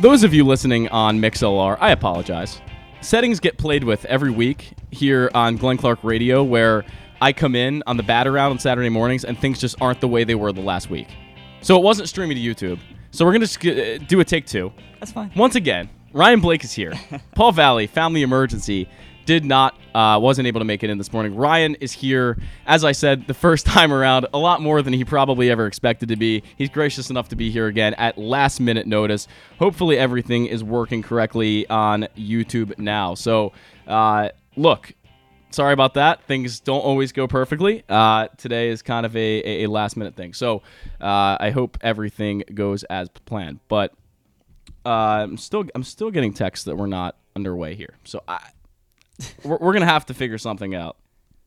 Those of you listening on MixLR, I apologize. Settings get played with every week here on Glenn Clark Radio, where I come in on the bat around on Saturday mornings and things just aren't the way they were the last week. So it wasn't streaming to YouTube. So we're going to uh, do a take two. That's fine. Once again, Ryan Blake is here. Paul Valley, family emergency, did not, uh, wasn't able to make it in this morning. Ryan is here, as I said, the first time around, a lot more than he probably ever expected to be. He's gracious enough to be here again at last minute notice. Hopefully, everything is working correctly on YouTube now. So, uh, look, sorry about that. Things don't always go perfectly. Uh, today is kind of a, a, last minute thing. So uh, I hope everything goes as planned. But uh, I'm still I'm still getting texts that we're not underway here. So I, we're, we're gonna have to figure something out.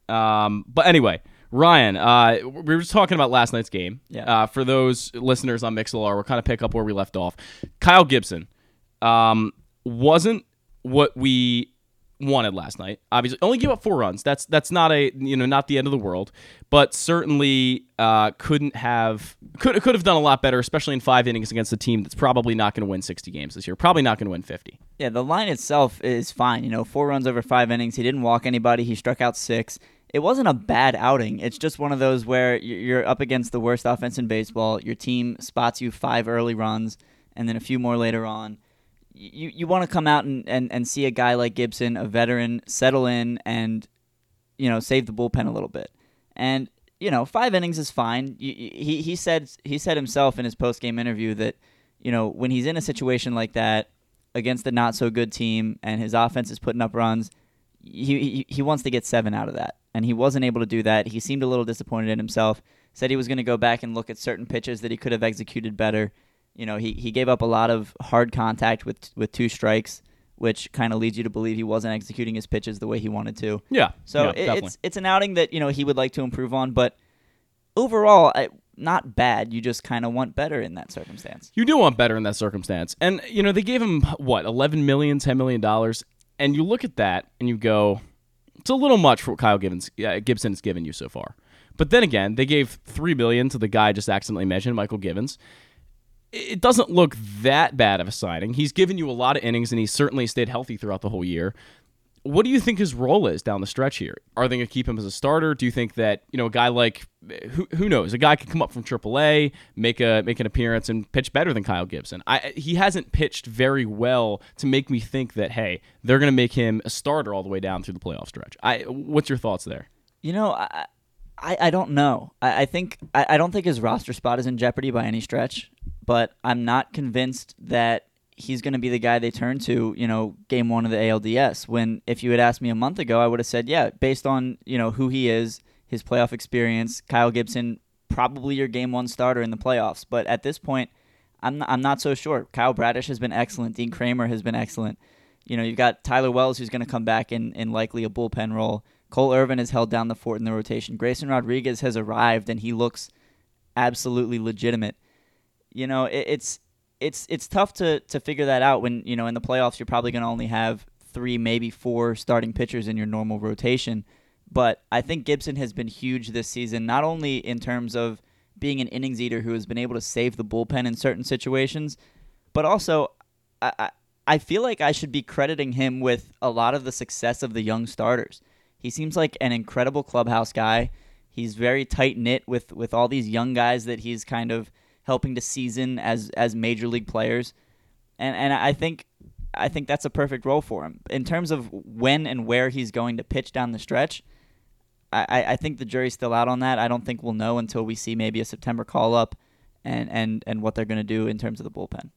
Um, but anyway, Ryan, uh, we were just talking about last night's game. Yeah. Uh, for those listeners on Mixlr, we're kind of pick up where we left off. Kyle Gibson um, wasn't what we wanted last night. Obviously, only gave up four runs. That's that's not a you know not the end of the world, but certainly uh, couldn't have could could have done a lot better, especially in five innings against a team that's probably not going to win sixty games this year. Probably not going to win fifty. Yeah, the line itself is fine. You know, four runs over five innings. He didn't walk anybody. He struck out six. It wasn't a bad outing. It's just one of those where you're up against the worst offense in baseball. Your team spots you five early runs, and then a few more later on you, you want to come out and, and, and see a guy like Gibson, a veteran, settle in and, you know, save the bullpen a little bit. And, you know, five innings is fine. He, he said he said himself in his post game interview that, you know, when he's in a situation like that against a not so good team and his offense is putting up runs, he, he, he wants to get seven out of that. And he wasn't able to do that. He seemed a little disappointed in himself. Said he was going to go back and look at certain pitches that he could have executed better you know, he, he gave up a lot of hard contact with with two strikes, which kind of leads you to believe he wasn't executing his pitches the way he wanted to. Yeah. So yeah, it, it's it's an outing that you know he would like to improve on, but overall, I, not bad. You just kind of want better in that circumstance. You do want better in that circumstance, and you know they gave him what 11 million, 10 million dollars, and you look at that and you go, it's a little much for what Kyle Gibson uh, Gibson has given you so far. But then again, they gave three million to the guy I just accidentally mentioned, Mychal Givens it doesn't look that bad of a signing. He's given you a lot of innings, and he's certainly stayed healthy throughout the whole year. What do you think his role is down the stretch here? Are they going to keep him as a starter? Do you think that you know a guy like who who knows a guy could come up from AAA, make a make an appearance, and pitch better than Kyle Gibson? I he hasn't pitched very well to make me think that hey they're going to make him a starter all the way down through the playoff stretch. I what's your thoughts there? You know, I I, I don't know. I, I think I, I don't think his roster spot is in jeopardy by any stretch but I'm not convinced that he's going to be the guy they turn to, you know, game one of the ALDS. When if you had asked me a month ago, I would have said, yeah, based on you know who he is, his playoff experience, Kyle Gibson, probably your game one starter in the playoffs. But at this point, I'm not, I'm not so sure. Kyle Bradish has been excellent. Dean Kremer has been excellent. You know, you've got Tyler Wells who's going to come back in, in likely a bullpen role. Cole Irvin has held down the fort in the rotation. Grayson Rodriguez has arrived and he looks absolutely legitimate you know, it, it's it's it's tough to to figure that out when you know in the playoffs you're probably going to only have three, maybe four starting pitchers in your normal rotation. But I think Gibson has been huge this season, not only in terms of being an innings eater who has been able to save the bullpen in certain situations, but also I, I, I feel like I should be crediting him with a lot of the success of the young starters. He seems like an incredible clubhouse guy. He's very tight knit with with all these young guys that he's kind of helping to season as as major league players, and and I think I think that's a perfect role for him in terms of when and where he's going to pitch down the stretch. I, I think the jury's still out on that. I don't think we'll know until we see maybe a September call up and, and, and what they're going to do in terms of the bullpen.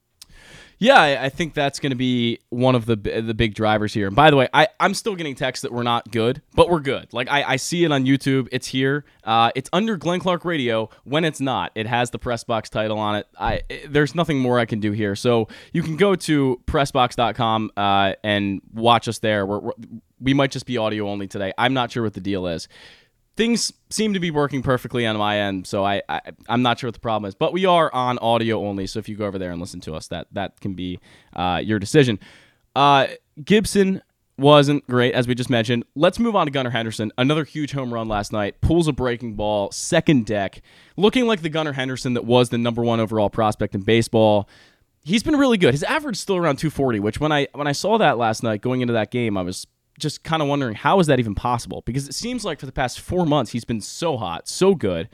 Yeah, I, I think that's going to be one of the the big drivers here. And by the way, I, I'm still getting texts that we're not good, but we're good. Like I, I see it on YouTube. It's here. Uh, it's under Glenn Clark Radio. When it's not, it has the press box title on it. I it, there's nothing more I can do here. So you can go to pressbox.com uh, and watch us there. We're, we're, we might just be audio only today. I'm not sure what the deal is things seem to be working perfectly on my end, so I, I am not sure what the problem is. But we are on audio only, so if you go over there and listen to us, that that can be uh, your decision. Uh, Gibson wasn't great, as we just mentioned. Let's move on to Gunnar Henderson. Another huge home run last night. Pulls a breaking ball, second deck, looking like the Gunnar Henderson that was the number one overall prospect in baseball. he's been really good. His average is still around 240, which when I when I saw that last night going into that game, I was just kind of wondering how is that even possible? Because it seems like for the past four months he's been so hot, so good,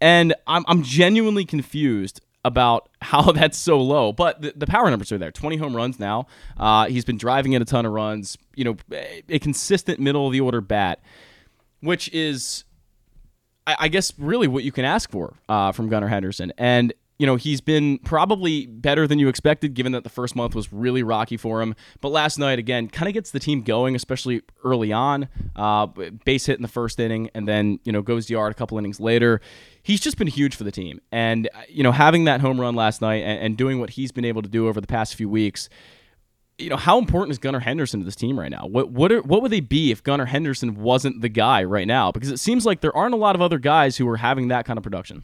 and I'm I'm genuinely confused about how that's so low. But the, the power numbers are there. 20 home runs now. Uh, he's been driving in a ton of runs. You know, a consistent middle of the order bat, which is, I, guess, really what you can ask for uh, from Gunnar Henderson. And you know, he's been probably better than you expected, given that the first month was really rocky for him. But last night, again, kind of gets the team going, especially early on. Uh, base hit in the first inning, and then, you know, goes yard a couple innings later. He's just been huge for the team. And, you know, having that home run last night and, and doing what he's been able to do over the past few weeks, you know, how important is Gunnar Henderson to this team right now? What what are, what would they be if Gunnar Henderson wasn't the guy right now? Because it seems like there aren't a lot of other guys who are having that kind of production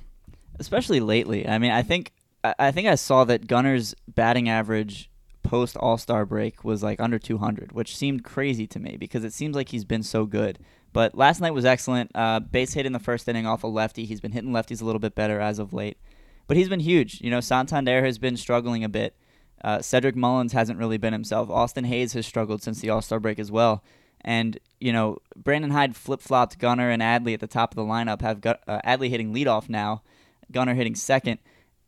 especially lately. I mean, I think I think I saw that Gunnar's batting average post All Star break was like under 200, which seemed crazy to me because it seems like he's been so good. But last night was excellent. Uh, base hit in the first inning off a lefty. He's been hitting lefties a little bit better as of late, but he's been huge. You know, Santander has been struggling a bit. Uh, Cedric Mullins hasn't really been himself. Austin Hays has struggled since the All Star break as well. And you know, Brandon Hyde flip flopped Gunnar and Adley at the top of the lineup. Have uh, Adley hitting leadoff now, Gunnar hitting second.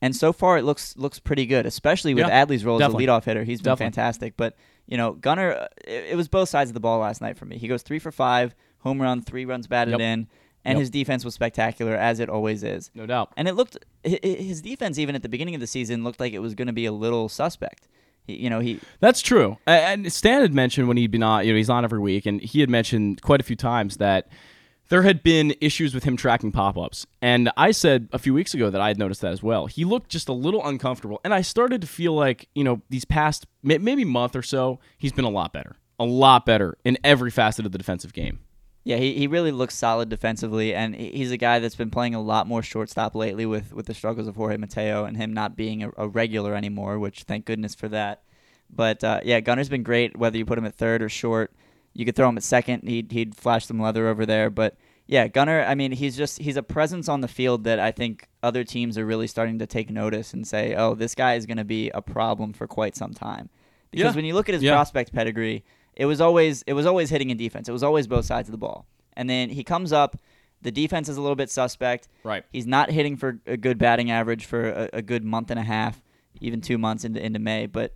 And so far, it looks looks pretty good, especially with yeah, Adley's role definitely. as a leadoff hitter. He's been definitely. fantastic. But you know, Gunnar, uh, it, it, was both sides of the ball last night for me. He goes three for five, home run, three runs batted yep. in, and yep. his defense was spectacular as it always is. No doubt. And it looked his defense even at the beginning of the season looked like it was going to be a little suspect. He, you know, he that's true. And Stan had mentioned when he'd been on, you know, he's on every week, and he had mentioned quite a few times that there had been issues with him tracking pop ups. And I said a few weeks ago that I had noticed that as well. He looked just a little uncomfortable. And I started to feel like, you know, these past maybe month or so, he's been a lot better. A lot better in every facet of the defensive game. Yeah, he, he really looks solid defensively, and he's a guy that's been playing a lot more shortstop lately with, with the struggles of Jorge Mateo and him not being a, a regular anymore, which thank goodness for that. But uh, yeah, Gunnar's been great, whether you put him at third or short. You could throw him at second. He'd he'd flash some leather over there. But yeah, Gunnar. I mean, he's just he's a presence on the field that I think other teams are really starting to take notice and say, oh, this guy is going to be a problem for quite some time. Because yeah. when you look at his yeah. prospect pedigree, it was always it was always hitting in defense. It was always both sides of the ball. And then he comes up. The defense is a little bit suspect. Right. He's not hitting for a good batting average for a, a good month and a half, even two months into into May. But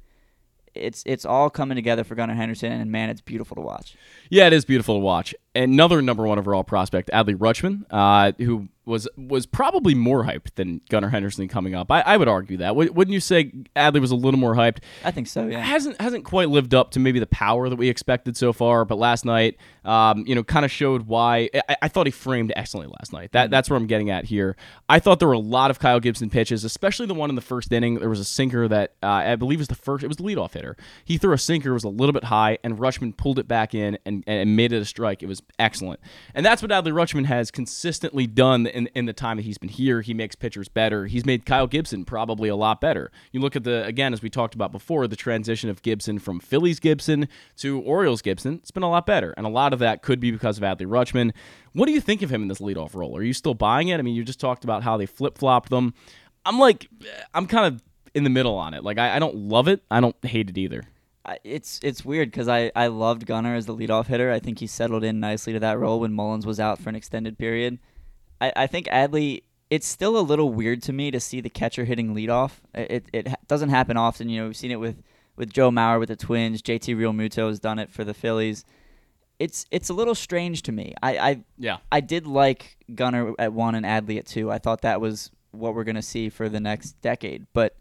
it's it's all coming together for Gunnar Henderson, and man, it's beautiful to watch. Yeah, it is beautiful to watch. Another number one overall prospect, Adley Rutschman, uh, who was was probably more hyped than Gunnar Henderson coming up. I, I would argue that. wouldn't you say Adley was a little more hyped? I think so. Yeah. Hasn't hasn't quite lived up to maybe the power that we expected so far. But last night, um, you know, kind of showed why. I, I, thought he framed excellently last night. That that's where I'm getting at here. I thought there were a lot of Kyle Gibson pitches, especially the one in the first inning. There was a sinker that uh, I believe was the first. It was the leadoff hitter. He threw a sinker, It was a little bit high, and Rutschman pulled it back in and, and made it a strike. It was excellent. And that's what Adley Rutschman has consistently done in, in the time that he's been here. He makes pitchers better. He's made Kyle Gibson probably a lot better. You look at the, again, as we talked about before, the transition of Gibson from Phillies Gibson to Orioles Gibson. It's been a lot better. And a lot of that could be because of Adley Rutschman. What do you think of him in this leadoff role? Are you still buying it? I mean, you just talked about how they flip flopped them. I'm like, I'm kind of in the middle on it. Like, I, I don't love it, I don't hate it either it's it's weird because I, I loved Gunnar as the leadoff hitter. I think he settled in nicely to that role when Mullins was out for an extended period. I, I think Adley. It's still a little weird to me to see the catcher hitting leadoff. It it doesn't happen often. You know, we've seen it with, with Joe Mauer with the Twins. JT Realmuto has done it for the Phillies. It's it's a little strange to me. I, I yeah I did like Gunnar at one and Adley at two. I thought that was what we're gonna see for the next decade. But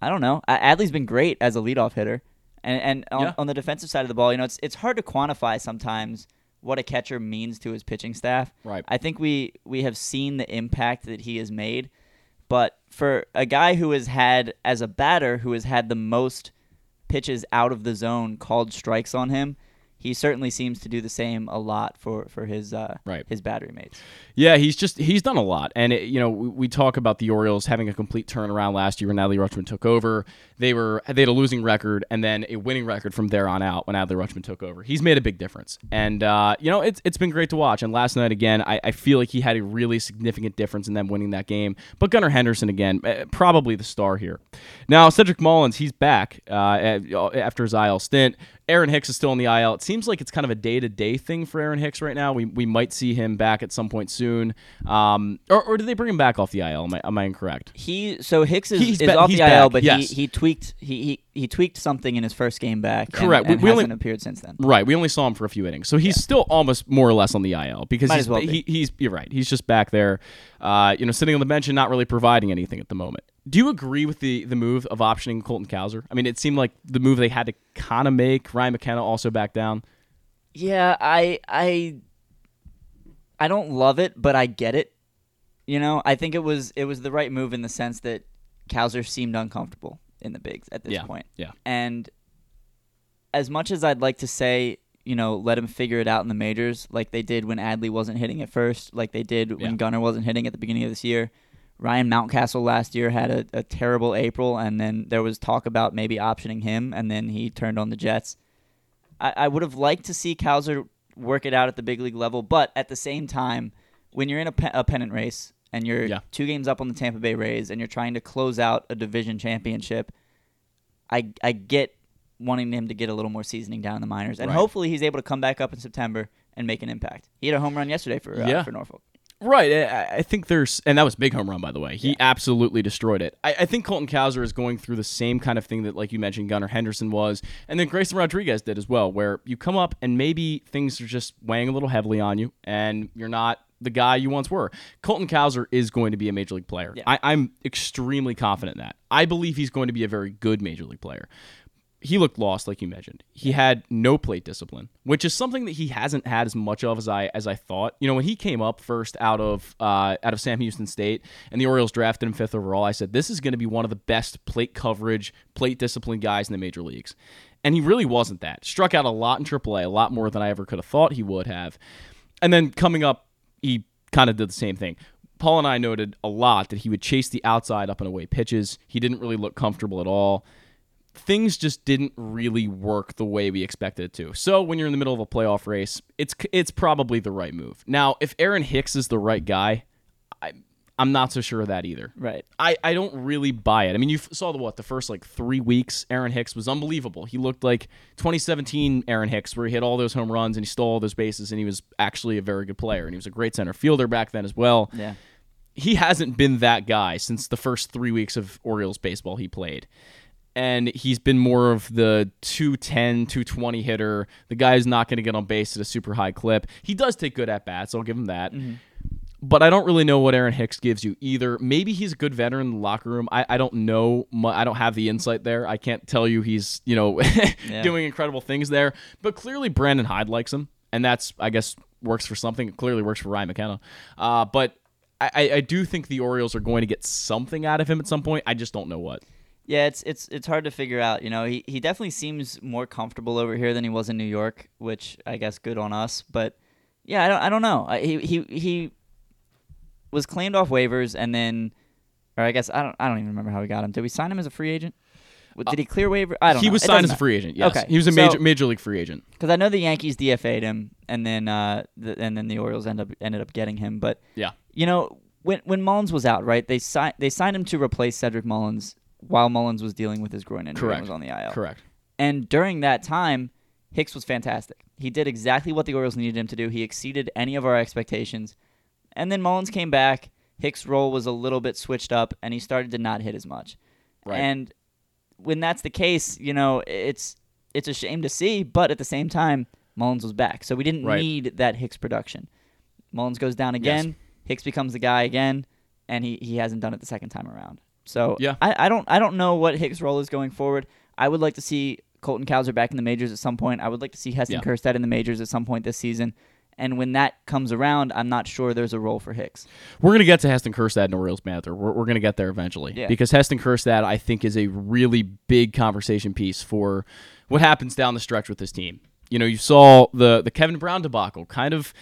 I don't know. Adley's been great as a leadoff hitter. And and on, Yeah. on the defensive side of the ball, you know, it's it's hard to quantify sometimes what a catcher means to his pitching staff. Right. I think we we have seen the impact that he has made, but for a guy who has had as a batter who has had the most pitches out of the zone called strikes on him, he certainly seems to do the same a lot for for his uh, Right. his battery mates. Yeah, he's just he's done a lot, and it, you know we, we talk about the Orioles having a complete turnaround last year when Adley Rutschman took over. They were they had a losing record and then a winning record from there on out when Adley Rutschman took over. He's made a big difference, and uh, you know it's it's been great to watch. And last night again, I, I feel like he had a really significant difference in them winning that game. But Gunnar Henderson again, eh, probably the star here. Now Cedric Mullins, he's back uh, after his IL stint. Aaron Hicks is still in the IL. It seems like it's kind of a day to day thing for Aaron Hicks right now. We, we might see him back at some point soon. Um, or, or did they bring him back off the IL? Am I, am I incorrect? He so Hicks is, He's is ba- off the IL, but yes. he, he tweaked he, he he tweaked something in his first game back. Correct. And, We- we only- hasn't appeared since then. Right. We only saw him for a few innings, so he's still almost more or less on the IL because Might he's, as well be. he, he's you're right. He's just back there, uh, you know, sitting on the bench and not really providing anything at the moment. Do you agree with the the move of optioning Colton Cowser? I mean, it seemed like the move they had to kind of make. Ryan McKenna also back down. Yeah, I I I don't love it, but I get it. You know, I think it was it was the right move in the sense that Cowser seemed uncomfortable in the bigs at this Yeah, point. yeah. And as much as I'd like to say, you know, let him figure it out in the majors, like they did when Adley wasn't hitting at first, like they did when Yeah. Gunnar wasn't hitting at the beginning of this year. Ryan Mountcastle last year had a, a terrible April, and then there was talk about maybe optioning him, and then he turned on the Jets. I, I would have liked to see Cowser work it out at the big league level, but at the same time, when you're in a, pe- a pennant race and you're Yeah. two games up on the Tampa Bay Rays and you're trying to close out a division championship, I I get wanting him to get a little more seasoning down in the minors, and Right. hopefully he's able to come back up in September and make an impact. He had a home run yesterday for uh, Yeah. for Norfolk. Right. Eh, I, I think there's, and that was big home run, by the way. He absolutely destroyed it. I, I think Colton Cowser is going through the same kind of thing that, like you mentioned, Gunnar Henderson was, and then Grayson Rodriguez did as well, where you come up and maybe things are just weighing a little heavily on you, and you're not the guy you once were. Colton Cowser is going to be a major league player. Yeah. I, I'm extremely confident in that. I believe he's going to be a very good major league player he looked lost, like you mentioned. He had no plate discipline, which is something that he hasn't had as much of as I as I thought. You know, when he came up first out of uh, out of Sam Houston State, and the Orioles drafted him fifth overall, I said this is going to be one of the best plate coverage, plate discipline guys in the major leagues, and he really wasn't that. Struck out a lot in AAA, a lot more than I ever could have thought he would have, and then coming up, he kind of did the same thing. Paul and I noted a lot that he would chase the outside up and away pitches. He didn't really look comfortable at all things just didn't really work the way we expected it to. So when you're in the middle of a playoff race, it's it's probably the right move. Now, if Aaron Hicks is the right guy, I I'm not so sure of that either. Right. I, I don't really buy it. I mean, you f- saw the what the first like three weeks. Aaron Hicks was unbelievable. He looked like 2017 Aaron Hicks, where he hit all those home runs and he stole all those bases, and he was actually a very good player, and he was a great center fielder back then as well Yeah. he hasn't been that guy since the first three weeks of Orioles baseball he played. And he's been more of the 210, 220 hitter. The guy is not going to get on base at a super high clip. He does take good at bats, I'll give him that. But I don't really know what Aaron Hicks gives you either. Maybe he's a good veteran in the locker room. I, I don't know. I don't have the insight there. I can't tell you he's, you know, doing incredible things there. But clearly Brandon Hyde likes him. And that's, I guess, works for something. It clearly works for Ryan McKenna. Uh, but I- I do think the Orioles are going to get something out of him at some point. I just don't know what. Yeah, it's it's it's hard to figure out. You know, he he definitely seems more comfortable over here than he was in New York, which I guess good on us. But yeah, I don't I don't know. I- He he he was claimed off waivers and then, or I guess I don't I don't even remember how we got him. Did we sign him as a free agent? Did he clear waiver? I don't. He know. was It signed as a free agent. Yes, Okay, he was a so- major major league free agent. because I know the Yankees DFA'd him, and then uh, the, and then the Orioles end up ended up getting him. But Yeah, you know, when when Mullins was out, right? They signed they signed him to replace Cedric Mullins while Mullins was dealing with his groin injury Correct. and was on the IL. correct. And during that time, Hicks was fantastic. He did exactly what the Orioles needed him to do. He exceeded any of our expectations. And then Mullins came back. Hicks' role was a little bit switched up, and he started to not hit as much. Right. And when that's the case, you know, it's it's a shame to see, but at the same time, Mullins was back. So we didn't Right. need that Hicks production. Mullins goes down again, Hicks becomes the guy again, and he, he hasn't done it the second time around. So Yeah. I, I don't I don't know what Hicks' role is going forward. I would like to see Colton Cowser back in the majors at some point. I would like to see Heston Yeah. Kjerstad in the majors at some point this season. And when that comes around, I'm not sure there's a role for Hicks. We're going to get to Heston Kjerstad and Orioles banter. We're, we're going to get there eventually. Yeah. Because Heston Kjerstad, I think, is a really big conversation piece for what happens down the stretch with this team. You know, you saw the the Kevin Brown debacle kind of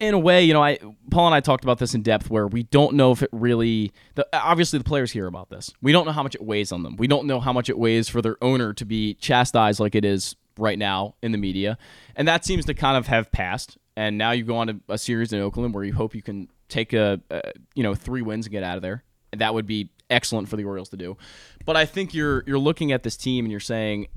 in a way, you know, I Paul and I talked about this in depth where we don't know if it really the, obviously the players hear about this. We don't know how much it weighs on them. We don't know how much it weighs for their owner to be chastised like it is right now in the media. And that seems to kind of have passed. And now you go on to a series in Oakland where you hope you can take a, a you know, three wins and get out of there. And that would be excellent for the Orioles to do. But I think you're you're looking at this team and you're saying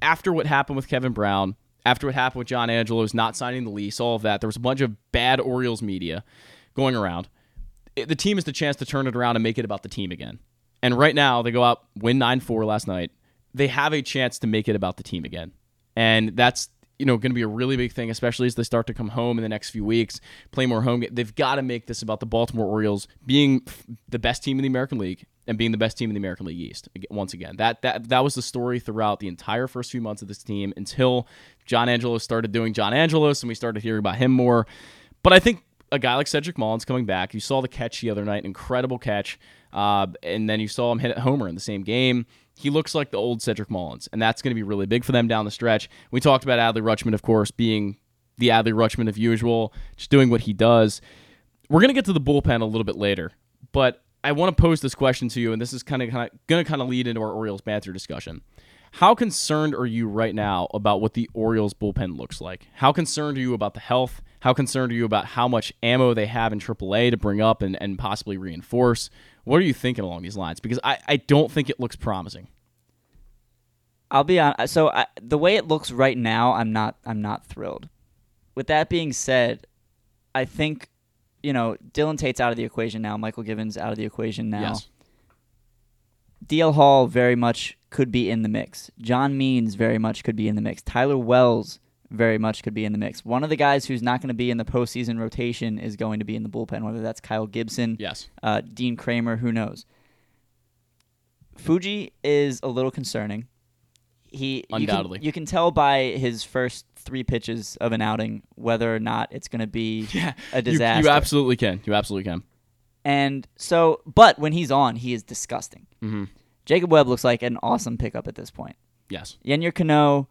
after what happened with Kevin Brown, after what happened with John Angelos not signing the lease, all of that, there was a bunch of bad Orioles media going around. The team has the chance to turn it around and make it about the team again. And right now, they go out, win 9 4 last night. They have a chance to make it about the team again. And that's you know going to be a really big thing, especially as they start to come home in the next few weeks, play more home. Games. They've got to make this about the Baltimore Orioles being the best team in the American League and being the best team in the American League East once again. That that that was the story throughout the entire first few months of this team until John Angelos started doing John Angelos and we started hearing about him more. But I think a guy like Cedric Mullins coming back, you saw the catch the other night, incredible catch, uh, and then you saw him hit a homer in the same game. He looks like the old Cedric Mullins, and that's going to be really big for them down the stretch. We talked about Adley Rutschman, of course, being the Adley Rutschman of usual, just doing what he does. We're going to get to the bullpen a little bit later, but I want to pose this question to you, and this is kind of going to kind of lead into our Orioles banter discussion. How concerned are you right now about what the Orioles bullpen looks like? How concerned are you about the health? How concerned are you about how much ammo they have in AAA to bring up and, and possibly reinforce? What are you thinking along these lines? Because I, I don't think it looks promising. I'll be honest. So I, the way it looks right now, I'm not I'm not thrilled. With that being said, I think you know, Dylan Tate's out of the equation now. Mychal Givens out of the equation now. Yes. DL Hall very much could be in the mix. John Means very much could be in the mix. Tyler Wells very much could be in the mix. One of the guys who's not going to be in the postseason rotation is going to be in the bullpen, whether that's Kyle Gibson, yes, uh, Dean Kremer, who knows. Fuji is a little concerning. He undoubtedly you can, you can tell by his first three pitches of an outing whether or not it's going to be yeah, a disaster. You, you, absolutely can. You absolutely can. And so, but when he's on, he is disgusting. Mm-hmm. Jacob Webb looks like an awesome pickup at this point. Yes. Yennier Cano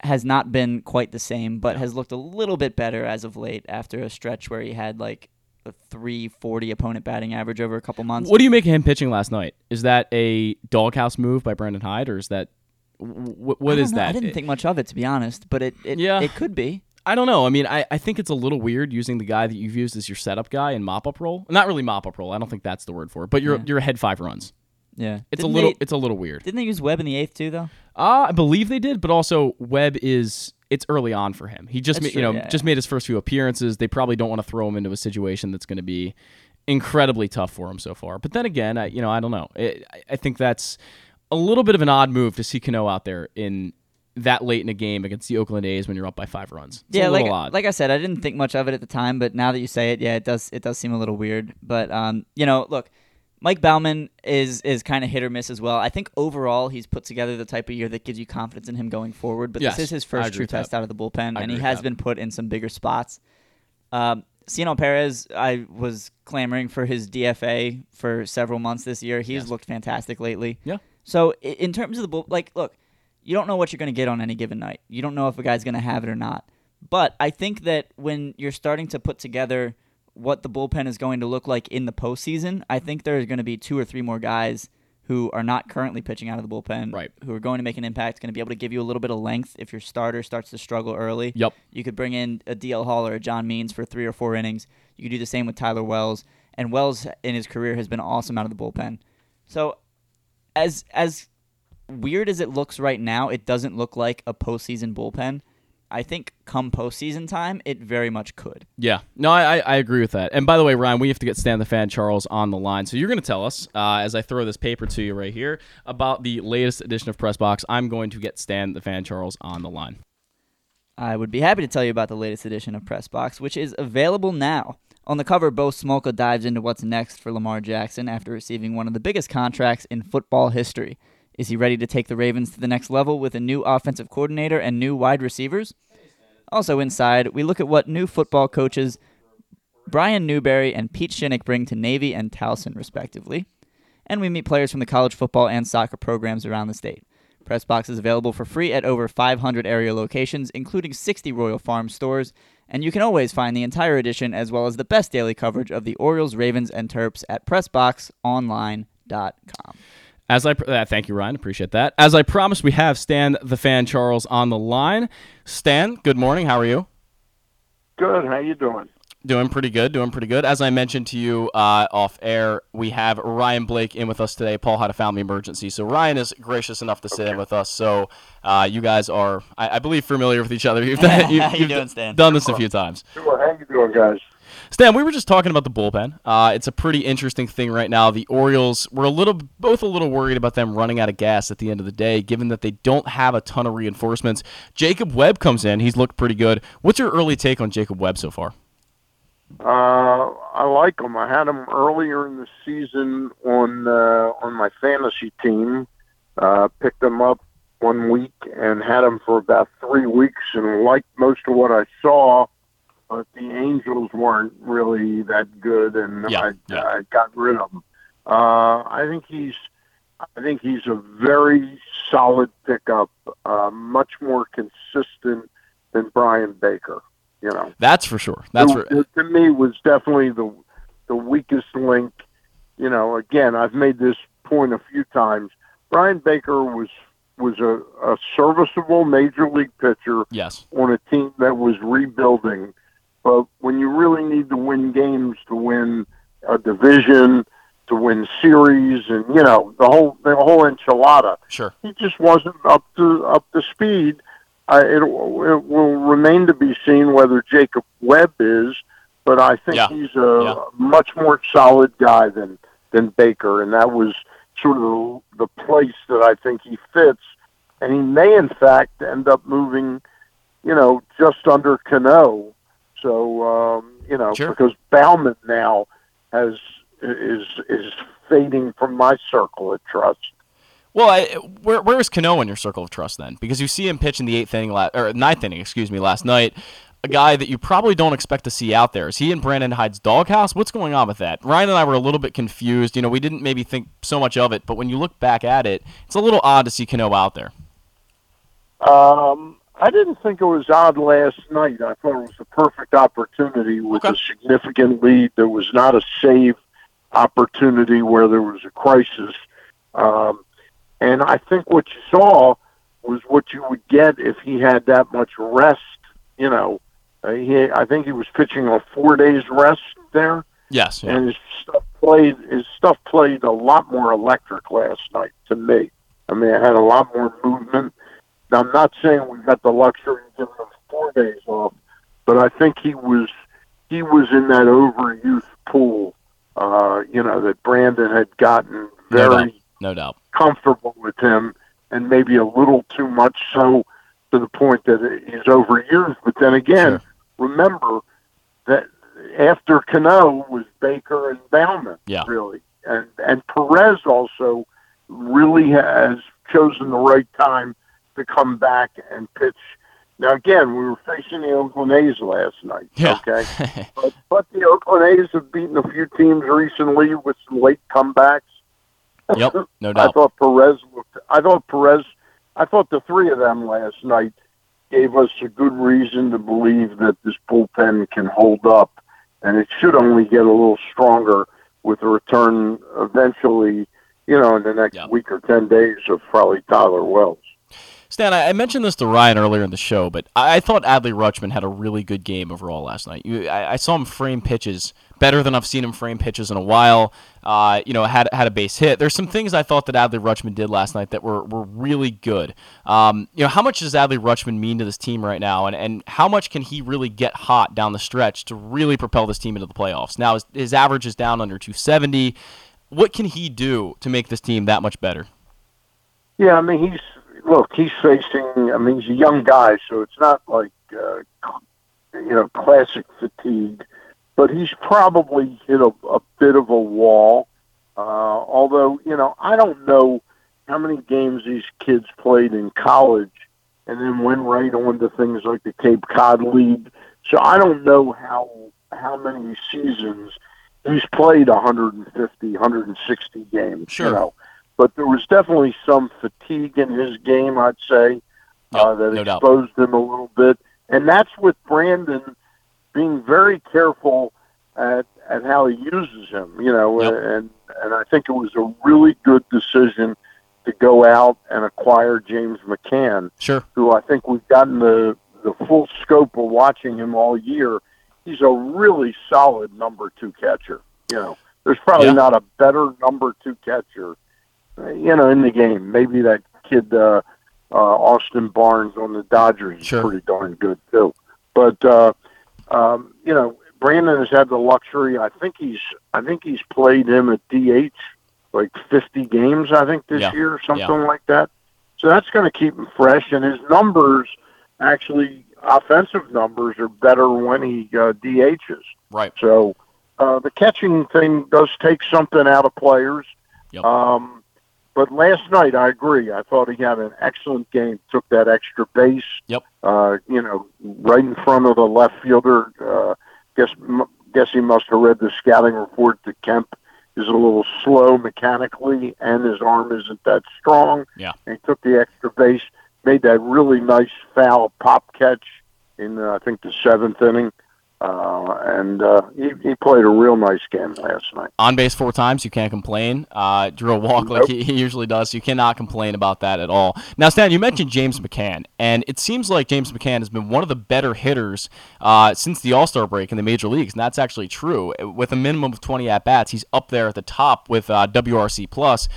has not been quite the same, but has looked a little bit better as of late after a stretch where he had like a 340 opponent batting average over a couple months. What do you make of him pitching last night? Is that a doghouse move by Brandon Hyde, or is that what, what is know. that? I didn't think much of it to be honest, but it, it yeah. it could be. I don't know. I mean, I, I think it's a little weird using the guy that you've used as your setup guy in mop up role. Not really mop up role. I don't think that's the word for it. But you're Yeah. you're ahead five runs. Yeah, It's Didn't a little They, it's a little weird. didn't they use Webb in the eighth too, though? Uh, I believe they did, but also Webb is it's early on for him. He just That's ma- you true, know yeah, just made his first few appearances. They probably don't want to throw him into a situation that's going to be incredibly tough for him so far. But then again, I, you know I don't know. It, I- I think that's a little bit of an odd move to see Cano out there in that late in a game against the Oakland A's when you're up by five runs. It's yeah, like odd. like I said, I didn't think much of it at the time, but now that you say it, yeah, it does it does seem a little weird. But um, you know, look, Mike Baumann is is kind of hit or miss as well. I think overall he's put together the type of year that gives you confidence in him going forward. But Yes, this is his first true with that. test out of the bullpen, I and he has that. been put in some bigger spots. Um, Cionel Perez, I was clamoring for his DFA for several months this year. He's Yes. looked fantastic lately. Yeah. So in terms of the bull, like, look, you don't know what you're going to get on any given night. You don't know if a guy's going to have it or not. But I think that when you're starting to put together what the bullpen is going to look like in the postseason, I think there's going to be two or three more guys who are not currently pitching out of the bullpen, Right. who are going to make an impact, going to be able to give you a little bit of length if your starter starts to struggle early. Yep. You could bring in a DL Hall or a John Means for three or four innings. You could do the same with Tyler Wells. And Wells in his career has been awesome out of the bullpen. So as as weird as it looks right now, it doesn't look like a postseason bullpen. I think come postseason time, it very much could. Yeah, no, I, I agree with that. And by the way, Ryan, we have to get Stan the Fan Charles on the line. So you're going to tell us uh, as I throw this paper to you right here about the latest edition of Press Box. I'm going to get Stan the Fan Charles on the line. I would be happy to tell you about the latest edition of Press Box, which is available now. On the cover, Bo Smolka dives into what's next for Lamar Jackson after receiving one of the biggest contracts in football history. Is he ready to take the Ravens to the next level with a new offensive coordinator and new wide receivers? Also inside, we look at what new football coaches Brian Newberry and Pete Shinnick bring to Navy and Towson, respectively. And we meet players from the college football and soccer programs around the state. Pressbox is available for free at over 500 area locations, including 60 Royal Farm stores, and you can always find the entire edition as well as the best daily coverage of the Orioles, Ravens, and Terps at PressBoxOnline.com. As I uh, thank you, Ryan, appreciate that. As I promised, we have Stan the Fan Charles on the line. Stan, good morning. How are you? Good. How you doing? Doing pretty good. Doing pretty good. As I mentioned to you uh, off air, we have Ryan Blake in with us today. Paul had a family emergency, so Ryan is gracious enough to sit in with us. So uh, you guys are, I, I, believe, familiar with each other. You've, done, you, you doing, Stan? done this a few times. Sure. How you doing, guys? Stan, we were just talking about the bullpen. Uh, it's a pretty interesting thing right now. The Orioles were a little, both a little worried about them running out of gas at the end of the day, given that they don't have a ton of reinforcements. Jacob Webb comes in; he's looked pretty good. What's your early take on Jacob Webb so far? Uh, I like him. I had him earlier in the season on uh, on my fantasy team. Uh, picked him up one week and had him for about three weeks, and liked most of what I saw. But the Angels weren't really that good, and Yeah, I, yeah. I got rid of him. Uh, I think he's I think he's a very solid pickup, uh, much more consistent than Bryan Baker. You know That's for sure. That's who, for, to me was definitely the the weakest link. You know, again, I've made this point a few times. Bryan Baker was was a, a serviceable major league pitcher yes. on a team that was rebuilding. But when you really need to win games to win a division, to win series, and you know the whole the whole enchilada, Sure. he just wasn't up to up to speed. I, it, it will remain to be seen whether Jacob Webb is, but I think Yeah. he's a Yeah. much more solid guy than than Baker, and that was sort of the, the place that I think he fits. And he may, in fact, end up moving, you know, just under Cano. So um, you know, Sure. because Baumann now has is is fading from my circle of trust. Well, I, where where is Cano in your circle of trust then? Because you see him pitch in the eighth inning, la- or ninth inning, excuse me, last night. A guy that you probably don't expect to see out there. Is he in Brandon Hyde's doghouse? What's going on with that? Ryan and I were a little bit confused. You know, we didn't maybe think so much of it, but when you look back at it, it's a little odd to see Cano out there. Um, I didn't think it was odd last night. I thought it was the perfect opportunity with Okay. a significant lead. There was not a save opportunity where there was a crisis. Um, and I think what you saw was what you would get if he had that much rest. You know, uh, he, I think he was pitching on four days rest there Yes. Yeah. and his stuff played his stuff played a lot more electric last night to me. I mean, it had a lot more movement. Now, I'm not saying we've got the luxury of giving him four days off, but I think he was he was in that overuse pool. Uh, you know that Brandon had gotten No very doubt. No doubt. comfortable with him, and maybe a little too much so to the point that he's overused. But then again, remember that after Cano was Baker and Baumann, Yeah. really, and and Perez also really has chosen the right time to come back and pitch. Now again, we were facing the Oakland A's last night. Yeah. Okay, but, but the Oakland A's have beaten a few teams recently with some late comebacks. Yep. No doubt. I thought Perez looked. I thought Perez. I thought the three of them last night gave us a good reason to believe that this bullpen can hold up, and it should only get a little stronger with the return eventually. You know, in the next Yeah. week or ten days of probably Tyler Wells. Stan, I mentioned this to Ryan earlier in the show, but I thought Adley Rutschman had a really good game overall last night. I, I saw him frame pitches better than I've seen him frame pitches in a while. Uh, you know, had had a base hit. There's some things I thought that Adley Rutschman did last night that were, were really good. Um, you know, how much does Adley Rutschman mean to this team right now, and, and how much can he really get hot down the stretch to really propel this team into the playoffs? Now, his, his average is down under 270. What can he do to make this team that much better? Yeah, I mean he's look. He's facing. I mean he's a young guy, so it's not like uh, you know classic fatigue, but he's probably hit a, a bit of a wall. Uh, although you know I don't know how many games these kids played in college, and then went right on to things like the Cape Cod League. So I don't know how how many seasons he's played 150, 160 games. Sure. You know, but there was definitely some fatigue in his game. I'd say uh, that no doubt. exposed him a little bit, and that's with Brandon being very careful at at how he uses him. You know, Yep. and and I think it was a really good decision to go out and acquire James McCann Sure. who I think we've gotten the the full scope of watching him all year. He's a really solid number two catcher. You know, there's probably Yeah. not a better number two catcher, you know, in the game. Maybe that kid uh, uh, Austin Barnes on the Dodgers is pretty darn good too. But uh, um, you know, Brandon has had the luxury. I think he's I think he's played him at DH like 50 games. I think this Yeah. year, something like that. So that's going to keep him fresh, and his numbers, actually, offensive numbers, are better when he uh, DHs. Right. So uh, the catching thing does take something out of players. Yep. Um, but last night, I agree. I thought he had an excellent game. Took that extra base. Yep. Uh, you know, right in front of the left fielder. Uh, guess guess he must have read the scouting report that Kemp is a little slow mechanically, and his arm isn't that strong. Yeah. And he took the extra base, made that really nice foul pop catch in uh, I think the seventh inning, uh, and uh, he, he played a real nice game last night. On base four times, you can't complain. Uh, drew a walk like he, he usually does. You cannot complain about that at all. Now, Stan, you mentioned James McCann, and it seems like James McCann has been one of the better hitters uh, since the All Star break in the major leagues, and that's actually true. With a minimum of 20 at bats, he's up there at the top with uh, WRC plus.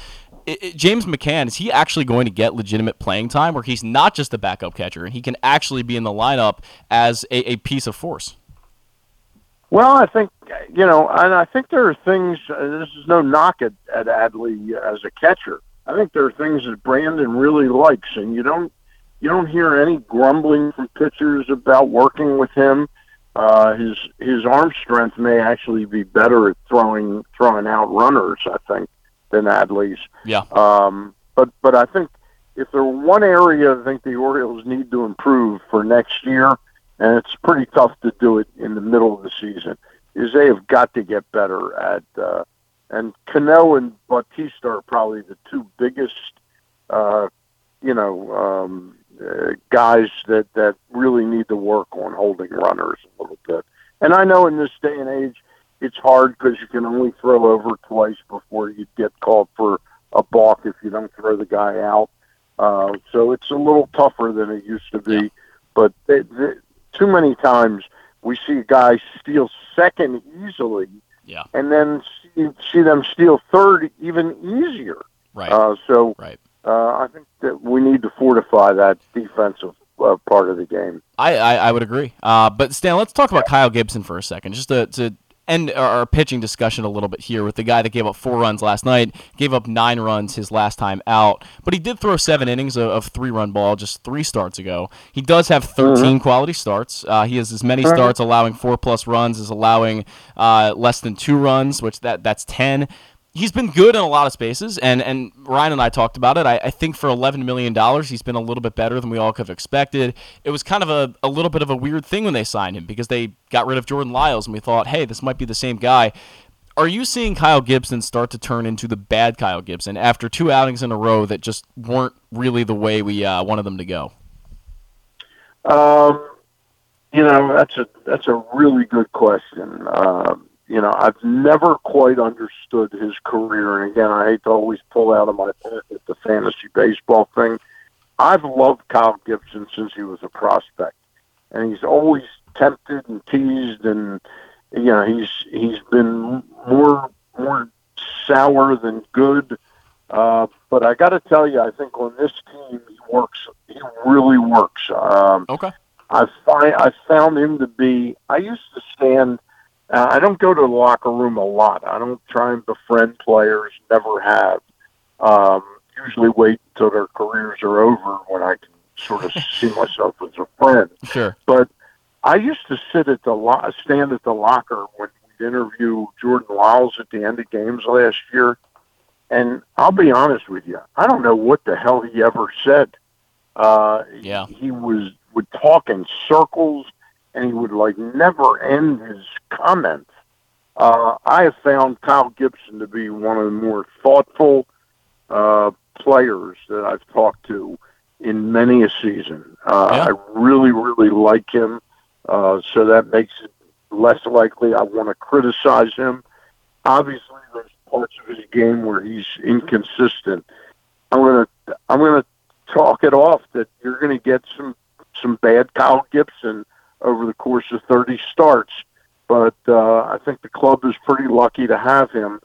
James McCann is he actually going to get legitimate playing time, where he's not just a backup catcher and he can actually be in the lineup as a, a piece of force? Well, I think you know, and I think there are things. Uh, this is no knock at, at Adley as a catcher. I think there are things that Brandon really likes, and you don't you don't hear any grumbling from pitchers about working with him. Uh, his his arm strength may actually be better at throwing throwing out runners. I think than Adley's. Yeah. Um, but but I think if there were one area I think the Orioles need to improve for next year, and it's pretty tough to do it in the middle of the season, is they have got to get better at. Uh, and Cano and Bautista are probably the two biggest, uh, you know, um, uh, guys that that really need to work on holding runners a little bit. And I know in this day and age, it's hard because you can only throw over twice before you get called for a balk if you don't throw the guy out. Uh, so it's a little tougher than it used to be. Yeah. But they, they, too many times we see a guy steal second easily, Yeah. and then see, see them steal third even easier. Right. Uh, so right. uh, I think that we need to fortify that defensive uh, part of the game. I, I, I would agree. Uh, but Stan, let's talk about Kyle Gibson for a second, just to, to end our, pitching discussion a little bit here with the guy that gave up four runs last night, gave up nine runs his last time out, but he did throw seven innings of, of three-run ball just three starts ago. He does have 13 quality starts. Uh, he has as many Mhm. starts allowing four plus runs as allowing uh, less than two runs, which that that's 10 he's been good in a lot of spaces, and and Ryan and I talked about it. I, I think for eleven million dollars, he's been a little bit better than we all could have expected. It was kind of a, a little bit of a weird thing when they signed him because they got rid of Jordan Lyles, and we thought, hey, this might be the same guy. Are you seeing Kyle Gibson start to turn into the bad Kyle Gibson after two outings in a row that just weren't really the way we uh, wanted them to go? Um, you know, that's a that's a really good question. Um, you know, I've never quite understood his career, and again, I hate to always pull out of my pocket the fantasy baseball thing. I've loved Kyle Gibson since he was a prospect, and he's always tempted and teased, and you know, he's he's been more more sour than good. Uh, but I got to tell you, I think on this team he works. He really works. Um, Okay. I find I found him to be. I used to stand. Uh, I don't go to the locker room a lot. I don't try and befriend players. Never have. Um, usually wait until their careers are over when I can sort of see myself as a friend. Sure. But I used to sit at the lo- stand at the locker when we'd interview Jordan Lyles at the end of games last year. And I'll be honest with you, I don't know what the hell he ever said. Uh, Yeah. he was would talk in circles, and he would like never end his comments. Uh, I have found Kyle Gibson to be one of the more thoughtful, uh, players that I've talked to in many a season. Uh, Yeah. I really, really like him, uh, so that makes it less likely I want to criticize him. Obviously, there's parts of his game where he's inconsistent. I'm gonna, I'm gonna talk it off that you're gonna get some, some bad Kyle Gibson over the course of 30 starts. But uh, I think the club is pretty lucky to have him.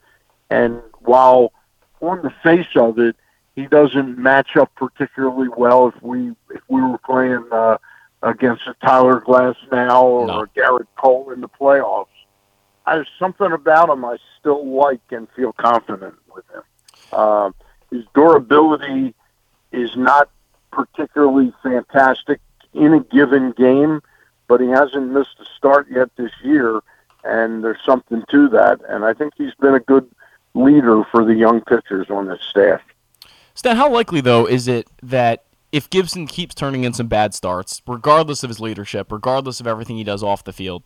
And while on the face of it, he doesn't match up particularly well if we if we were playing uh, against a Tyler Glass now or No. a Gerrit Cole in the playoffs. There's something about him I still like and feel confident with him. Uh, his durability is not particularly fantastic in a given game, but he hasn't missed a start yet this year, and there's something to that. And I think he's been a good leader for the young pitchers on this staff. Stan, how likely though is it that if Gibson keeps turning in some bad starts, regardless of his leadership, regardless of everything he does off the field,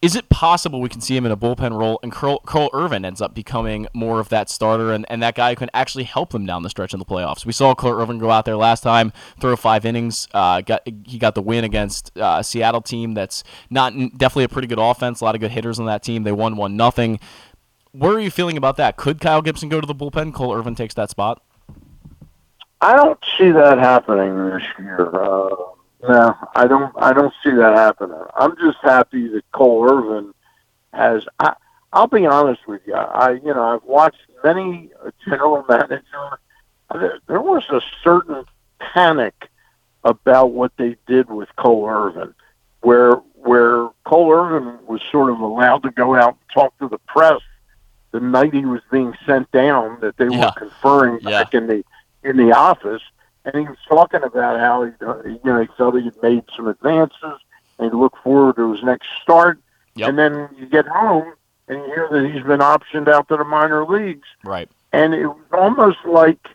is it possible we can see him in a bullpen role and Carl, Carl Irvin ends up becoming more of that starter and, and that guy who can actually help them down the stretch in the playoffs? We saw Carl Irvin go out there last time, throw five innings. Uh, got he got the win against uh, a Seattle team that's not definitely a pretty good offense, a lot of good hitters on that team. They won one nothing. What are you feeling about that? Could Kyle Gibson go to the bullpen? Cole Irvin takes that spot. I don't see that happening this year. Uh, no, I don't. I don't see that happening. I'm just happy that Cole Irvin has. I, I'll be honest with you. I, you know, I've watched many general manager. There, there was a certain panic about what they did with Cole Irvin, where where Cole Irvin was sort of allowed to go out and talk to the press the night he was being sent down that they Yeah. were conferring Yeah. back in the in the office, and he was talking about how he, uh, you know, he felt he had made some advances, and he looked forward to his next start. Yep. And then you get home and you hear that he's been optioned out to the minor leagues, Right. and it was almost like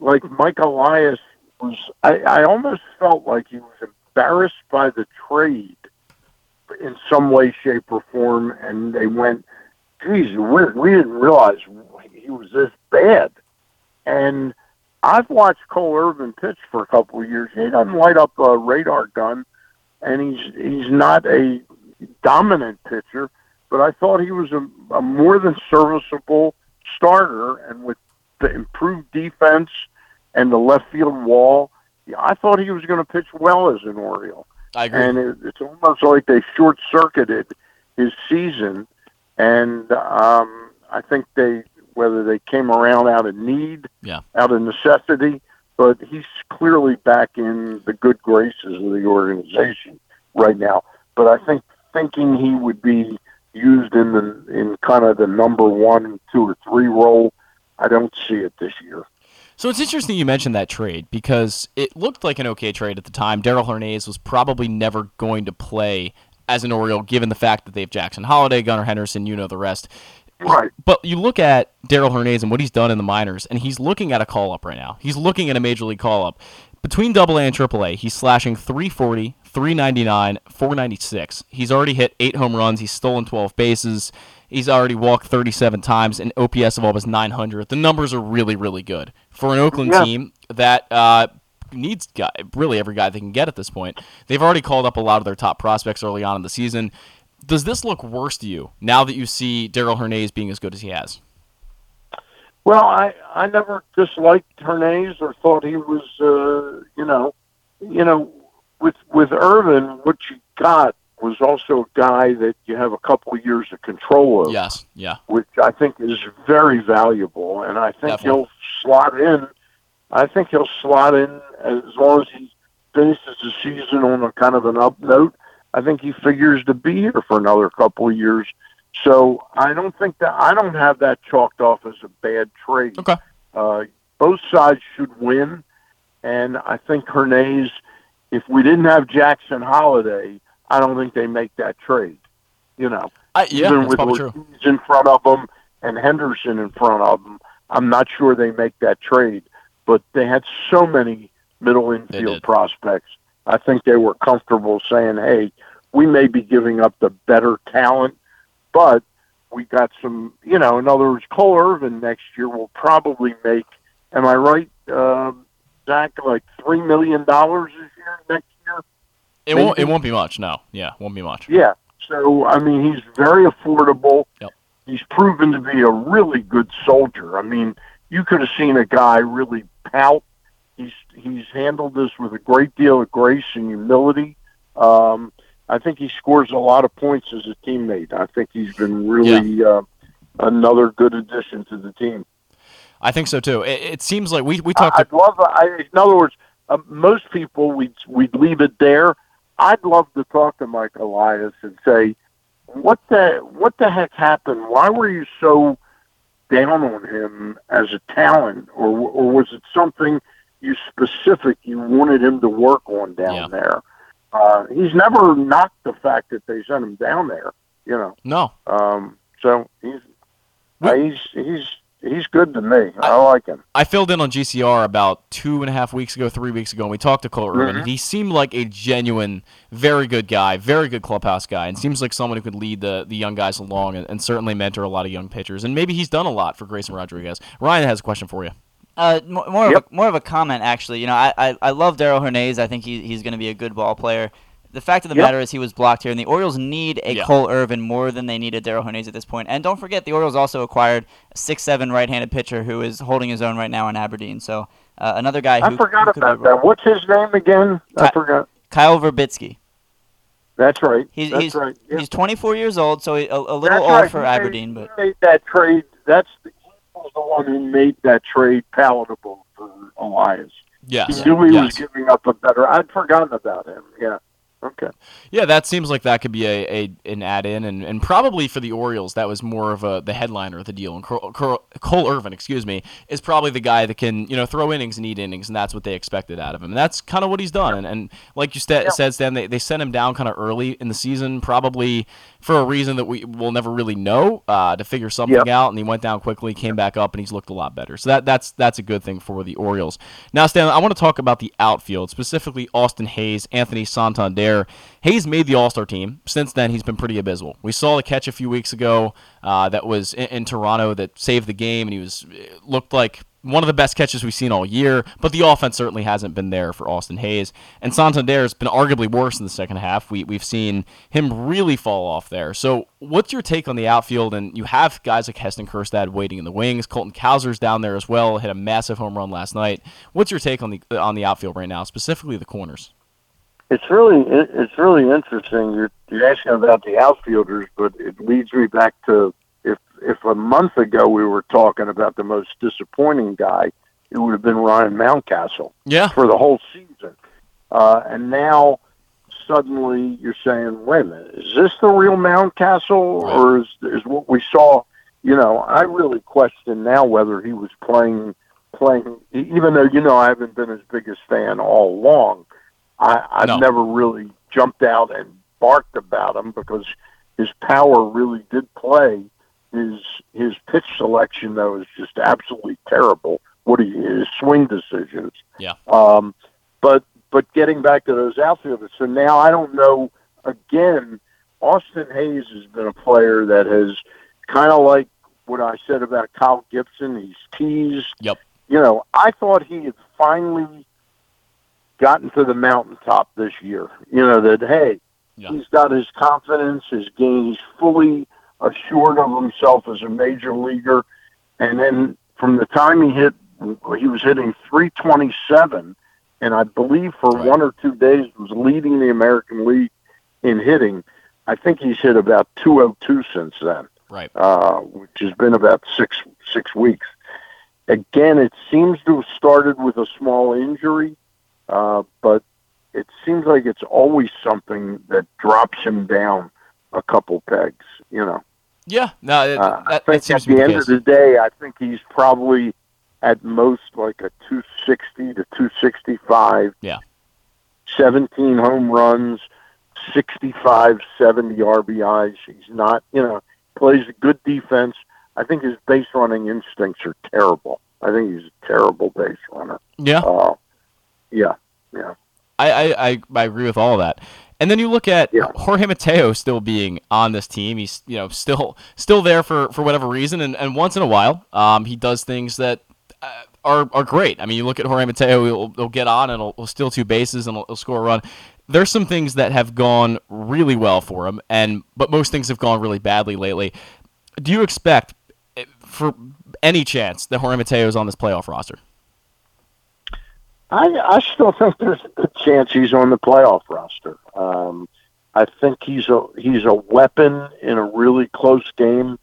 like Mike Elias was. I, I almost felt like he was embarrassed by the trade in some way, shape, or form, and they went, "Geez, we, we didn't realize he was this bad." And I've watched Cole Irvin pitch for a couple of years. He doesn't light up a radar gun, and he's he's not a dominant pitcher. But I thought he was a, a more than serviceable starter, and with the improved defense and the left field wall, I thought he was going to pitch well as an Oriole I agree. and it, it's almost like they short circuited his season. And um, I think they whether they came around out of need, Yeah. out of necessity, but he's clearly back in the good graces of the organization right now. But I think thinking he would be used in the in kind of the number one, two, or three role, I don't see it this year. So it's interesting you mentioned that trade because it looked like an okay trade at the time. Daryl Hernandez was probably never going to play as an Oriole, given the fact that they have Jackson Holliday, Gunnar Henderson, you know the rest. Right. But you look at Daryl Hernandez and what he's done in the minors, and he's looking at a call up right now. He's looking at a major league call up. Between Double A and Triple A, he's slashing 340, 399, 496. He's already hit eight home runs. He's stolen 12 bases. He's already walked 37 times, and OPS of almost 900. The numbers are really, really good for an Oakland Yeah. team that uh, needs guy, really every guy they can get at this point. They've already called up a lot of their top prospects early on in the season. Does this look worse to you now that you see Daryl Hernandez being as good as he has? Well, I I never disliked Hernandez or thought he was uh, you know you know with with Irvin what you got was also a guy that you have a couple of years of control of, Yes. Yeah. which I think is very valuable, and I think Definitely. he'll slot in. I think he'll slot in as long as he finishes the season on a kind of an up note. I think he figures to be here for another couple of years. So I don't think that I don't have that chalked off as a bad trade. Okay. Uh, both sides should win, and I think Hernandez. If we didn't have Jackson Holliday, I don't think they make that trade. You know, I, yeah, even with true. Ortiz in front of them and Henderson in front of them, I'm not sure they make that trade. But they had so many middle infield prospects. I think they were comfortable saying, "Hey, we may be giving up the better talent, but we got some." You know, in other words, Cole Irvin next year will probably make Am I right, uh, Zach? Like three million dollars this year, next year. It won't. It won't be much. No. Yeah, won't be much. Yeah. So I mean, he's very affordable. Yep. He's proven to be a really good soldier. I mean, you could have seen a guy really pout. He's he's handled this with a great deal of grace and humility. Um, I think he scores a lot of points as a teammate. I think he's been really uh, another good addition to the team. I think so too. It, it seems like we we talked. I'd love. I, in other words, uh, most people we'd we'd leave it there. I'd love to talk to Mike Elias and say, what the what the heck happened? Why were you so down on him as a talent, or or was it something you specific you wanted him to work on down Yeah. there? Uh, he's never knocked the fact that they sent him down there. You know, no. um, so he's uh, he's he's he's good to me. I, like him. I filled in on GCR about two and a half weeks ago, three weeks ago, and we talked to Irvin. Mhm. and He seemed like a genuine, very good guy, very good clubhouse guy, and seems like someone who could lead the, the young guys along and, and certainly mentor a lot of young pitchers. And maybe he's done a lot for Grayson Rodriguez. Ryan has a question for you. Uh, mo- more Yep. of a, more of a comment actually. You know, I I, I love Daryl Hernandez. I think he, he's going to be a good ball player. The fact of the Yep. matter is he was blocked here, and the Orioles need a Yeah. Cole Irvin more than they needed Daryl Hernandez at this point. And don't forget, the Orioles also acquired a six-seven right-handed pitcher who is holding his own right now in Aberdeen. So uh, another guy I forgot who could about that. What's his name again? I Ty- forgot. Kyle Virbitsky. That's right. He's That's he's, right. Yeah. he's 24 years old, so he, a, a little That's old right. for He made- Aberdeen, but made that trade. That's the, he was the one who made that trade palatable for Elias. Yes. He knew he was giving up a better. I'd forgotten about him. Yeah. Okay. Yeah, that seems like that could be a, a an add in, and, and probably for the Orioles, that was more of a the headliner of the deal. And Cole, Cole, Cole Irvin, excuse me, is probably the guy that can you know throw innings and eat innings, and that's what they expected out of him. And that's kind of what he's done. And, and like you sta- Yeah. said, Stan, they, they sent him down kind of early in the season, probably for a reason that we will never really know uh, to figure something Yep. out. And he went down quickly, came back up, and he's looked a lot better. So that that's that's a good thing for the Orioles. Now, Stan, I want to talk about the outfield, specifically Austin Hays, Anthony Santander. Hays made the All Star team. Since then, he's been pretty abysmal. We saw the catch a few weeks ago uh, that was in, in Toronto that saved the game, and he was looked like one of the best catches we've seen all year. But the offense certainly hasn't been there for Austin Hays, and Santander has been arguably worse in the second half. We we've seen him really fall off there. So, what's your take on the outfield? And you have guys like Heston Kjerstad waiting in the wings. Colton Cowser's down there as well. Hit a massive home run last night. What's your take on the on the outfield right now, specifically the corners? It's really it's really interesting. You're you're asking about the outfielders, but it leads me back to if if a month ago we were talking about the most disappointing guy, it would have been Ryan Mountcastle Yeah, for the whole season. Uh, and now suddenly you're saying, wait a minute, is this the real Mountcastle, or is is what we saw? You know, I really question now whether he was playing playing, even though you know I haven't been his biggest fan all along. I, I've No. never really jumped out and barked about him because his power really did play. His his pitch selection though is just absolutely terrible. What he his swing decisions. Yeah. Um, but but getting back to those outfielders, so now I don't know. Again, Austin Hays has been a player that has kind of like what I said about Kyle Gibson. He's teased. Yep. You know, I thought he had finally gotten to the mountaintop this year. You know that hey, Yeah. he's got his confidence, his game. He's fully assured of himself as a major leaguer. And then from the time he hit, he was hitting 327, and I believe for Right. one or two days was leading the American League in hitting. I think he's hit about 202 since then right. uh, which has been about six six weeks. Again, it seems to have started with a small injury, uh, but it seems like it's always something that drops him down a couple pegs. You know, Yeah, no, it, uh, I that, that think seems at the the end case. of the day, I think he's probably at most like a 260 to 265. Yeah. 17 home runs, 65, 70 RBIs. He's not, you know, plays a good defense. I think his base running instincts are terrible. I think he's a terrible base runner. yeah, Uh, yeah, yeah. I, I, I, I agree with all that. And then you look at Yeah. Jorge Mateo still being on this team. He's you know still still there for, for whatever reason, and, and once in a while, um, he does things that uh, are, are great. I mean, you look at Jorge Mateo, he'll, he'll get on and he'll, he'll steal two bases and he'll, he'll score a run. There's some things that have gone really well for him, and but most things have gone really badly lately. Do you expect, eh, for any chance, that Jorge Mateo is on this playoff roster? I, I still think there's a good chance he's on the playoff roster. Um, I think he's a he's a weapon in a really close game,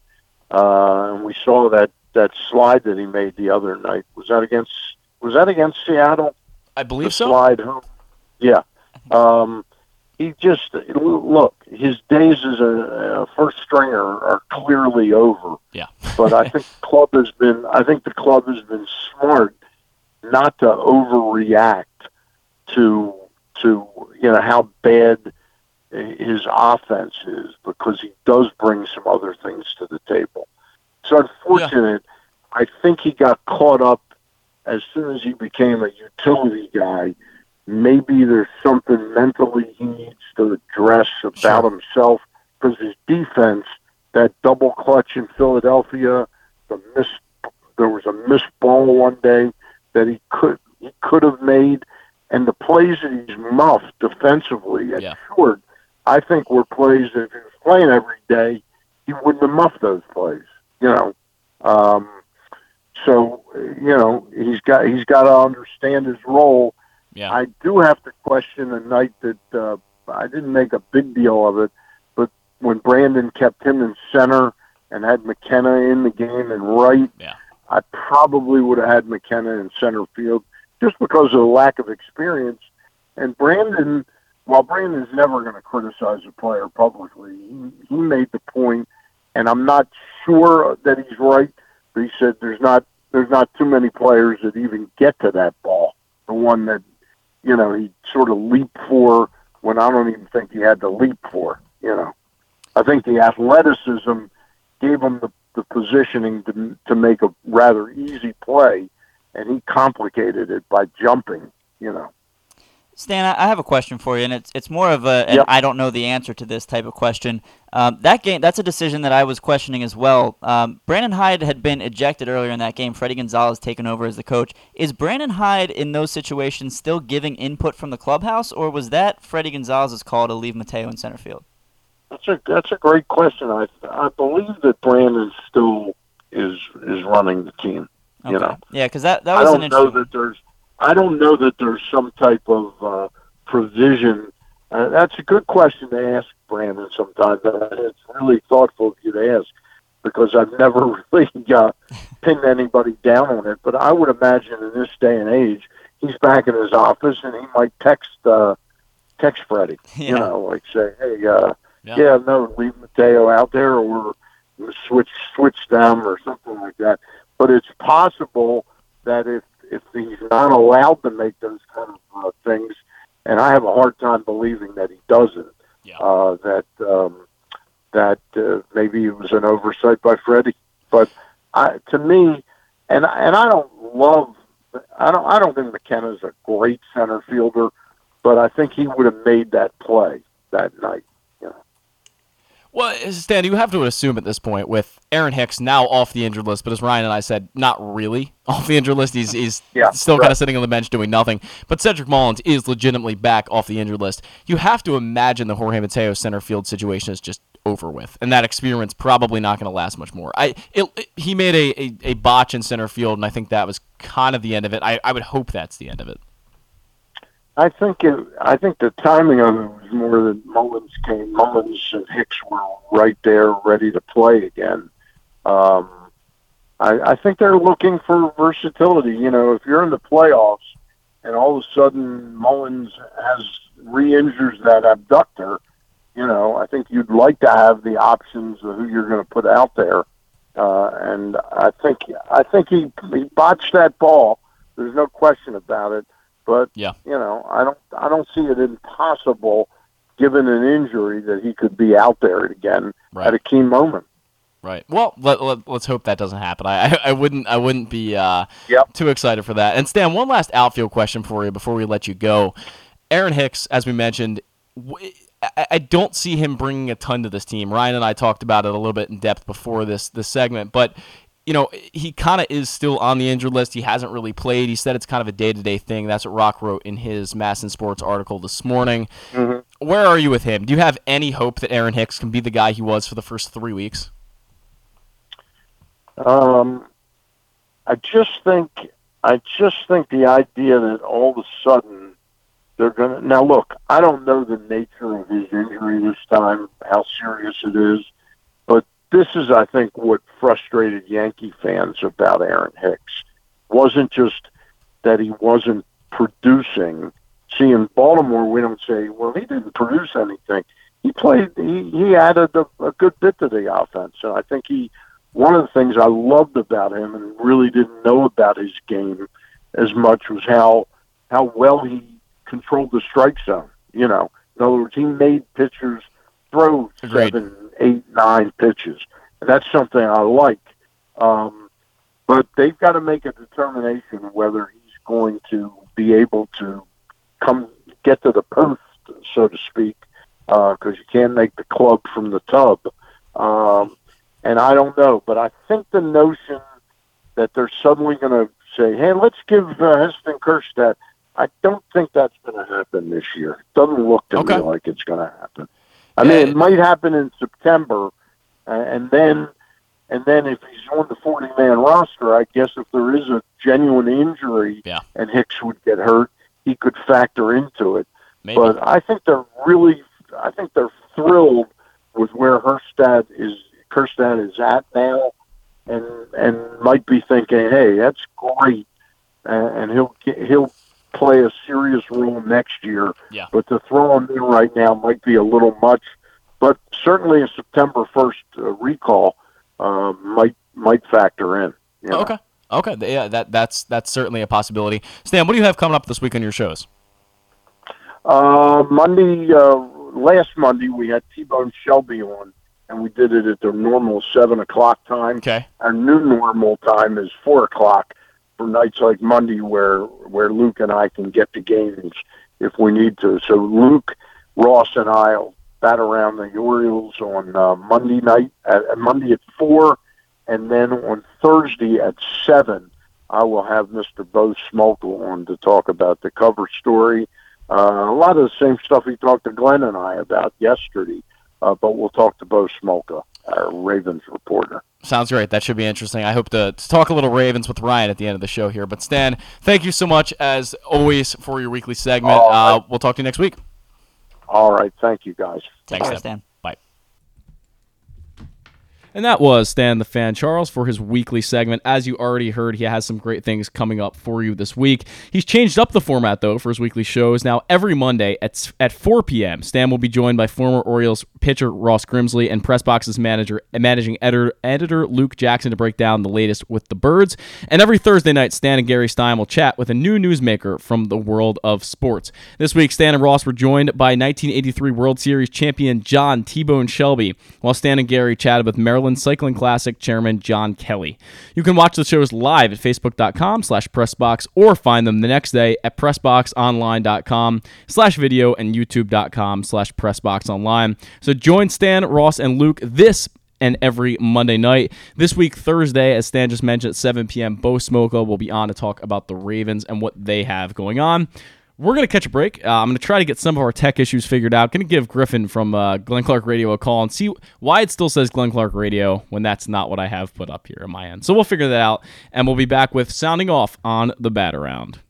uh, and we saw that that slide that he made the other night. Was that against Was that against Seattle? I believe the so. Slide home. Yeah. Um, he just look. His days as a, a first stringer are clearly over. Yeah. but I think the club has been. I think the club has been smart not to overreact to to you know how bad his offense is because he does bring some other things to the table. It's unfortunate. I think he got caught up as soon as he became a utility guy. Maybe there's something mentally he needs to address about Sure. himself because his defense, that double clutch in Philadelphia, the miss, there was a missed ball one day that he could he could have made, and the plays that he's muffed defensively at Yeah. short, I think were plays that if he was playing every day, he wouldn't have muffed those plays. You know, um, so you know he's got he's got to understand his role. Yeah. I do have to question the night that uh, I didn't make a big deal of it, but when Brandon kept him in center and had McKenna in the game and right, Yeah. I probably would have had McKenna in center field just because of the lack of experience. And Brandon, while Brandon's never going to criticize a player publicly, he, he made the point, and I'm not sure that he's right. But he said there's not there's not too many players that even get to that ball, the one that you know he sort of leaped for when I don't even think he had to leap for. You know, I think the athleticism gave him the, the positioning to to make a rather easy play, and he complicated it by jumping. You know. Stan, I have a question for you, and it's it's more of a an Yep. I don't know the answer to this type of question. Um, that game, that's a decision that I was questioning as well. Um, Brandon Hyde had been ejected earlier in that game. Fredi Gonzalez taken over as the coach. Is Brandon Hyde in those situations still giving input from the clubhouse, or was that Fredi Gonzalez's call to leave Mateo in center field? That's a that's a great question. I I believe that Brandon still is is running the team. You know, yeah, because that that was I don't an know interesting. that there's I don't know that there's some type of uh, provision. Uh, that's a good question to ask Brandon. Sometimes Uh, it's really thoughtful of you to ask because I've never really uh, pinned anybody down on it. But I would imagine in this day and age, he's back in his office and he might text uh, text Fredi. Yeah. You know, like say, hey, uh, Yeah. yeah. no, leave Mateo out there or switch switch them or something like that. But it's possible that if if he's not allowed to make those kind of uh, things, and I have a hard time believing that he doesn't, Yeah. uh, that um, that uh, maybe it was an oversight by Fredi. But I, to me, and and I don't love, I don't I don't think McKenna's a great center fielder, but I think he would have made that play that night. You know. Well, Stan, you have to assume at this point with Aaron Hicks now off the injured list, but as Ryan and I said, not really off the injured list. He's, he's Yeah, still kind of sitting on the bench doing nothing. But Cedric Mullins is legitimately back off the injured list. You have to imagine the Jorge Mateo center field situation is just over with, and that experiment's probably not going to last much more. I it, it- he made a, a, a botch in center field, and I think that was kind of the end of it. I, I would hope that's the end of it. I think it, I think the timing of it was more that Mullins came. Mullins and Hicks were right there, ready to play again. Um, I, I think they're looking for versatility. You know, if you're in the playoffs and all of a sudden Mullins has re-injures that abductor, you know, I think you'd like to have the options of who you're going to put out there. Uh, and I think I think he he botched that ball. There's no question about it. But Yeah. you know, I don't I don't see it impossible, given an injury, that he could be out there again Right. at a key moment. Right. Well, let, let, us hope that doesn't happen. I, I, I wouldn't I wouldn't be uh, Yep. too excited for that. And Stan, one last outfield question for you before we let you go. Aaron Hicks, as we mentioned, w- I, I don't see him bringing a ton to this team. Ryan and I talked about it a little bit in depth before this this segment, but you know, he kind of is still on the injured list. He hasn't really played. He said it's kind of a day to day thing. That's what Roch wrote in his MASN Sports article this morning. Mm-hmm. Where are you with him? Do you have any hope that Aaron Hicks can be the guy he was for the first three weeks? Um, I just think I just think the idea that all of a sudden they're gonna now look. I don't know the nature of his injury this time, how serious it is, this is, I think, what frustrated Yankee fans about Aaron Hicks wasn't just that he wasn't producing. See, in Baltimore, we don't say, well, he didn't produce anything. He played. He he added a, a good bit to the offense, and I think he one of the things I loved about him and really didn't know about his game as much was how how well he controlled the strike zone. You know, in other words, he made pitchers throw Agreed. seven, eight, nine pitches. And that's something I like. Um, but they've got to make a determination whether he's going to be able to come get to the post, so to speak, because you can't make the club from the tub. Um, and I don't know, but I think the notion that they're suddenly going to say, "Hey, let's give uh, Heston Kjerstad," I don't think that's going to happen this year. It doesn't look to Okay. me like it's going to happen. I mean, it might happen in September, uh, and then and then if he's on the forty man roster, I guess if there is a genuine injury Yeah. and Hicks would get hurt, he could factor into it. Maybe. But I think they're really, I think they're thrilled with where Herstad is, Kjerstad is at now, and and might be thinking, hey, that's great, and, and he'll get, he'll play a serious role next year. Yeah. But to throw him in right now might be a little much. But certainly a September first uh, recall uh, might might factor in. you know. Okay. Okay. Yeah, that that's that's certainly a possibility. Stan, what do you have coming up this week on your shows? Uh, Monday, uh, last Monday, we had T-Bone Shelby on, and we did it at the normal seven o'clock time. Okay. Our new normal time is four o'clock for nights like Monday, where where Luke and I can get the games if we need to. So Luke, Ross, and I'll bat around the Orioles on uh, Monday night at, at Monday at four, and then on Thursday at seven. I will have Mr. Bo Smolka on to talk about the cover story. Uh, a lot of the same stuff he talked to Glenn and I about yesterday, uh, but we'll talk to Bo Smolka, our Ravens reporter. Sounds great. That should be interesting. I hope to, to talk a little Ravens with Ryan at the end of the show here. But Stan, thank you so much as always for your weekly segment. All Uh, we'll talk to you next week. All right, thank you guys. Take Thanks, care, Stan. And that was Stan the Fan Charles for his weekly segment. As you already heard, he has some great things coming up for you this week. He's changed up the format though for his weekly shows. Now every Monday at at 4 p.m., Stan will be joined by former Orioles pitcher Ross Grimsley and Pressbox's manager managing editor editor Luke Jackson to break down the latest with the Birds. And every Thursday night, Stan and Gary Stein will chat with a new newsmaker from the world of sports. This week, Stan and Ross were joined by 1983 World Series champion John T-Bone Shelby, while Stan and Gary chatted with Maryland Cycling Classic chairman John Kelly. You can watch the shows live at facebook.com slash pressbox or find them the next day at pressboxonline.com slash video and youtube.com slash pressboxonline. So join Stan, Ross, and Luke this and every Monday night. This week, Thursday, as Stan just mentioned, at 7 p.m., Bo Smolka will be on to talk about the Ravens and what they have going on. We're going to catch a break. Uh, I'm going to try to get some of our tech issues figured out. Going to give Griffin from uh, Glenn Clark Radio a call and see why it still says Glenn Clark Radio when that's not what I have put up here on my end. So we'll figure that out, and we'll be back with sounding off on the bat around.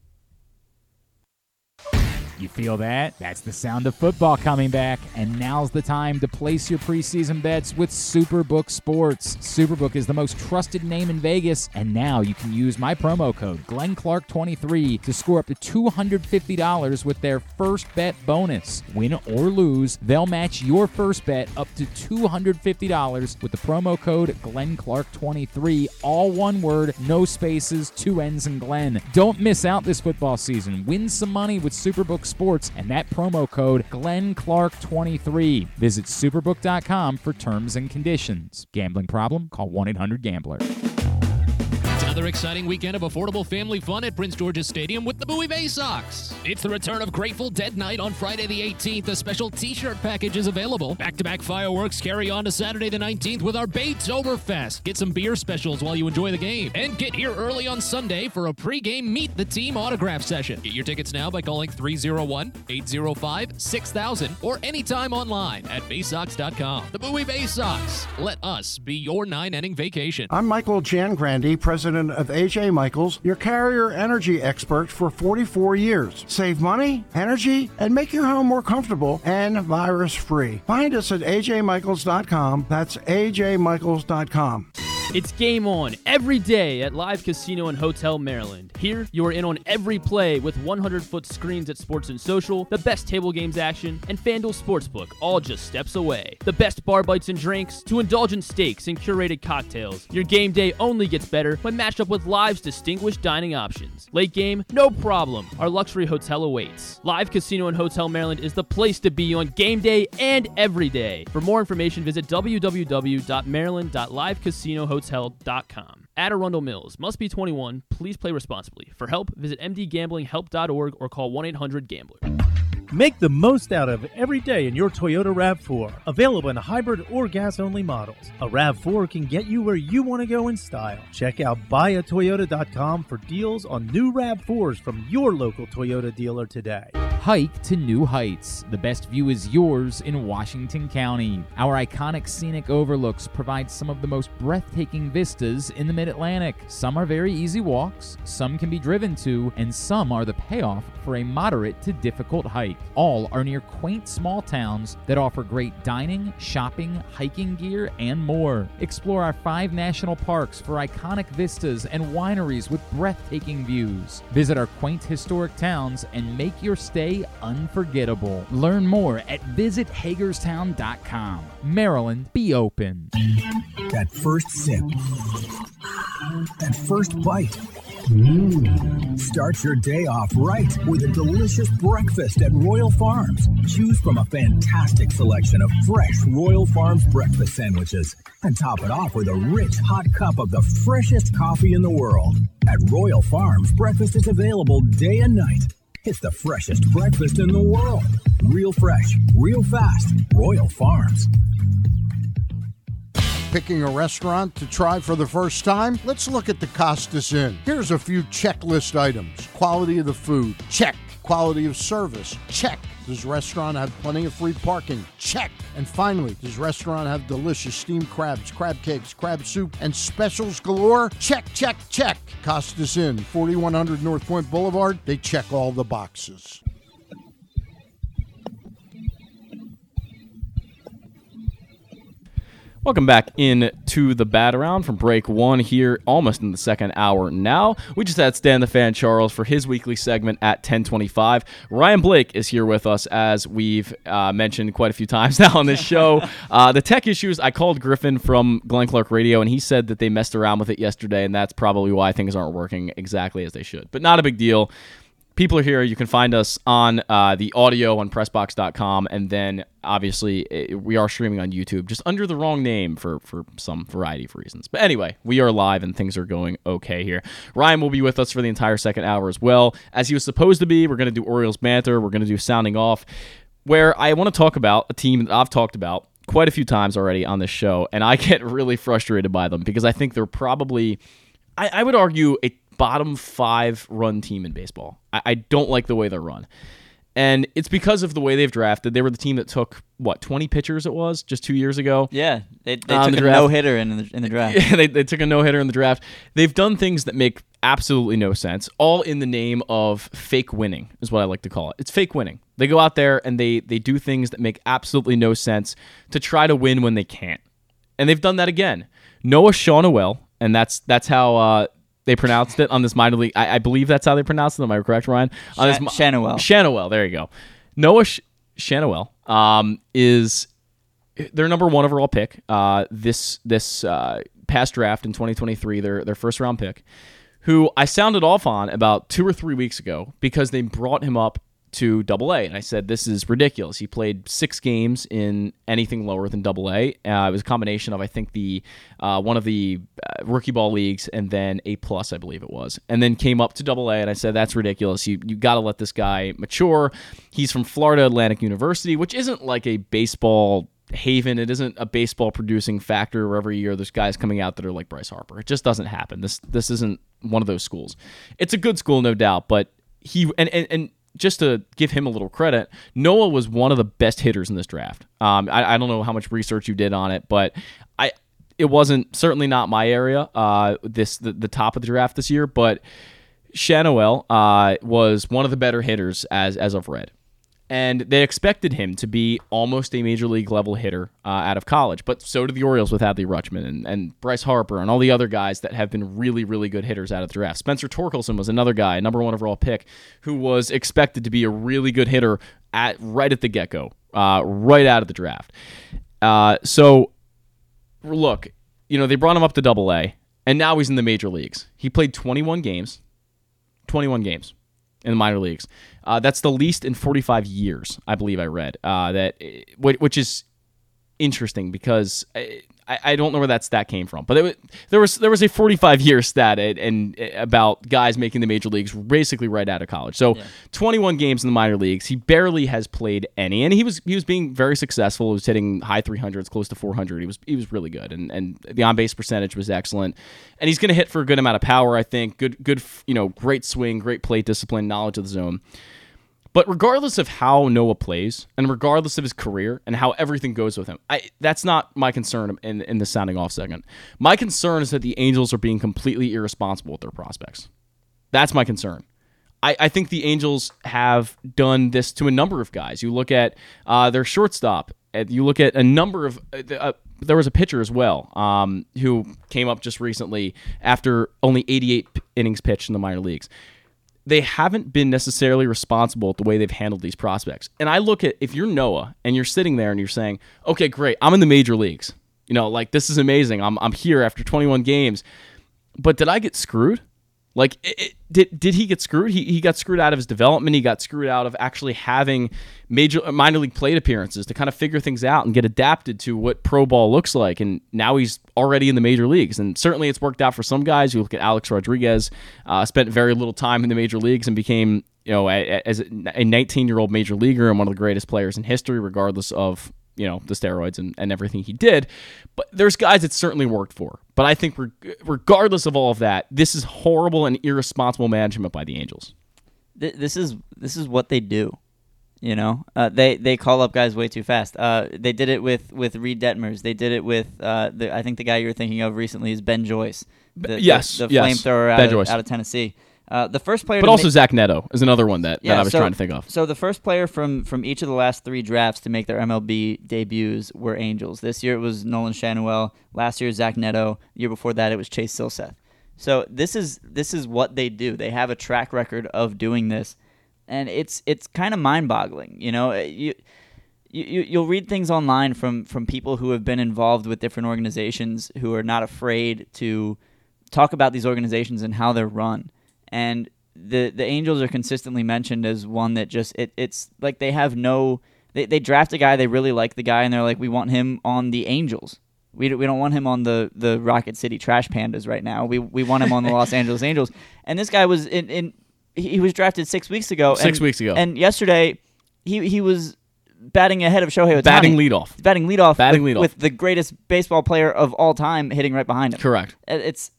You feel that? That's the sound of football coming back, and now's the time to place your preseason bets with Superbook Sports. Superbook is the most trusted name in Vegas, and now you can use my promo code GlennClark23 to score up to $250 with their first bet bonus. Win or lose, they'll match your first bet up to $250 with the promo code GlennClark23. All one word, no spaces, two N's and Glenn. Don't miss out this football season. Win some money with Superbook Sports and that promo code GlennClark23. Visit superbook.com for terms and conditions. Gambling problem? Call 1 800 Gambler. Another exciting weekend of affordable family fun at Prince George's Stadium with the Bowie Bay Sox. It's the return of Grateful Dead Night on Friday the 18th. A special t-shirt package is available. Back-to-back fireworks carry on to Saturday the 19th with our Baytoberfest. Get some beer specials while you enjoy the game. And get here early on Sunday for a pre-game Meet the Team autograph session. Get your tickets now by calling 301-805-6000 or anytime online at baysox.com. The Bowie Bay Sox. Let us be your nine-inning vacation. I'm Michael Jan Grandy, of AJ Michaels, your carrier energy expert for 44 years. Save money, energy, and make your home more comfortable and virus free. Find us at ajmichaels.com. That's ajmichaels.com. It's game on every day at Live Casino and Hotel Maryland. Here, you are in on every play with 100 foot screens at Sports and Social, the best table games action, and FanDuel Sportsbook, all just steps away. The best bar bites and drinks to indulgent steaks and curated cocktails. Your game day only gets better when matched up with Live's distinguished dining options. Late game, no problem. Our luxury hotel awaits. Live Casino and Hotel Maryland is the place to be on game day and every day. For more information, visit www.maryland.livecasinohotel.com. At Arundel Mills, must be 21. Please play responsibly. For help, visit mdgamblinghelp.org or call 1 800 Gambler. Make the most out of every day in your Toyota RAV4. Available in hybrid or gas only models. A RAV4 can get you where you want to go in style. Check out buyatoyota.com for deals on new RAV4s from your local Toyota dealer today. Hike to new heights. The best view is yours in Washington County. Our iconic scenic overlooks provide some of the most breathtaking vistas in the mid Atlantic. Some are very easy walks, some can be driven to, and some are the payoff for a moderate to difficult hike. All are near quaint small towns that offer great dining, shopping, hiking gear, and more. Explore our five national parks for iconic vistas and wineries with breathtaking views. Visit our quaint historic towns and make your stay unforgettable. Learn more at visithagerstown.com. Maryland, be open. That first sip. That first bite. Mmm. Start your day off right with a delicious breakfast at Royal Farms. Choose from a fantastic selection of fresh Royal Farms breakfast sandwiches and top it off with a rich hot cup of the freshest coffee in the world. At Royal Farms, breakfast is available day and night. It's the freshest breakfast in the world. Real fresh, real fast. Royal Farms. Picking a restaurant to try for the first time? Let's look at the Costas Inn. Here's a few checklist items quality of the food, check. Quality of service, check. Does restaurant have plenty of free parking? Check. And finally, does restaurant have delicious steamed crabs, crab cakes, crab soup, and specials galore? Check, check, check. Costas Inn, 4100 North Point Boulevard. They check all the boxes. Welcome back in to the bat around from break one here, almost in the second hour now. We just had Stan the Fan Charles for his weekly segment at 1025. Ryan Blake is here with us, as we've uh, mentioned quite a few times now on this show. uh, the tech issues, I called Griffin from Glenn Clark Radio, and he said that they messed around with it yesterday, and that's probably why things aren't working exactly as they should. But not a big deal people are here. You can find us on uh, the audio on pressbox.com. And then obviously eh, we are streaming on YouTube just under the wrong name for, for some variety of reasons. But anyway, we are live and things are going okay here. Ryan will be with us for the entire second hour as well. As he was supposed to be, we're going to do Orioles banter. We're going to do sounding off, where I want to talk about a team that I've talked about quite a few times already on this show. And I get really frustrated by them because I think they're probably, I, I would argue, a bottom five run team in baseball. I, I, don't like the way they're run. And it's because of the way they've drafted. They were the team that took, what, 20 pitchers it was just two years ago? Yeah. They, they on took the a no hitter in the, in the draft. Yeah, they, they took a no hitter in the draft. They've done things that make absolutely no sense, all in the name of fake winning, is what I like to call it. It's fake winning. They go out there and they, they do things that make absolutely no sense to try to win when they can't. And they've done that again. Noah Schanuel, and that's that's how uh, they pronounced it on this minor league. I, I, believe that's how they pronounced it. Am I correct, Ryan? On Sha- Schanuel. Schanuel. There you go. Noah Sh- Schanuel um, is their number one overall pick. Uh, this this uh, past draft in 2023, their their first round pick, who I sounded off on about two or three weeks ago because they brought him up to Double A, and I said this is ridiculous. He played six games in anything lower than Double A. Uh, it was a combination of I think the uh, one of the uh, rookie ball leagues and then A plus, I believe it was, and then came up to Double A, and I said that's ridiculous. You you got to let this guy mature. He's from Florida Atlantic University, which isn't like a baseball haven. It isn't a baseball producing factor where every year there's guys coming out that are like Bryce Harper. It just doesn't happen. This this isn't one of those schools. It's a good school, no doubt, but he and and, and just to give him a little credit, Noah was one of the best hitters in this draft. Um, I, I don't know how much research you did on it, but I it wasn't certainly not my area. Uh, this the, the top of the draft this year, but Schanuel uh, was one of the better hitters as as of red and they expected him to be almost a major league level hitter uh, out of college. But so did the Orioles with Adley Rutschman and, and Bryce Harper and all the other guys that have been really, really good hitters out of the draft. Spencer Torkelson was another guy, number one overall pick, who was expected to be a really good hitter at right at the get go, uh, right out of the draft. Uh, so, look, you know they brought him up to Double A, and now he's in the major leagues. He played 21 games, 21 games in the minor leagues. Uh, that's the least in 45 years, I believe I read. Uh, that which is interesting because I, I don't know where that stat came from, but it, there was there was a 45 year stat and, and, about guys making the major leagues basically right out of college. So yeah. 21 games in the minor leagues, he barely has played any, and he was he was being very successful. He was hitting high 300s, close to 400. He was he was really good, and and the on base percentage was excellent. And he's going to hit for a good amount of power, I think. Good good you know great swing, great plate discipline, knowledge of the zone. But regardless of how Noah plays, and regardless of his career and how everything goes with him, I, that's not my concern in, in the sounding off segment. My concern is that the Angels are being completely irresponsible with their prospects. That's my concern. I, I think the Angels have done this to a number of guys. You look at uh, their shortstop. You look at a number of. Uh, uh, there was a pitcher as well um, who came up just recently after only 88 innings pitched in the minor leagues they haven't been necessarily responsible at the way they've handled these prospects. And I look at if you're Noah and you're sitting there and you're saying, okay, great, I'm in the major leagues. You know, like this is amazing. I'm, I'm here after 21 games. But did I get screwed? Like, it, it, did did he get screwed? He, he got screwed out of his development. He got screwed out of actually having major uh, minor league plate appearances to kind of figure things out and get adapted to what pro ball looks like. And now he's already in the major leagues. And certainly it's worked out for some guys. You look at Alex Rodriguez, uh, spent very little time in the major leagues and became you know as a 19 year old major leaguer and one of the greatest players in history, regardless of you know the steroids and, and everything he did but there's guys it certainly worked for but i think regardless of all of that this is horrible and irresponsible management by the angels. This is this is what they do you know? Uh, they they call up guys way too fast. Uh, they did it with with reid detmers. They did it with uh, the, i think the guy you're thinking of recently is ben joyce the, yes the, the yes. flamethrower out, out of tennessee uh, the first player, but also Zach Neto is another one that, yeah, that I was so, trying to think of. So the first player from from each of the last three drafts to make their MLB debuts were Angels. This year it was Nolan Schanuel. Last year Zach Neto. The year before that it was Chase Silseth. So this is this is what they do. They have a track record of doing this, and it's it's kind of mind boggling. You know, you. You, you'll read things online from, from people who have been involved with different organizations who are not afraid to talk about these organizations and how they're run and the the Angels are consistently mentioned as one that just it, it's like they have no they, they draft a guy they really like the guy and they're like we want him on the Angels we, we don't want him on the, the Rocket City Trash Pandas right now we we want him on the Los Angeles Angels and this guy was in, in he was drafted six weeks ago six and, weeks ago and yesterday he he was batting ahead of Shohei Ohtani. Batting leadoff. Batting leadoff. Batting with, leadoff. with the greatest baseball player of all time hitting right behind him. Correct. Uh, it's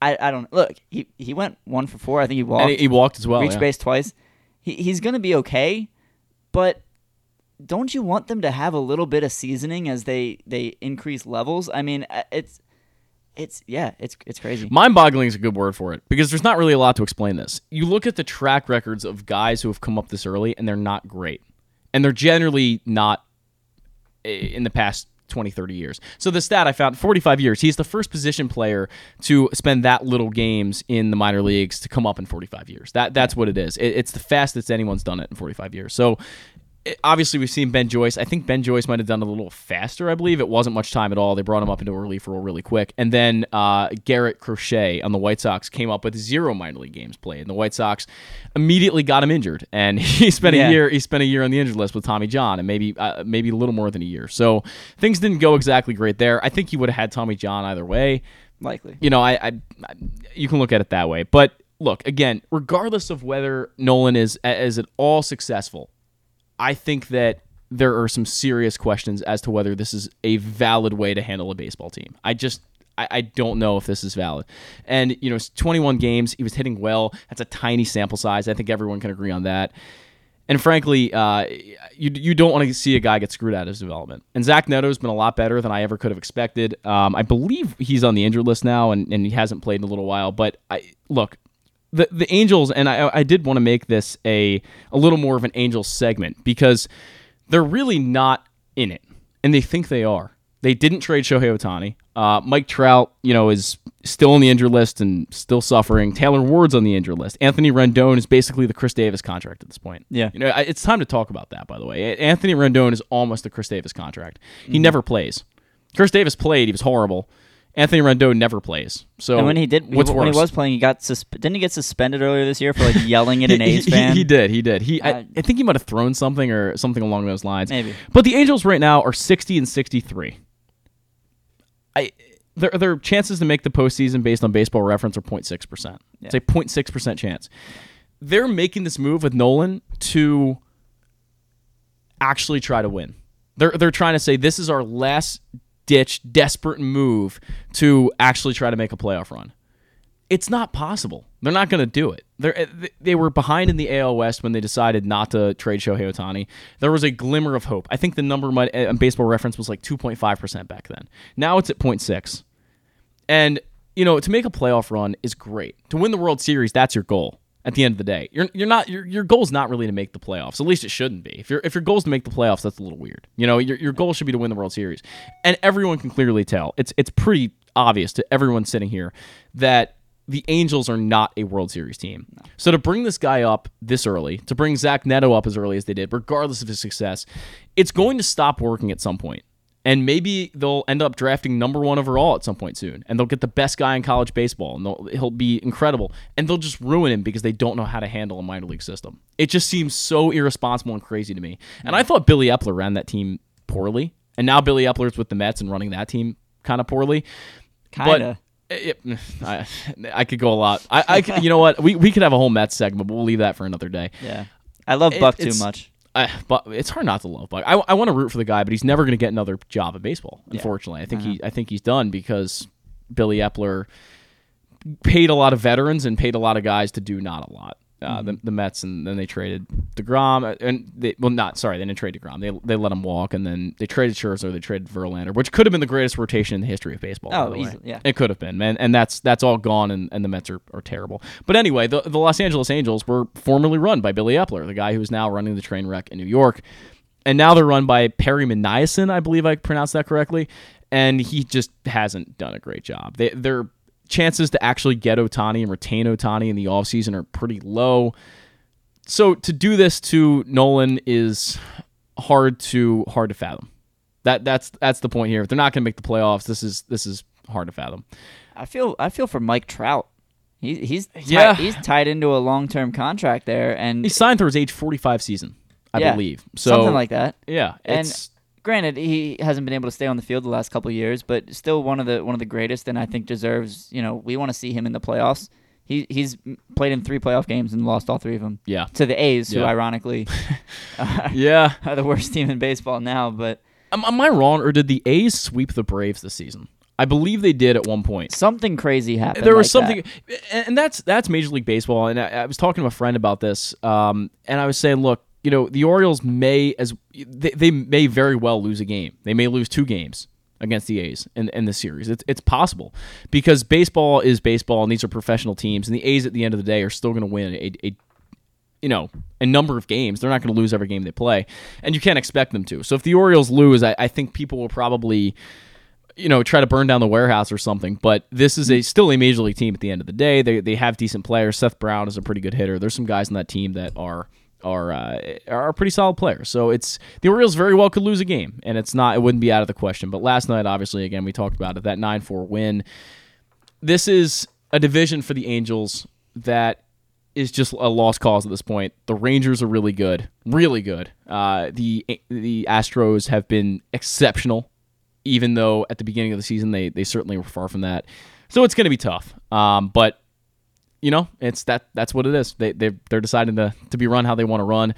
I, I don't look. He he went one for four. I think he walked. And he, he walked as well. Reached yeah. base twice. He he's gonna be okay, but don't you want them to have a little bit of seasoning as they they increase levels? I mean, uh, it's it's yeah, it's it's crazy. Mind-boggling is a good word for it because there's not really a lot to explain this. You look at the track records of guys who have come up this early and they're not great, and they're generally not eh, in the past 20, 30 years. So the stat I found 45 years. He's the first position player to spend that little games in the minor leagues to come up in 45 years. That that's what it is. It, it's the fastest anyone's done it in 45 years. So obviously we've seen Ben Joyce. I think Ben Joyce might have done a little faster. I believe it wasn't much time at all. They brought him up into a relief role really quick, and then uh, Garrett Crochet on the White Sox came up with zero minor league games played, and the White Sox immediately got him injured, and he spent Yeah. a year. He spent a year on the injured list with Tommy John, and maybe uh, maybe a little more than a year. So things didn't go exactly great there. I think he would have had Tommy John either way Likely. you know, I, I, I you can look at it that way. But look, again, regardless of whether Nolan is is at all successful, I think that there are some serious questions as to whether this is a valid way to handle a baseball team. I just I, I don't know if this is valid. And you know, it's 21 games, he was hitting well. That's a tiny sample size. I think everyone can agree on that. And frankly, uh, you you don't want to see a guy get screwed out of his development. And Zach Neto's been a lot better than I ever could have expected. Um, I believe he's on the injured list now, and, and he hasn't played in a little while. But I look, the the Angels, and I I did want to make this a a little more of an Angels segment because they're really not in it, and they think they are. They didn't trade Shohei Ohtani. Uh, Mike Trout, you know, is still on the injured list and still suffering. Taylor Ward's on the injured list. Anthony Rendon is basically the Chris Davis contract at this point. Yeah. you know, I- it's time to talk about that. By the way, Anthony Rendon is almost the Chris Davis contract. He Mm-hmm. never plays. Chris Davis played. He was horrible. Anthony Rendon never plays. So and when he did, what's when worse? he was playing, he got susp- didn't he get suspended earlier this year for like yelling at an A's he, fan? He did. He did. He. Uh, I, I think he might have thrown something or something along those lines. Maybe. But the Angels right now are sixty and sixty-three. I their their chances to make the postseason based on Baseball Reference are 06 percent. It's a 06 percent chance. They're making this move with Nolan to actually try to win. They're they're trying to say this is our last ditch desperate move to actually try to make a playoff run. It's not possible. They're not going to do it. They're, they were behind in the AL West when they decided not to trade Shohei Ohtani. There was a glimmer of hope. I think the number might, uh, on baseball reference was like 2.5% back then. Now it's at 0.6. And, you know, to make a playoff run is great. To win the World Series, that's your goal at the end of the day. You're, you're not your, your goal is not really to make the playoffs. At least it shouldn't be. If your if your goal is to make the playoffs, that's a little weird. You know, your, your goal should be to win the World Series. And everyone can clearly tell. It's it's pretty obvious to everyone sitting here that the Angels are not a World Series team. So to bring this guy up this early, to bring Zach Neto up as early as they did, regardless of his success, it's going to stop working at some point. And maybe they'll end up drafting number one overall at some point soon, and they'll get the best guy in college baseball, and he'll be incredible. And they'll just ruin him because they don't know how to handle a minor league system. It just seems so irresponsible and crazy to me. And I thought Billy Eppler ran that team poorly, and now Billy Eppler's with the Mets and running that team kind of poorly. Kinda. But it, I, I could go a lot. I, I you know what? We, we could have a whole Mets segment, but we'll leave that for another day. Yeah. I love It- Buck too much. I, but it's hard not to love Buck. I, I want to root for the guy, but he's never going to get another job in baseball. Unfortunately, I think he mm-hmm. I think he's done because Billy Eppler paid a lot of veterans and paid a lot of guys to do not a lot. Uh, the, the Mets and then they traded deGrom and they well not sorry they didn't trade deGrom they they let him walk and then they traded Scherzer they traded Verlander which could have been the greatest rotation in the history of baseball. Oh, easily, yeah. It could have been, man, and that's that's all gone, and, and the Mets are, are terrible. But anyway, the, the Los Angeles Angels were formerly run by Billy Eppler, the guy who is now running the train wreck in New York, and now they're run by Perry Minasian, I believe I pronounced that correctly, and he just hasn't done a great job. They, their chances to actually get Ohtani and retain Ohtani in the offseason are pretty low. So to do this to Nolan is hard to hard to fathom. That that's that's the point here. If they're not going to make the playoffs, this is this is hard to fathom. I feel I feel for Mike Trout. He, he's Yeah. he's tied into a long term contract there, and He signed through his age 45 season, I Yeah, believe. So something like that. Yeah, and it's granted, he hasn't been able to stay on the field the last couple of years, but still one of the one of the greatest, and I think deserves. You know, we want to see him in the playoffs. He he's played in three playoff games and lost all three of them. Yeah. to the A's, who ironically, are, Yeah. are the worst team in baseball now. But am, am I wrong or did the A's sweep the Braves this season? I believe they did at one point. something crazy happened. there was like something that. and and that's that's major league baseball and I, I was talking to a friend about this um, and i was saying look you know the orioles may as they, they may very well lose a game they may lose two games against the a's in, in this series it's, it's possible because baseball is baseball and these are professional teams and the a's at the end of the day are still going to win a, a you know, a number of games. They're not going to lose every game they play, and you can't expect them to. So if the Orioles lose, I, I think people will probably, you know, try to burn down the warehouse or something. But this is a still a major league team at the end of the day. They they have decent players. Seth Brown is a pretty good hitter. There's some guys on that team that are are uh, are pretty solid players. So it's the Orioles very well could lose a game, and it's not it wouldn't be out of the question. But last night, obviously, again we talked about it that nine four win. This is a division for the Angels that is just a lost cause at this point. The Rangers are really good, really good. Uh, the the Astros have been exceptional, even though at the beginning of the season they they certainly were far from that. So it's going to be tough. Um, but you know, it's that that's what it is. They they they're deciding to to be run how they want to run.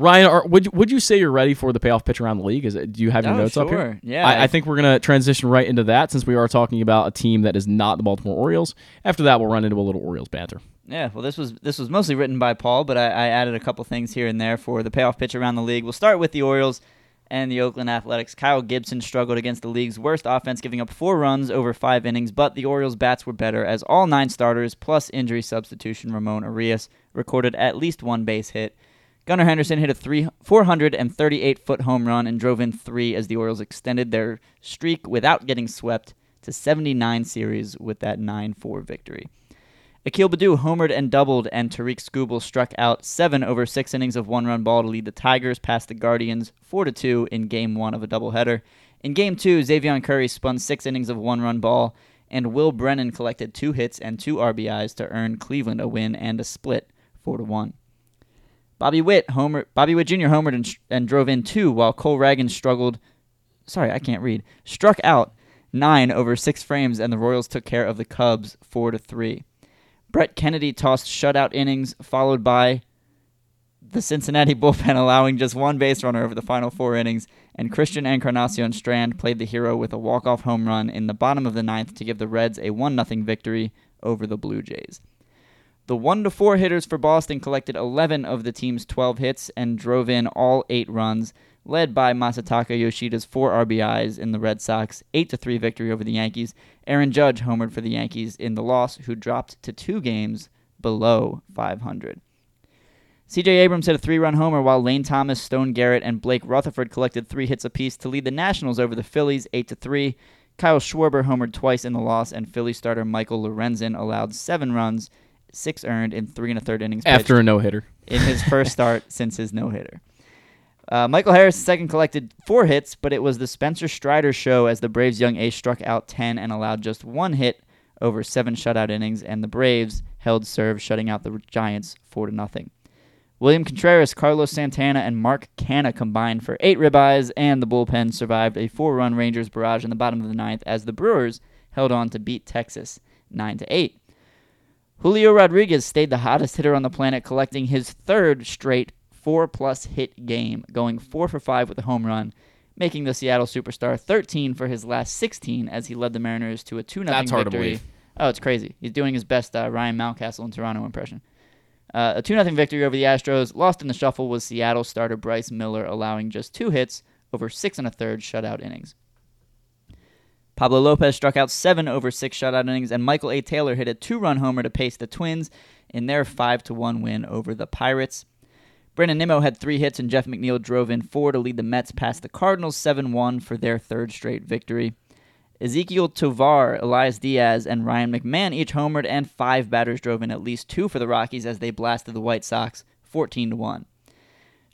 Ryan, are, would you, would you say you're ready for the payoff pitch around the league? Is it, do you have your Oh, notes up here? Yeah. I, I think we're gonna transition right into that since we are talking about a team that is not the Baltimore Orioles. After that, we'll run into a little Orioles banter. Yeah, well, this was this was mostly written by Paul, but I, I added a couple things here and there for the payoff pitch around the league. We'll start with the Orioles and the Oakland Athletics. Kyle Gibson struggled against the league's worst offense, giving up four runs over five innings, but the Orioles' bats were better as all nine starters plus injury substitution Ramon Urias recorded at least one base hit. Gunnar Henderson hit a three, 438 foot home run and drove in three as the Orioles extended their streak without getting swept to 79 series with that 9 4 victory. Akil Baddoo homered and doubled, and Tarik Skubal struck out seven over six innings of one-run ball to lead the Tigers past the Guardians four to two in Game One of a doubleheader. In Game Two, Xavier Curry spun six innings of one-run ball, and Will Brennan collected two hits and two RBIs to earn Cleveland a win and a split, four to one. Bobby Witt homer, Bobby Witt Jr. homered and, and drove in two, while Cole Reagan struggled. Sorry, I can't read. Struck out nine over six frames, and the Royals took care of the Cubs four to three. Brett Kennedy tossed shutout innings, followed by the Cincinnati bullpen allowing just one base runner over the final four innings, and Christian Encarnacion Strand played the hero with a walk-off home run in the bottom of the ninth to give the Reds a 1-0 victory over the Blue Jays. The 1 to 4 hitters for Boston collected 11 of the team's 12 hits and drove in all 8 runs, led by Masataka Yoshida's 4 RBIs in the Red Sox 8 to 3 victory over the Yankees. Aaron Judge homered for the Yankees in the loss, who dropped to 2 games below 500. CJ Abrams hit a three run homer while Lane Thomas, Stone Garrett, and Blake Rutherford collected three hits apiece to lead the Nationals over the Phillies 8 to 3. Kyle Schwarber homered twice in the loss, and Philly starter Michael Lorenzen allowed seven runs, six earned in three and a third innings After a no hitter. in his first start since his no hitter. Uh, Michael Harris second collected four hits, but it was the Spencer Strider show as the Braves' young ace struck out 10 and allowed just one hit over seven shutout innings, and the Braves held serve, shutting out the Giants 4 to nothing. William Contreras, Carlos Santana, and Mark Canha combined for eight ribeyes, and the bullpen survived a four-run Rangers barrage in the bottom of the ninth as the Brewers held on to beat Texas 9 to 8. Julio Rodriguez stayed the hottest hitter on the planet, collecting his third straight four-plus hit game, going four for five with a home run, making the Seattle superstar 13 for his last 16 as he led the Mariners to a 2 0 That's hard to victory. Oh, it's crazy. He's doing his best uh, Ryan Mountcastle in Toronto impression. Uh, a 2 0 victory over the Astros. Lost in the shuffle was Seattle starter Bryce Miller, allowing just two hits over six and a third shutout innings. Pablo Lopez struck out seven over six shutout innings, and Michael A. Taylor hit a two run homer to pace the Twins in their 5 to 1 win over the Pirates. Brandon Nimmo had three hits, and Jeff McNeil drove in four to lead the Mets past the Cardinals 7 1 for their third straight victory. Ezequiel Tovar, Elias Diaz, and Ryan McMahon each homered, and five batters drove in at least two for the Rockies as they blasted the White Sox 14 1.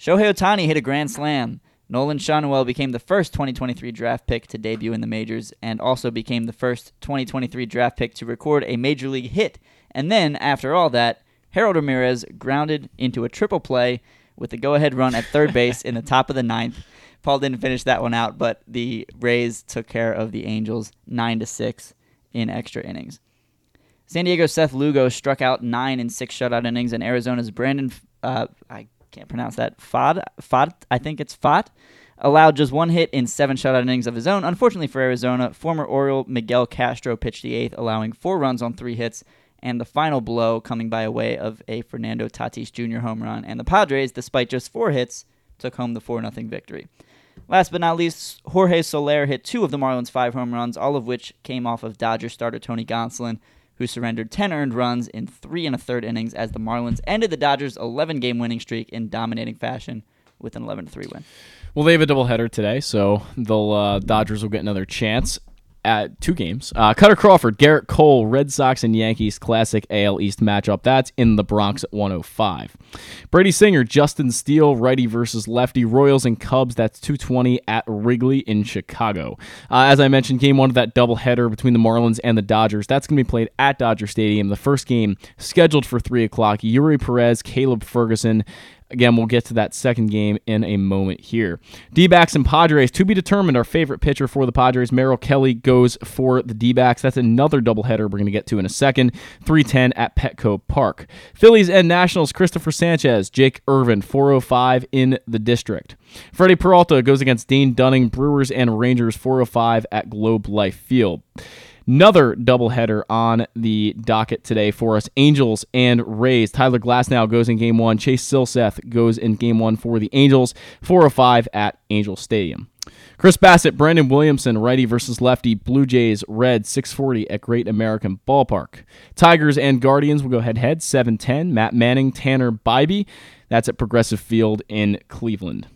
Shohei Ohtani hit a grand slam. Nolan Schanuel became the first 2023 draft pick to debut in the majors and also became the first 2023 draft pick to record a major league hit. And then, after all that, Harold Ramirez grounded into a triple play with the go ahead run at third base in the top of the ninth. Paul didn't finish that one out, but the Rays took care of the Angels 9 to 6 in extra innings. San Diego's Seth Lugo struck out nine in six shutout innings, and Arizona's Brandon, uh, I can't pronounce that, Fod, Fod, I think it's Fod, allowed just one hit in seven shutout innings of his own. Unfortunately for Arizona, former Oriole Miguel Castro pitched the eighth, allowing four runs on three hits, and the final blow coming by way of a Fernando Tatis Jr. home run. And the Padres, despite just four hits, took home the 4 0 victory. Last but not least, Jorge Soler hit two of the Marlins' five home runs, all of which came off of Dodger starter Tony Gonsolin, who surrendered 10 earned runs in three and a third innings as the Marlins ended the Dodgers' 11 game winning streak in dominating fashion with an 11 3 win. Well, they have a doubleheader today, so the uh, Dodgers will get another chance. At two games. Uh, Kutter Crawford, Gerrit Cole, Red Sox and Yankees classic AL East matchup. That's in the Bronx at 105. Brady Singer, Justin Steele, righty versus lefty. Royals and Cubs. That's 220 at Wrigley in Chicago. Uh, as I mentioned, game one of that doubleheader between the Marlins and the Dodgers. That's going to be played at Dodger Stadium. The first game scheduled for three o'clock. Eury Perez, Caleb Ferguson. Again, we'll get to that second game in a moment here. D backs and Padres to be determined. Our favorite pitcher for the Padres, Merrill Kelly, goes for the D backs. That's another doubleheader we're going to get to in a second. 310 at Petco Park. Phillies and Nationals, Cristopher Sanchez, Jake Irvin, 405 in the district. Freddy Peralta goes against Dane Dunning, Brewers and Rangers, 405 at Globe Life Field. Another doubleheader on the docket today for us. Angels and Rays. Tyler Glasnow goes in game one. Chase Silseth goes in game one for the Angels. 405 at Angel Stadium. Chris Bassitt, Brandon Williamson, righty versus lefty. Blue Jays, red, 640 at Great American Ballpark. Tigers and Guardians will go head head, 710. Matt Manning, Tanner Bibee. That's at Progressive Field in Cleveland.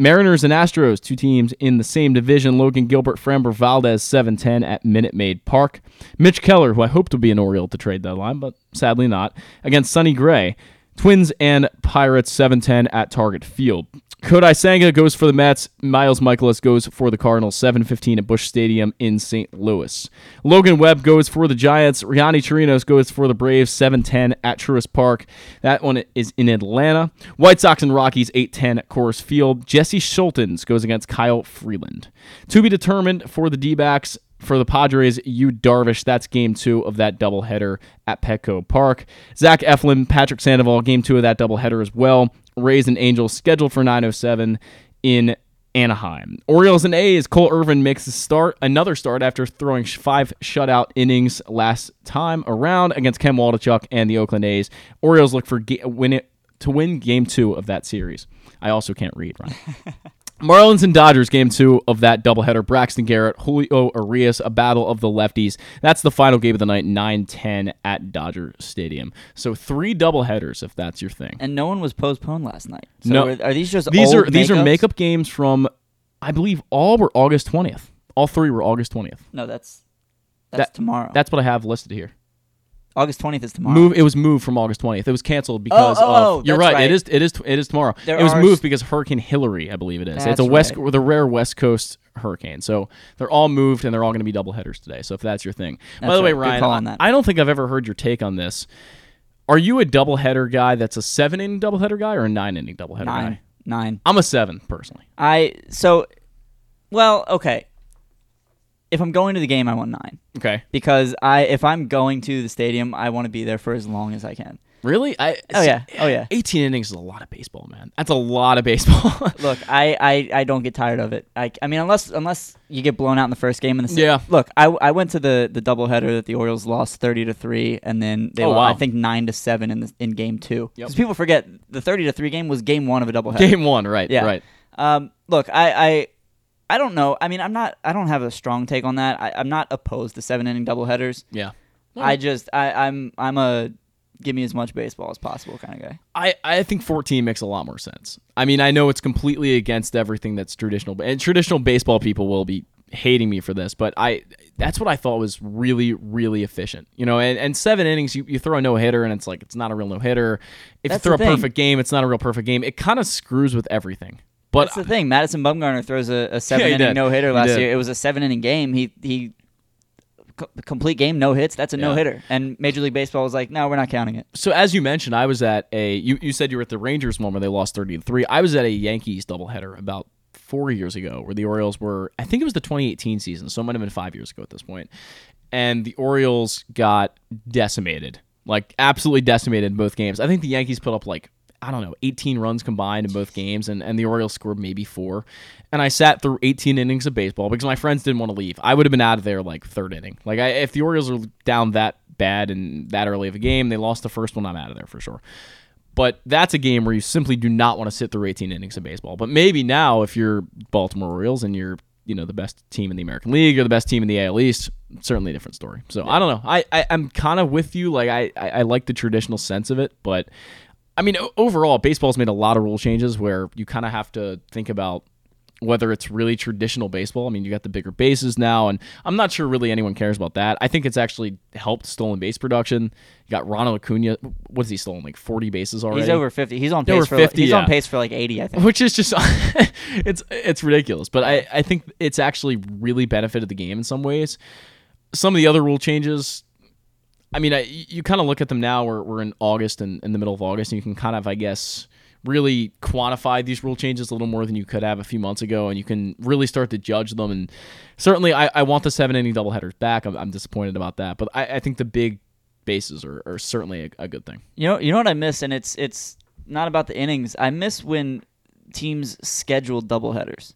Mariners and Astros, two teams in the same division. Logan Gilbert, Framber Valdez, 7-10 at Minute Maid Park. Mitch Keller, who I hoped to be an Oriole to trade deadline, but sadly not, against Sonny Gray. Twins and Pirates, 7-10 at Target Field. Kodai Senga goes for the Mets. Miles Mikolas goes for the Cardinals. 7:15 at Busch Stadium in St. Louis. Logan Webb goes for the Giants. Riani Chirinos goes for the Braves. 7:10 at Truist Park. That one is in Atlanta. White Sox and Rockies. 8:10 at Coors Field. Jesse Scholtens goes against Kyle Freeland. To be determined for the D-backs. For the Padres, Yu Darvish. That's game two of that doubleheader at Petco Park. Zach Eflin, Patrick Sandoval, game two of that doubleheader as well. Rays and Angels scheduled for 907 in Anaheim. Orioles and A's. Cole Irvin makes a start, another start after throwing five shutout innings last time around against Ken Waldichuk and the Oakland A's. Orioles look for ga- win it to win game two of that series. I also can't read, Ryan. Marlins and Dodgers game two of that doubleheader. Braxton Garrett, Julio Urias, a battle of the lefties. That's the final game of the night, 9-10 at Dodger Stadium. So three doubleheaders if that's your thing. And no one was postponed last night. So no, are, are these just these are these are makeup games from, I believe all were August twentieth. All three were August twentieth. No, that's that's That- tomorrow. That's what I have listed here. August twentieth is tomorrow. Move. It was moved from August twentieth. It was canceled oh, because oh, oh, of. You're right, right. It is. It is. It is tomorrow. There it was moved because Hurricane Hilary. I believe it is. it's a west. right. The rare West Coast hurricane. So they're all moved and they're all going to be double headers today. So if that's your thing. By the way, right. Good Ryan, I. I don't think I've ever heard your take on this. Are you a double header guy that's a seven inning double header guy or a nine inning double header nine. guy? Nine. I'm a seven personally. I so well, okay. If I'm going to the game, I want nine Okay. because I if I'm going to the stadium, I want to be there for as long as I can. Really? I. Oh yeah, oh yeah. 18 innings is a lot of baseball, man. That's a lot of baseball. Look, I, I, I don't get tired of it. I, I mean, unless unless you get blown out in the first game in the se- Yeah. Look, I, I went to the the doubleheader that the Orioles lost thirty to three, and then they Oh, lost, wow. I think nine to seven in the, in game two. Yep. Because people forget the thirty to three game was game one of a doubleheader. Game one, right? Yeah. Right. Um, look, I, I, I don't know. I mean, I'm not. I don't have a strong take on that. I, I'm not opposed to seven inning doubleheaders. Yeah. I just, I, I'm, I'm a give me as much baseball as possible kind of guy. I, I think 14 makes a lot more sense. I mean, I know it's completely against everything that's traditional, and traditional baseball people will be hating me for this, but I that's what I thought was really, really efficient. You know, and, and seven innings, you, you throw a no hitter, and it's like it's not a real no hitter. If That's you throw a perfect game, it's not a real perfect game. It kind of screws with everything. But That's the thing. Madison Bumgarner throws a, a seven he inning no hitter last year. It was a seven inning game. He he co- complete game no hits. That's a Yeah. no hitter. And Major League Baseball was like, no, we're not counting it. So as you mentioned, I was at a you, you said you were at the Rangers one where they lost thirty to three. I was at a Yankees doubleheader about four years ago where the Orioles were I think it was the twenty eighteen season, so it might have been five years ago at this point. And the Orioles got decimated. Like absolutely decimated in both games. I think the Yankees put up like I don't know, 18 runs combined in both games, and, and the Orioles scored maybe four. And I sat through 18 innings of baseball because my friends didn't want to leave. I would have been out of there like third inning. Like I, if the Orioles are down that bad and that early of a game, they lost the first one. I'm out of there for sure. But that's a game where you simply do not want to sit through 18 innings of baseball. But maybe now, if you're Baltimore Orioles and you're you know the best team in the American League or the best team in the AL East, certainly a different story. So I don't know. I, I I'm kind of with you. Like I, I I like the traditional sense of it, but I mean overall, baseball's made a lot of rule changes where you kind of have to think about whether it's really traditional baseball. I mean, you got the bigger bases now, and I'm not sure really anyone cares about that. I think it's actually helped stolen base production. You got Ronald Acuna. What has he stolen? Like 40 bases already. He's over 50. He's on Over pace for 50, he's yeah. on pace for like 80, I think. which is just it's it's ridiculous. But I I think it's actually really benefited the game in some ways. Some of the other rule changes. I mean, I, you kind of look at them now. We're, we're in August and in the middle of August, and you can kind of, I guess, really quantify these rule changes a little more than you could have a few months ago, and you can really start to judge them. And certainly, I, I want the seven inning doubleheaders back. I'm, I'm disappointed about that, but I, I think the big bases are, are certainly a, a good thing. You know, you know what I miss, and it's it's not about the innings. I miss when teams schedule doubleheaders.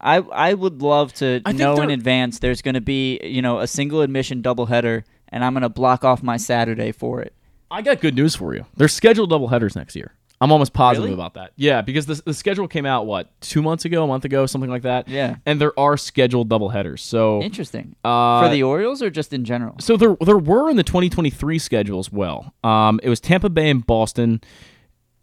I I would love to I know in advance there's going to be you know a single admission doubleheader, and I'm going to block off my Saturday for it. I got good news for you. They're scheduled doubleheaders next year. I'm almost positive Really? about that. Yeah, because the, the schedule came out what two months ago, a month ago, something like that. Yeah. and there are scheduled double headers. So Interesting. Uh, for the Orioles or just in general? so there there were in the 2023 schedule as well. Um, it was Tampa Bay and Boston,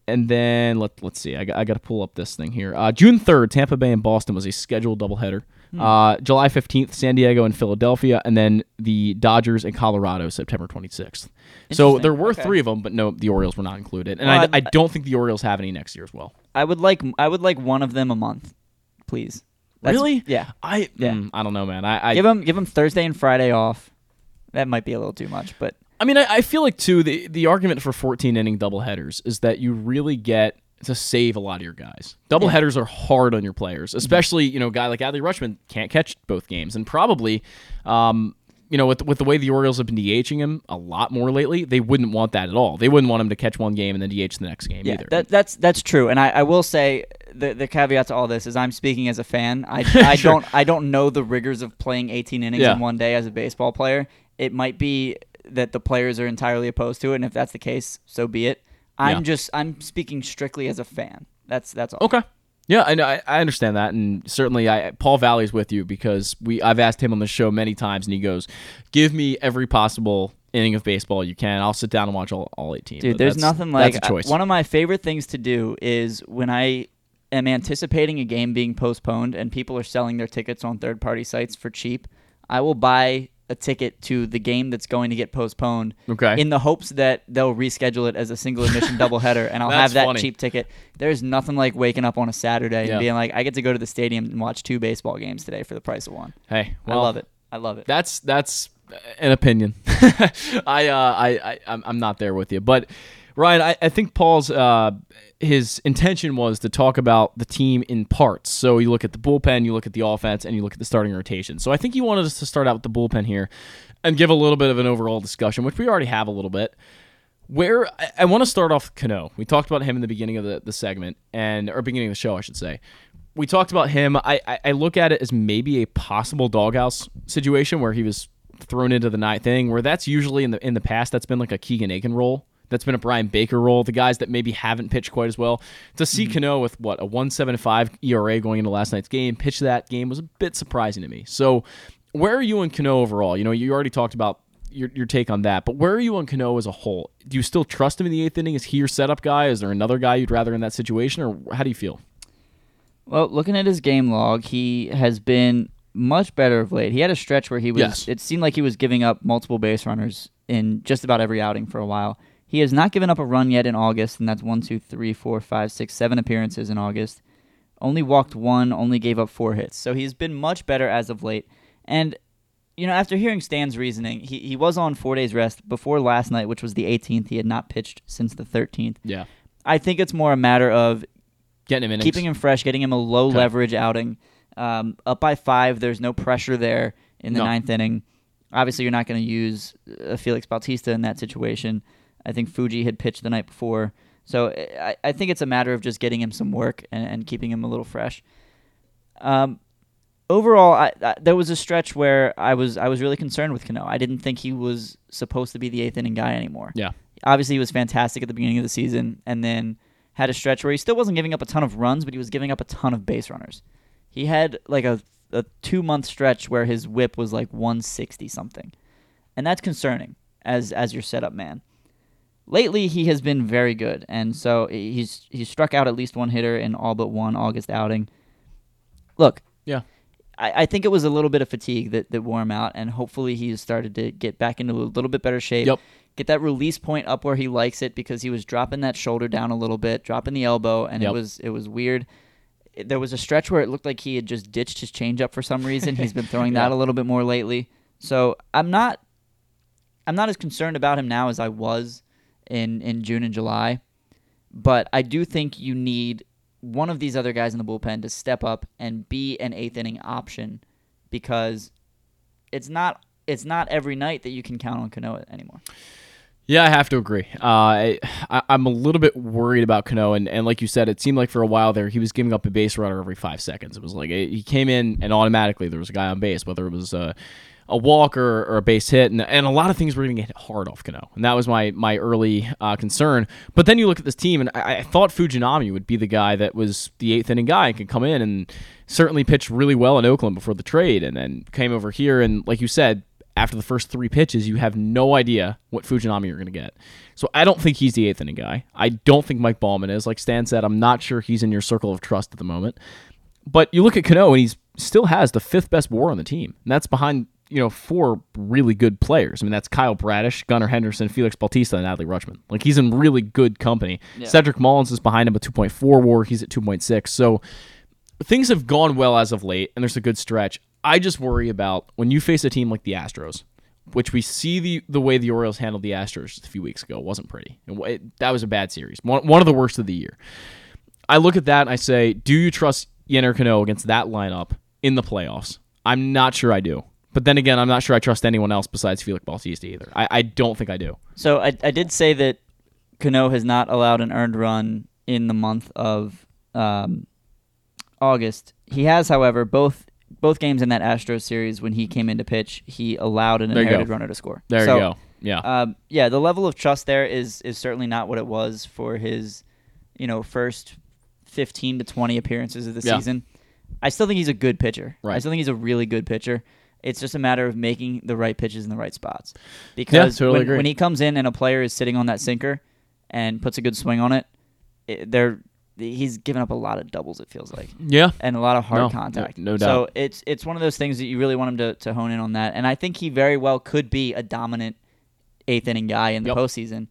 and then let let's see. I got, I got to pull up this thing here. Uh, June 3rd, Tampa Bay and Boston was a scheduled doubleheader. Hmm. Uh, July 15th, San Diego and Philadelphia, and then the Dodgers and Colorado, September 26th. So there were Okay. three of them, but no, the Orioles were not included, and Well, I, I don't think the Orioles have any next year as well. I would like I would like one of them a month, please. That's- Really? Yeah. I Yeah. mm, I don't know, man. I I, give them give them Thursday and Friday off. That might be a little too much, but I mean, I, I feel like too the the argument for 14 inning doubleheaders is that you really get to save a lot of your guys. double headers are hard on your players, especially you know a guy like Adley Rutschman can't catch both games, and probably. Um, you know, with with the way the Orioles have been DHing him a lot more lately, they wouldn't want that at all. They wouldn't want him to catch one game and then DH the next game yeah, either. that, that's that's true. And I, I will say the the caveat to all this is I'm speaking as a fan. I, I Sure. don't I don't know the rigors of playing 18 innings Yeah. in one day as a baseball player. It might be that the players are entirely opposed to it, and if that's the case, so be it. I'm Yeah. just I'm speaking strictly as a fan. That's that's all. Okay. Yeah, I know. I, I understand that, and certainly, I Paul Valley's with you because we I've asked him on the show many times, and he goes, "Give me every possible inning of baseball you can. I'll sit down and watch all, all eighteen." Dude, But there's nothing like that's a choice. one of my favorite things to do is when I am anticipating a game being postponed and people are selling their tickets on third party sites for cheap. I will buy a ticket to the game that's going to get postponed Okay. in the hopes that they'll reschedule it as a single admission doubleheader and I'll have that funny. cheap ticket. There's nothing like waking up on a Saturday Yeah. and being like I get to go to the stadium and watch two baseball games today for the price of one. hey, I love it. I love it. That's that's an opinion. I uh I, I I'm, I'm not there with you, but Ryan, I, I think Paul's uh his intention was to talk about the team in parts. So you look at the bullpen, you look at the offense, and you look at the starting rotation. So I think he wanted us to start out with the bullpen here and give a little bit of an overall discussion, which we already have a little bit. Where I, I want to start off Cano. We talked about him in the beginning of the, the segment and or beginning of the show, I should say. We talked about him. I, I, I look at it as maybe a possible doghouse situation where he was thrown into the ninth inning, where that's usually in the in the past that's been like a Keegan Akin role. That's been a Bryan Baker role. The guys that maybe haven't pitched quite as well. To see hmm. Cano with what a 1.75 ERA going into last night's game, pitch that game was a bit surprising to me. So, where are you on Cano overall? You know, you already talked about your, your take on that, but where are you on Cano as a whole? Do you still trust him in the eighth inning? Is he your setup guy? Is there another guy you'd rather in that situation, or how do you feel? Well, looking at his game log, he has been much better of late. He had a stretch where he was. Yes. It seemed like he was giving up multiple base runners in just about every outing for a while. He has not given up a run yet in August, and that's one, two, three, four, five, six, seven appearances in August. Only walked one, only gave up four hits. So he's been much better as of late. And you know, after hearing Stan's reasoning, he, he was on four days rest before last night, which was the 18th. He had not pitched since the 13th. Yeah, I think it's more a matter of getting him innings. keeping him fresh, getting him a low Okay. leverage outing. Um, up by five, there's no pressure there in the No. ninth inning. Obviously, you're not going to use uh, Felix Bautista in that situation. I think Fuji had pitched the night before, so I, I think it's a matter of just getting him some work and, and keeping him a little fresh. Um, overall, I, I, there was a stretch where I was I was really concerned with Cano. I didn't think he was supposed to be the eighth inning guy anymore. Yeah, obviously he was fantastic at the beginning of the season and then had a stretch where he still wasn't giving up a ton of runs but he was giving up a ton of base runners. He had like a, a two month stretch where his whip was like 160 something. And that's concerning as as your setup man lately he has been very good and so he's he's struck out at least one hitter in all but one august outing look, Yeah. I, I think it was a little bit of fatigue that, that wore him out, and hopefully he's started to get back into a little bit better shape. Yep. Get that release point up where he likes it because he was dropping that shoulder down a little bit, dropping the elbow, and Yep. it was it was weird. There was a stretch where it looked like he had just ditched his changeup for some reason. He's been throwing that a little bit more lately. So I'm not I'm not as concerned about him now as I was in in June and July. But I do think you need one of these other guys in the bullpen to step up and be an eighth inning option because it's not it's not every night that you can count on Cano anymore. Yeah, I have to agree. Uh, I, I'm a little bit worried about Cano, and, and like you said, it seemed like for a while there he was giving up a base runner every five seconds. It was like eh, he came in and automatically there was a guy on base, whether it was a, a walk or, or a base hit, and, and a lot of things were going to hard off Cano, and that was my my early uh, concern. But then you look at this team, and I, I thought Fujinami would be the guy that was the eighth inning guy and could come in and certainly pitched really well in Oakland before the trade, and then came over here and like you said after the first three pitches, you have no idea what Fujinami you're going to get. So I don't think he's the eighth inning guy. I don't think Mike Baumann is. Like Stan said, I'm not sure he's in your circle of trust at the moment. But you look at Cano, and he's still has the fifth best WAR on the team, and that's behind you know four really good players. I mean, that's Kyle Bradish, Gunnar Henderson, Felix Bautista, and Adley Rutschman. Like he's in really good company. Cedric Mullins is behind him with 2.4 WAR. He's at 2.6. So things have gone well as of late, and there's a good stretch. I just worry about when you face a team like the Astros, which we see the the way the Orioles handled the Astros just a few weeks ago. It wasn't pretty. It, it- that was a bad series, one, one of the worst of the year. I look at that and I say, do you trust Yennier Cano against that lineup in the playoffs? I'm not sure I do. But then again, I'm not sure I trust anyone else besides Felix Bautista either. I, I don't think I do. So I, I did say that Cano has not allowed an earned run in the month of um, August. He has, however, both both games in that Astros series when he came in to pitch, he allowed an There inherited runner to score. There So, you go. Yeah. Um, yeah, the level of trust there is is certainly not what it was for his, you know, first fifteen to twenty appearances of the Yeah. season. I still think he's a good pitcher. Right. I still think he's a really good pitcher. It's just a matter of making the right pitches in the right spots. Because totally when, when he comes in and a player is sitting on that sinker and puts a good swing on it, it they're he's given up a lot of doubles. It feels like yeah. and a lot of hard No, no- contact. no So doubt. it's it's one of those things that you really want him to, to hone in on that. And I think he very well could be a dominant eighth inning guy in the Yep. postseason.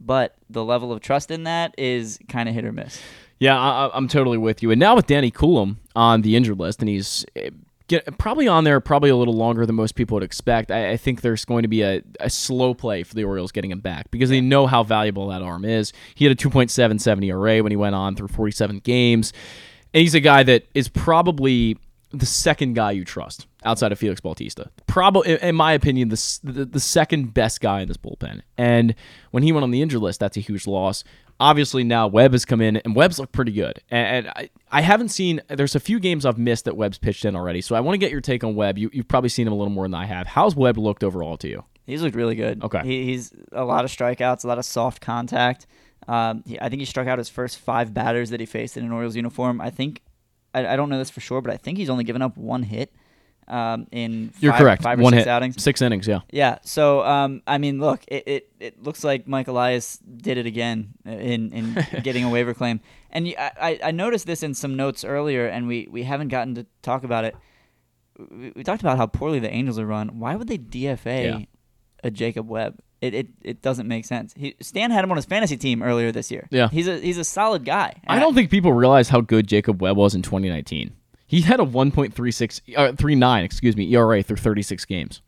But the level of trust in that is kind of hit or miss. Yeah, I, I'm totally with you. And now with Danny Coulombe on the injured list, and he's eh, get, probably on there probably a little longer than most people would expect. I, I think there's going to be a, a slow play for the Orioles getting him back because they know how valuable that arm is. He had a 2.77 ERA when he went on through 47 games. And he's a guy that is probably the second guy you trust outside of Felix Bautista. Probably, in my opinion, the, the the second best guy in this bullpen. And when he went on the injured list, that's a huge loss. Obviously, now Webb has come in, and Webb's looked pretty good. And, and I, I haven't seen. There's a few games I've missed that Webb's pitched in already. So I want to get your take on Webb. You, you've probably seen him a little more than I have. How's Webb looked overall to you? He's looked really good. Okay. He, he's a lot of strikeouts, a lot of soft contact. Um, he, I think he struck out his first five batters that he faced in an Orioles uniform. I think, I, I don't know this for sure, but I think he's only given up one hit um, in You're five, correct. five or One six hit, outings. six innings. Yeah. Yeah. So, um, I mean, look, it, it, it looks like Mike Elias did it again in, in getting a waiver claim. And I, I- noticed this in some notes earlier, and we, we haven't gotten to talk about it. We, we talked about how poorly the Angels are run. Why would they DFA Yeah. a Jacob Webb? It, it, it doesn't make sense. He, Stan had him on his fantasy team earlier this year. Yeah. He's a he's a solid guy. I don't think people realize how good Jacob Webb was in 2019. He had a 1.36, uh, 39, excuse me, ERA through 36 games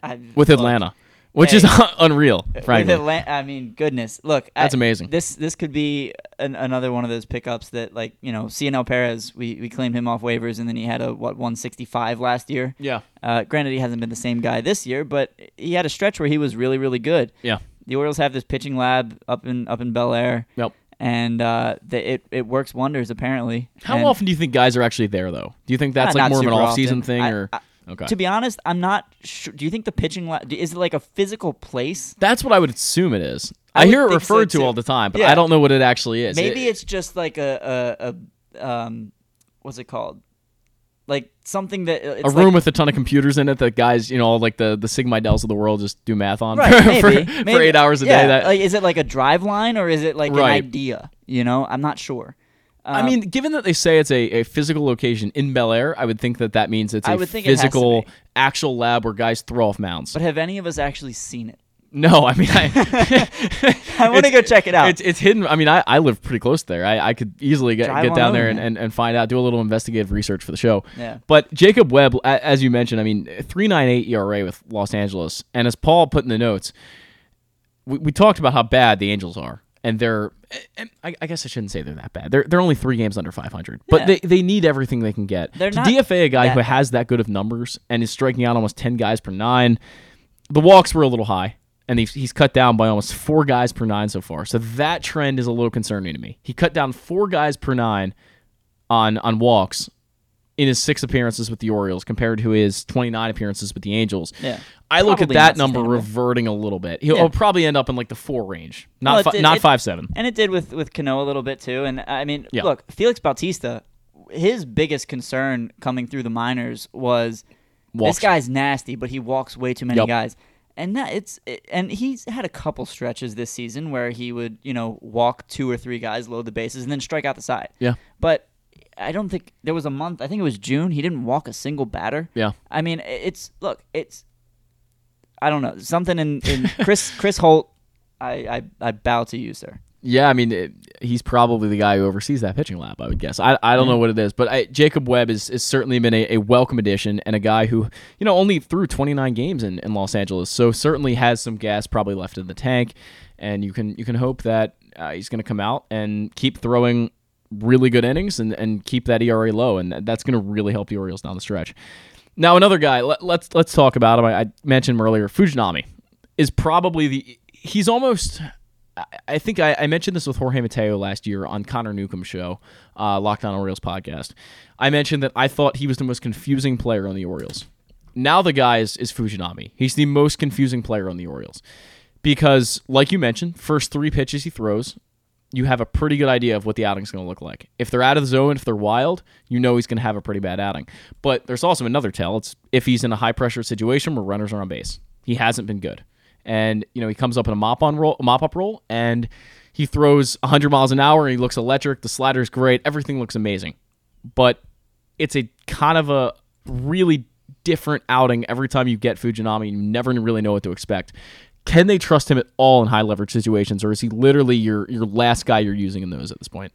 I, with look, Atlanta, which Hey. is unreal, With frankly. I mean, goodness, look, That's I- amazing. This this could be an, another one of those pickups that, like, you know, Cionel Perez, we, we claimed him off waivers, and then he had a what 165 last year. Yeah. Uh, granted, he hasn't been the same guy this year, but he had a stretch where he was really really good. Yeah. The Orioles have this pitching lab up in up in Bel Air. Yep. And uh, the, it it works wonders apparently. How And- often do you think guys are actually there, though? Do you think that's Uh, like more of an off-season often. thing, I- or I- okay? To be honest, I'm not sure. Do you think the pitching is it like a physical place? that's what I would assume it is. I I, hear it think so, referred to all the time, but Yeah. I don't know what it actually is. Maybe It- it's just like a a, a um, what's it called? Like something that it's a like- room with a ton of computers in it that guys, you know, like the the Sig Mejdals of the world just do math on right, for, maybe, for, maybe. eight hours a yeah, day. That like, is it like a Driveline or is it like Right. an idea? You know, I'm not sure. I Um, mean, given that they say it's a, a physical location in Bel Air, I would think that that means it's a I would think it physical, be. actual lab where guys throw off mounds. but have any of us actually seen it? No, I mean, I, I want to go check it out. It's it's hidden. I mean, I, I live pretty close there. I, I could easily get, Drive get down there and, and, and find out, do a little investigative research for the show. Yeah. But Jacob Webb, as you mentioned, I mean, 398 ERA with Los Angeles. And as Paul put in the notes, we, we talked about how bad the Angels are. And they're, and I, I guess I shouldn't say they're that bad. They're, they're only three games under 500. But Yeah. they, they need everything they can get. They're to DFA a guy who has that good of numbers and is striking out almost 10 guys per nine, the walks were a little high, and he's, he's cut down by almost four guys per nine so far. So that trend is a little concerning to me. He cut down four guys per nine on on walks in his six appearances with the Orioles compared to his 29 appearances with the Angels. Yeah. I look Probably at that number reverting a little bit. He'll, Yeah. probably end up in like the four range, not Well, fi- did- not it- five seven. And it did with with Cano a little bit too. And uh, I mean, Yeah. look, Felix Bautista, his biggest concern coming through the minors was Walks. this guy's nasty, but he walks way too many Yep. guys. And that it's it, and he's had a couple stretches this season where he would you know walk two or three guys, load the bases, and then strike out the side. Yeah. But I don't think there was a month. I think it was June. He didn't walk a single batter. Yeah. I mean, it's look, it's I don't know something in, in Chris Chris Holt. I, I I bow to you, sir. Yeah, I mean, it, he's probably the guy who oversees that pitching lab, I would guess. I, I don't know what it is, but I, Jacob Webb has, has certainly been a, a welcome addition and a guy who, you know, only threw 29 games in, in Los Angeles, so certainly has some gas probably left in the tank, and you can you can hope that uh, he's going to come out and keep throwing really good innings and, and keep that ERA low, and that's going to really help the Orioles down the stretch. Now, another guy, let, let's let's talk about him. I, I mentioned him earlier. Fujinami is probably the he's almost. I- think I, I mentioned this with Jorge Mateo last year on Connor Newcomb's show, uh, Lockdown Orioles podcast. I mentioned that I thought he was the most confusing player on the Orioles. Now the guy is, is Fujinami. He's the most confusing player on the Orioles because, like you mentioned, first three pitches he throws, you have a pretty good idea of what the outing's going to look like. If they're out of the zone, if they're wild, you know he's going to have a pretty bad outing. But there's also another tell. It's if he's in a high pressure situation where runners are on base. He hasn't been good. And, you know, he comes up in a mop on roll, mop up roll and he throws 100 miles an hour and he looks electric. The slider's great. Everything looks amazing. But it's a kind of a really different outing every time you get Fujinami. You never really know what to expect. Can they trust him at all in high leverage situations, or is he literally your your last guy you're using in those at this point?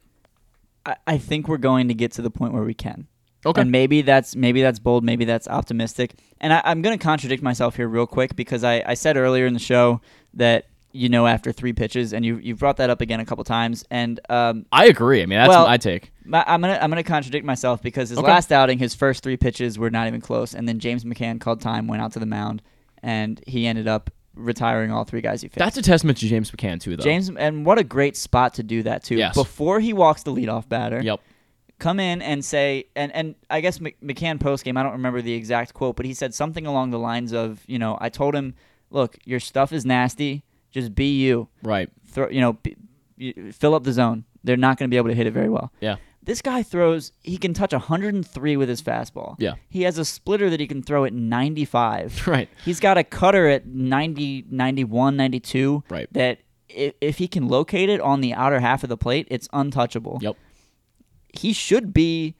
I, I think we're going to get to the point where we can. Okay. And maybe that's maybe that's bold, maybe that's optimistic. And I, I'm going to contradict myself here real quick because I, I said earlier in the show that you know after three pitches, and you you brought that up again a couple times, and um, I agree. I mean, that's Well, my take. I'm gonna I'm gonna contradict myself because his Okay. last outing, his first three pitches were not even close, and then James McCann called time, went out to the mound, and he ended up retiring all three guys he faced. That's a testament to James McCann too, though. James, and what a great spot to do that too. Yes. Before he walks the leadoff batter. Yep. Come in and say, and and I guess McCann post game. I don't remember the exact quote, but he said something along the lines of, you know, I told him, look, your stuff is nasty. Just be you. Right. Throw, you know, be, you, fill up the zone. They're not going to be able to hit it very well. Yeah. This guy throws, he can touch 103 with his fastball. Yeah. He has a splitter that he can throw at 95. Right. He's got a cutter at 90, 91, 92. Right. That if, if he can locate it on the outer half of the plate, it's untouchable. Yep. He should be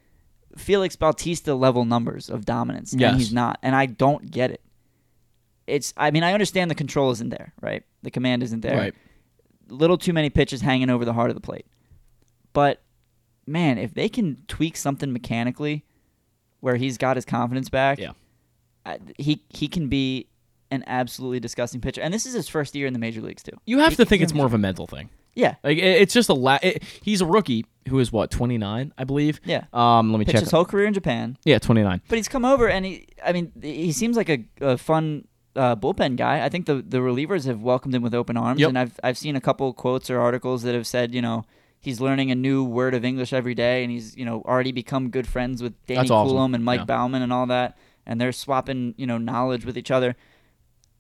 Felix Bautista level numbers of dominance. Yes. And he's not. And I don't get it. It's, I mean, I understand the control isn't there, right? The command isn't there Right. little too many pitches hanging over the heart of the plate. But man, if they can tweak something mechanically where he's got his confidence back, Yeah. I- he he can be an absolutely disgusting pitcher. And this is his first year in the major leagues too. You have He- to think it's more of a mental thing. Yeah. Like it- it's just a la- it, he's a rookie who is what 29, I believe. Yeah. Um, let me Pitched check. his whole career in Japan. Yeah, 29. But he's come over and he I mean he seems like a, a fun uh, bullpen guy. I think the the relievers have welcomed him with open arms Yep. and I've I've seen a couple quotes or articles that have said, you know, he's learning a new word of English every day and he's, you know, already become good friends with Danny awesome. Coulombe and Mike Yeah. Baumann and all that and they're swapping, you know, knowledge with each other.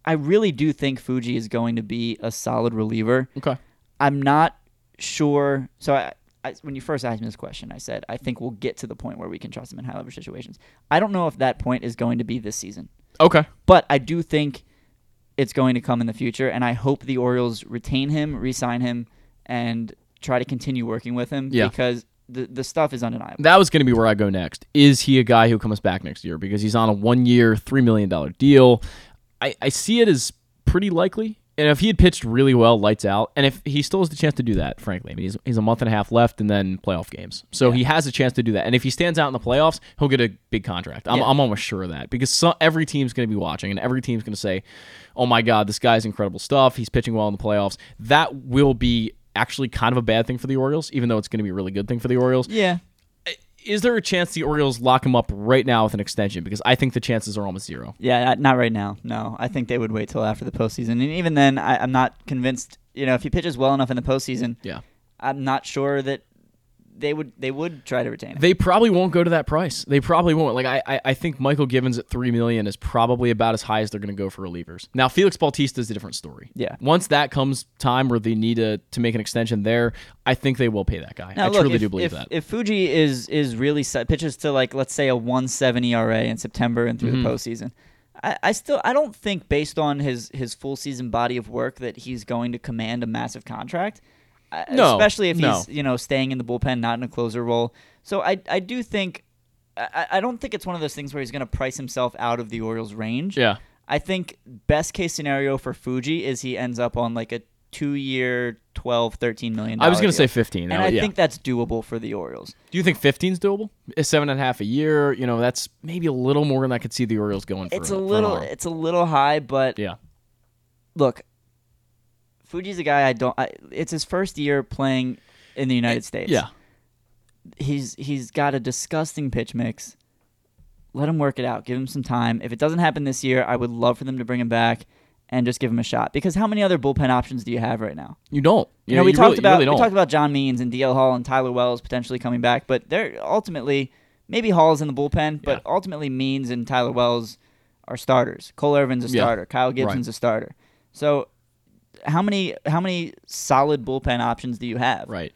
I really do think Fuji is going to be a solid reliever. Okay. I'm not sure. So I, I, when you first asked me this question, I said I think we'll get to the point where we can trust him in high leverage situations. I don't know if that point is going to be this season, Okay. but I do think it's going to come in the future, and I hope the Orioles retain him, re-sign him, and try to continue working with him Yeah. because the the stuff is undeniable. That was going to be where I go next. Is he a guy who comes back next year? Because he's on a one year, $3 million deal. I, I see it as pretty likely. And if he had pitched really well, lights out, and if he still has the chance to do that, frankly, I mean, he's, he's a month and a half left and then playoff games. So he has a chance to do that. And if he stands out in the playoffs, he'll get a big contract. I'm, Yeah. I'm almost sure of that because so, every team's going to be watching and every team's going to say, oh my God, this guy's incredible stuff. He's pitching well in the playoffs. That will be actually kind of a bad thing for the Orioles, even though it's going to be a really good thing for the Orioles Yeah. Is there a chance the Orioles lock him up right now with an extension? Because I think the chances are almost zero. Yeah, not- not right now. No, I think they would wait till after the postseason, and even then, I, I'm not convinced. You know, if he pitches well enough in the postseason, Yeah. I'm not sure that they would they would try to retain him. They probably won't go to that price. They probably won't. Like I, I, I think Mychal Givens at three million is probably about as high as they're going to go for relievers. Now Felix Bautista is a different story. Yeah. Once that comes time where they need to to make an extension there, I think they will pay that guy. Now, I look, truly if, do believe if, that. If Fuji is is really set, pitches to like let's say a 170 ERA in September and through Mhm. the postseason, I, I still I don't think based on his his full season body of work that he's going to command a massive contract. No, especially if no. he's you know staying in the bullpen, not in a closer role. So I I do think I, I don't think it's one of those things where he's going to price himself out of the Orioles' range. Yeah. I think best case scenario for Fuji is he ends up on like a two year 12 13 million I was going gonna say 15, and i yeah. think that's doable for the orioles do you think 15 is doable? Is seven and a half a year? You know, that's maybe a little more than I could see the Orioles going for. it's a a for an little it's a little high but Yeah. look fuji's a guy i don't I, it's his first year playing in the united eh, states Yeah. he's he's got a disgusting pitch mix let him work it out give him some time if it doesn't happen this year i would love for them to bring him back and just give him a shot because how many other bullpen options do you have right now You don't. You know, we you talked really- about really we talked about John Means and DL Hall and Tyler Wells potentially coming back, but they're ultimately maybe Hall's in the bullpen, but ultimately Means and Tyler Wells are starters. Cole Irvin's a Yeah. starter. Kyle Gibson's Right. a starter. So how many how many solid bullpen options do you have? Right.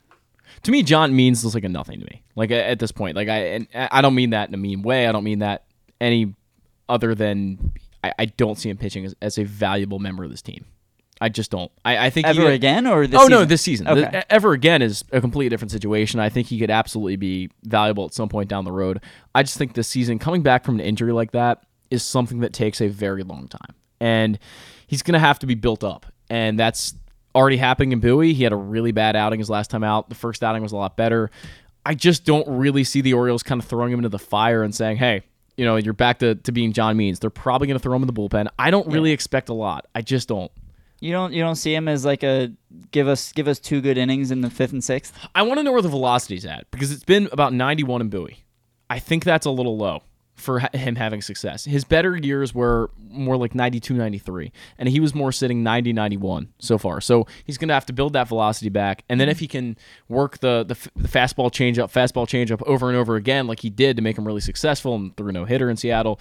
To me, John Means looks like a nothing to me. Like at this point, like I and I don't mean that in a mean way. I don't mean that any other than I, I don't see him pitching as, as a valuable member of this team. I just don't. I, I think Ever could- again or this oh no, this season. Okay. The- ever again is a completely different situation. I think he could absolutely be valuable at some point down the road. I just think this season coming back from an injury like that is something that takes a very long time, and he's going to have to be built up, and that's already happening in Bowie. He had a really bad outing his last time out. The first outing was a lot better. I just don't really see the Orioles kind of throwing him into the fire and saying, "Hey." You know, you're back to, to being John Means. They're probably going to throw him in the bullpen. I don't really expect a lot. I just don't. You don't you don't see him as like a give us give us two good innings in the fifth and sixth? I want to know where the velocity's at because it's been about 91 in Bowie. I think that's a little low for him having success. His better years were more like 92, 93, and he was more sitting 90, 91 so far. So he's going to have to build that velocity back. And then if he can work the, the, the fastball changeup, fastball changeup over and over again, like he did to make him really successful and threw no hitter in Seattle,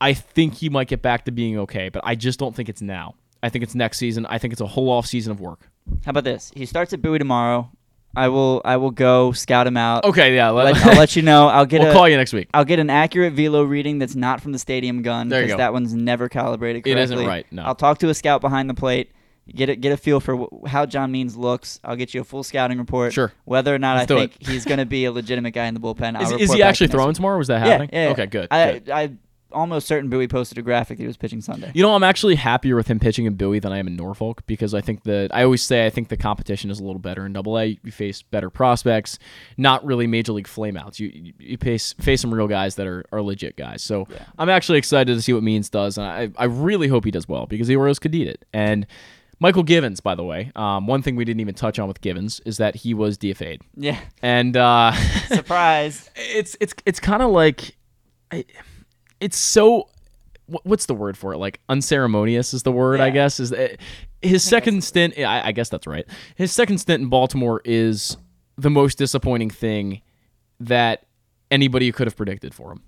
I think he might get back to being okay. But I just don't think it's now. I think it's next season. I think it's a whole off season of work. How about this? He starts at Bowie tomorrow. I will I will go scout him out. Okay, yeah, let- Let, I'll let you know. I'll get We'll a- call you next week. I'll get an accurate velo reading that's not from the stadium gun There you because that one's never calibrated correctly. It isn't right, no. I'll talk to a scout behind the plate. Get a, get a feel for wh- how John Means looks. I'll get you a full scouting report. Sure. Whether or not Let's I think it. he's going to be a legitimate guy in the bullpen. I'll Is, is he actually throwing tomorrow? Was that happening? Yeah, yeah. Okay, good. I, good. I almost certain Bowie posted a graphic that he was pitching Sunday. You know, I'm actually happier with him pitching in Bowie than I am in Norfolk because I think that I always say I think the competition is a little better in Double A. You face better prospects, not really major league flameouts. You you, you face face some real guys that are, are legit guys. So I'm actually excited to see what Means does, and I I really hope he does well because the Orioles could need it. And Mychal Givens, by the way, um, one thing we didn't even touch on with Givens is that he was DFA'd. Yeah. and uh, Surprise. it's it's it's kind of like I- it's so what's the word for it? Like unceremonious is the word i guess is it, his second stint I, I guess that's right. His second stint in baltimore is the most disappointing thing that anybody could have predicted for him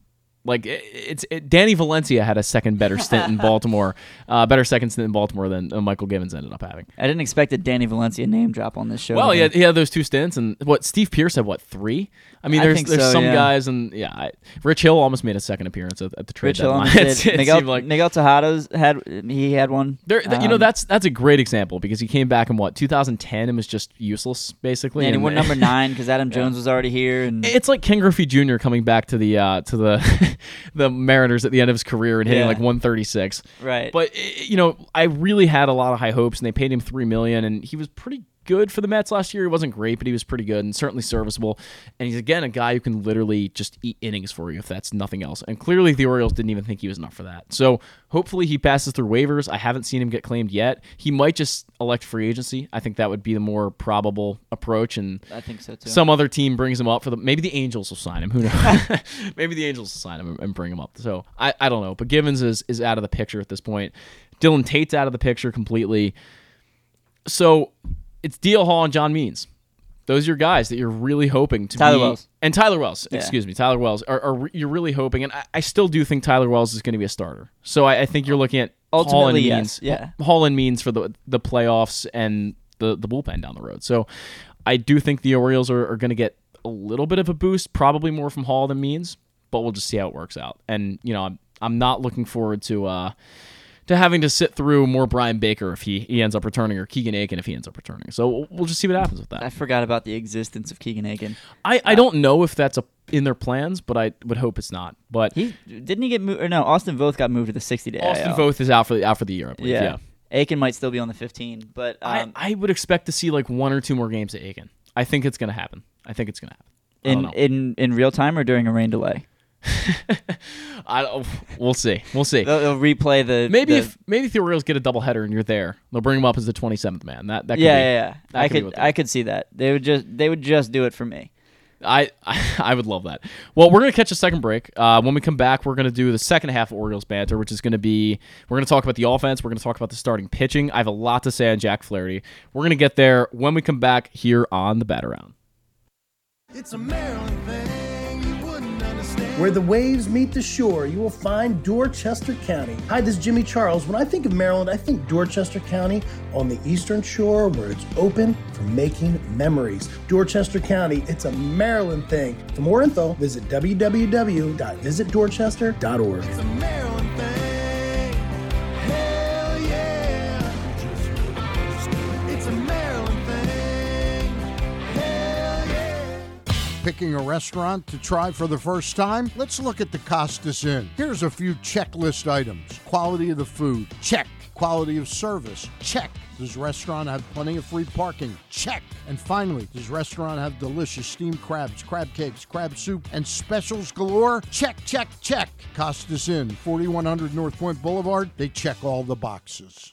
Like it, it's it, Danny Valencia had a second better stint in Baltimore, uh, better second stint in Baltimore than uh, Mychal Givens ended up having. I didn't expect a Danny Valencia name drop on this show. Well, he he had those two stints, and what Steve Pearce had what three? I mean, there's think there's so, some yeah. guys, and yeah, I, Rich Hill almost made a second appearance at, at the trade Rich Hill deadline. almost It's- did. it Miguel, seemed like Miguel Tejada's had he had one. there, th- you know Um, that's that's a great example because he came back in what 2010 and was just useless basically. and he and- went number nine because Adam Jones was already here, and It's like Ken Griffey Jr. coming back to the uh, to the the Mariners at the end of his career and hitting Yeah. like 136. right. But eh, you know, I really had a lot of high hopes, and they paid him three million, and he was pretty good for the Mets last year. He wasn't great, but he was pretty good and certainly serviceable. And he's again a guy who can literally just eat innings for you if that's nothing else. And clearly, the Orioles didn't even think he was enough for that. So hopefully, he passes through waivers. I haven't seen him get claimed yet. He might just elect free agency. I think that would be the more probable approach. And I think so too. some other team brings him up for the maybe the Angels will sign him. Who knows? maybe the Angels will sign him and- and bring him up. So I, I don't know. But Givens is is out of the picture at this point. Dylan Tate's out of the picture completely. So it's DL Hall and John Means. Those are your guys that you're really hoping to Tyler be, Wells. and Tyler Wells. Yeah. Excuse me, Tyler Wells. Are, are you're really hoping? And I, I still do think Tyler Wells is going to be a starter. So I, I think you're looking at Hall and Ultimately, yes. Means. Yeah. Hall and Means for the the playoffs and the the bullpen down the road. So I do think the Orioles are, are going to get a little bit of a boost, probably more from Hall than Means, but we'll just see how it works out. And you know, I'm I'm not looking forward to uh to having to sit through more Bryan Baker if he, he ends up returning or Keegan Akin if he ends up returning. So we'll- just see what happens with that. I forgot about the existence of Keegan Akin. I, I don't know if that's a in their plans, but I would hope it's not. But He didn't he get moved? Or no, Austin Voth got moved to the 60 day. Austin Voth is out for the out for the year, I believe. Yeah. Yeah. Akin might still be on the 15, but um, I, I would expect to see like one or two more games at Akin. I think it's gonna happen. I think it's gonna happen. In in in real time or during a rain delay. I don't, we'll see. We'll see. They'll, they'll replay the Maybe the- if maybe if the Orioles get a doubleheader and you're there, they'll bring him up as the 27th man. That that could yeah be, yeah yeah. that I could could I could see that. They would just they would just do it for me. I, I I would love that. Well, we're gonna catch a second break. Uh, when we come back, we're gonna do the second half of Orioles banter, which is gonna be we're gonna talk about the offense. We're gonna talk about the starting pitching. I have a lot to say on Jack Flaherty. We're gonna get there when we come back here on the Bat Around. It's a Maryland thing you wouldn't understand. Where the waves meet the shore, you will find Dorchester County. Hi, this is Jimmy Charles. When I think of Maryland, I think Dorchester County on the eastern shore where it's open for making memories. Dorchester County, it's a Maryland thing. For more info, visit www.visitdorchester.org. Picking a restaurant to try for the first time? Let's look at the Costas Inn. Here's a few checklist items quality of the food, check. Quality of service, check. Does restaurant have plenty of free parking? Check. And finally, does restaurant have delicious steamed crabs, crab cakes, crab soup, and specials galore? Check, check, check. Costas Inn, 4100 North Point Boulevard. They check all the boxes.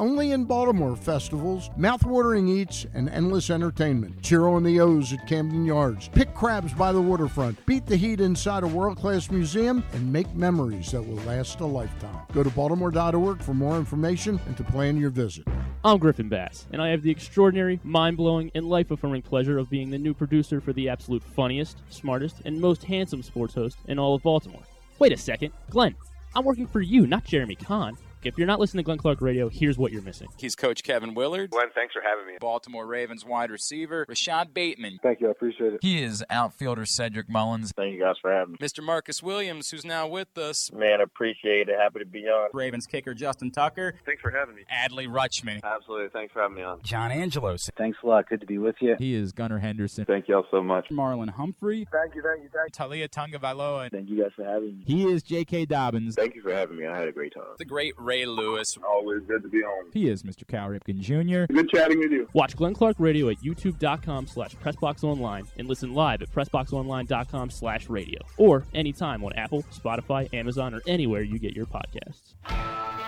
only in Baltimore festivals, mouthwatering eats, and endless entertainment. Cheer on the O's at Camden Yards. Pick crabs by the waterfront. Beat the heat inside a world class museum and make memories that will last a lifetime. Go to baltimore.org for more information and to plan your visit. I'm Griffin Bass, and I have the extraordinary, mind blowing, and life affirming pleasure of being the new producer for the absolute funniest, smartest, and most handsome sports host in all of Baltimore. Wait a second, Glenn, I'm working for you, not Jeremy Kahn. If you're not listening to Glenn Clark Radio, here's what you're missing. He's Coach Kevin Willard. Glenn, thanks for having me. Baltimore Ravens wide receiver Rashod Bateman. Thank you, I appreciate it. He is outfielder Cedric Mullins. Thank you guys for having me. Mr. Marcus Williams, who's now with us. Man, appreciate it. Happy to be on. Ravens kicker Justin Tucker. Thanks for having me. Adley Rutschman. Absolutely. Thanks for having me on. John Angelos. Thanks a lot. Good to be with you. He is Gunnar Henderson. Thank y'all so much. Marlon Humphrey. Thank you, thank you, thank you. Taulia Tagovailoa. Thank you guys for having me. He is J.K. Dobbins. Thank you for having me. I had a great time. The great Ray Lewis. Always good to be on. He is Mr. Cal Ripken Jr. Good chatting with you. Watch Glenn Clark Radio at youtube.com slash pressboxonline and listen live at pressboxonline.com slash radio or anytime on Apple, Spotify, Amazon, or anywhere you get your podcasts.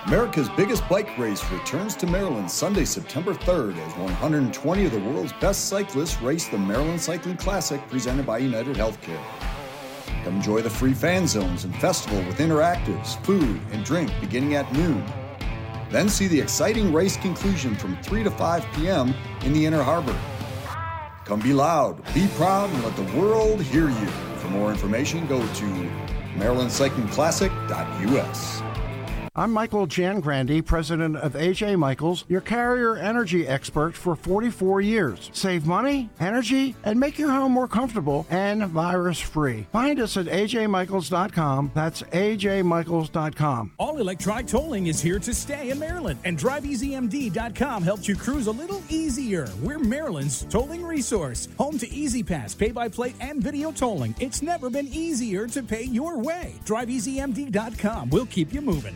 America's biggest bike race returns to Maryland Sunday, September 3rd as 120 of the world's best cyclists race the Maryland Cycling Classic presented by United Healthcare. Come enjoy the free fan zones and festival with interactives, food, and drink beginning at noon. Then see the exciting race conclusion from 3 to 5 p.m. in the Inner Harbor. Come be loud, be proud, and let the world hear you. For more information, go to marylandcyclingclassic.us. I'm Michael Jangrandy, president of AJ Michaels, your carrier energy expert for 44 years. Save money, energy, and make your home more comfortable and virus free. Find us at ajmichaels.com. That's ajmichaels.com. All electronic tolling is here to stay in Maryland, and DriveEasyMD.com helps you cruise a little easier. We're Maryland's tolling resource, home to E-ZPass, pay by plate, and video tolling. It's never been easier to pay your way. DriveEasyMD.com. We'll keep you moving.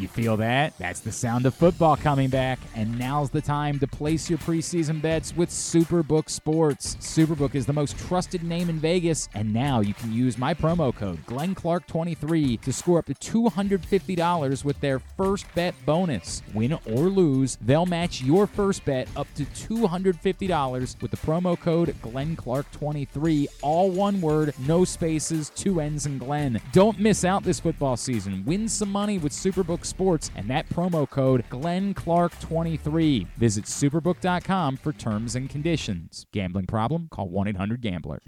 You feel that? That's the sound of football coming back. And now's the time to place your preseason bets with Superbook Sports. Superbook is the most trusted name in Vegas, and now you can use my promo code GlennClark23 to score up to $250 with their first bet bonus. Win or lose, they'll match your first bet up to $250 with the promo code GlennClark23. All one word, no spaces, two N's and Glenn. Don't miss out this football season. Win some money with Superbook Sports and that promo code GlennClark23. Visit superbook.com for terms and conditions. Gambling problem? Call 1 800 Gambler.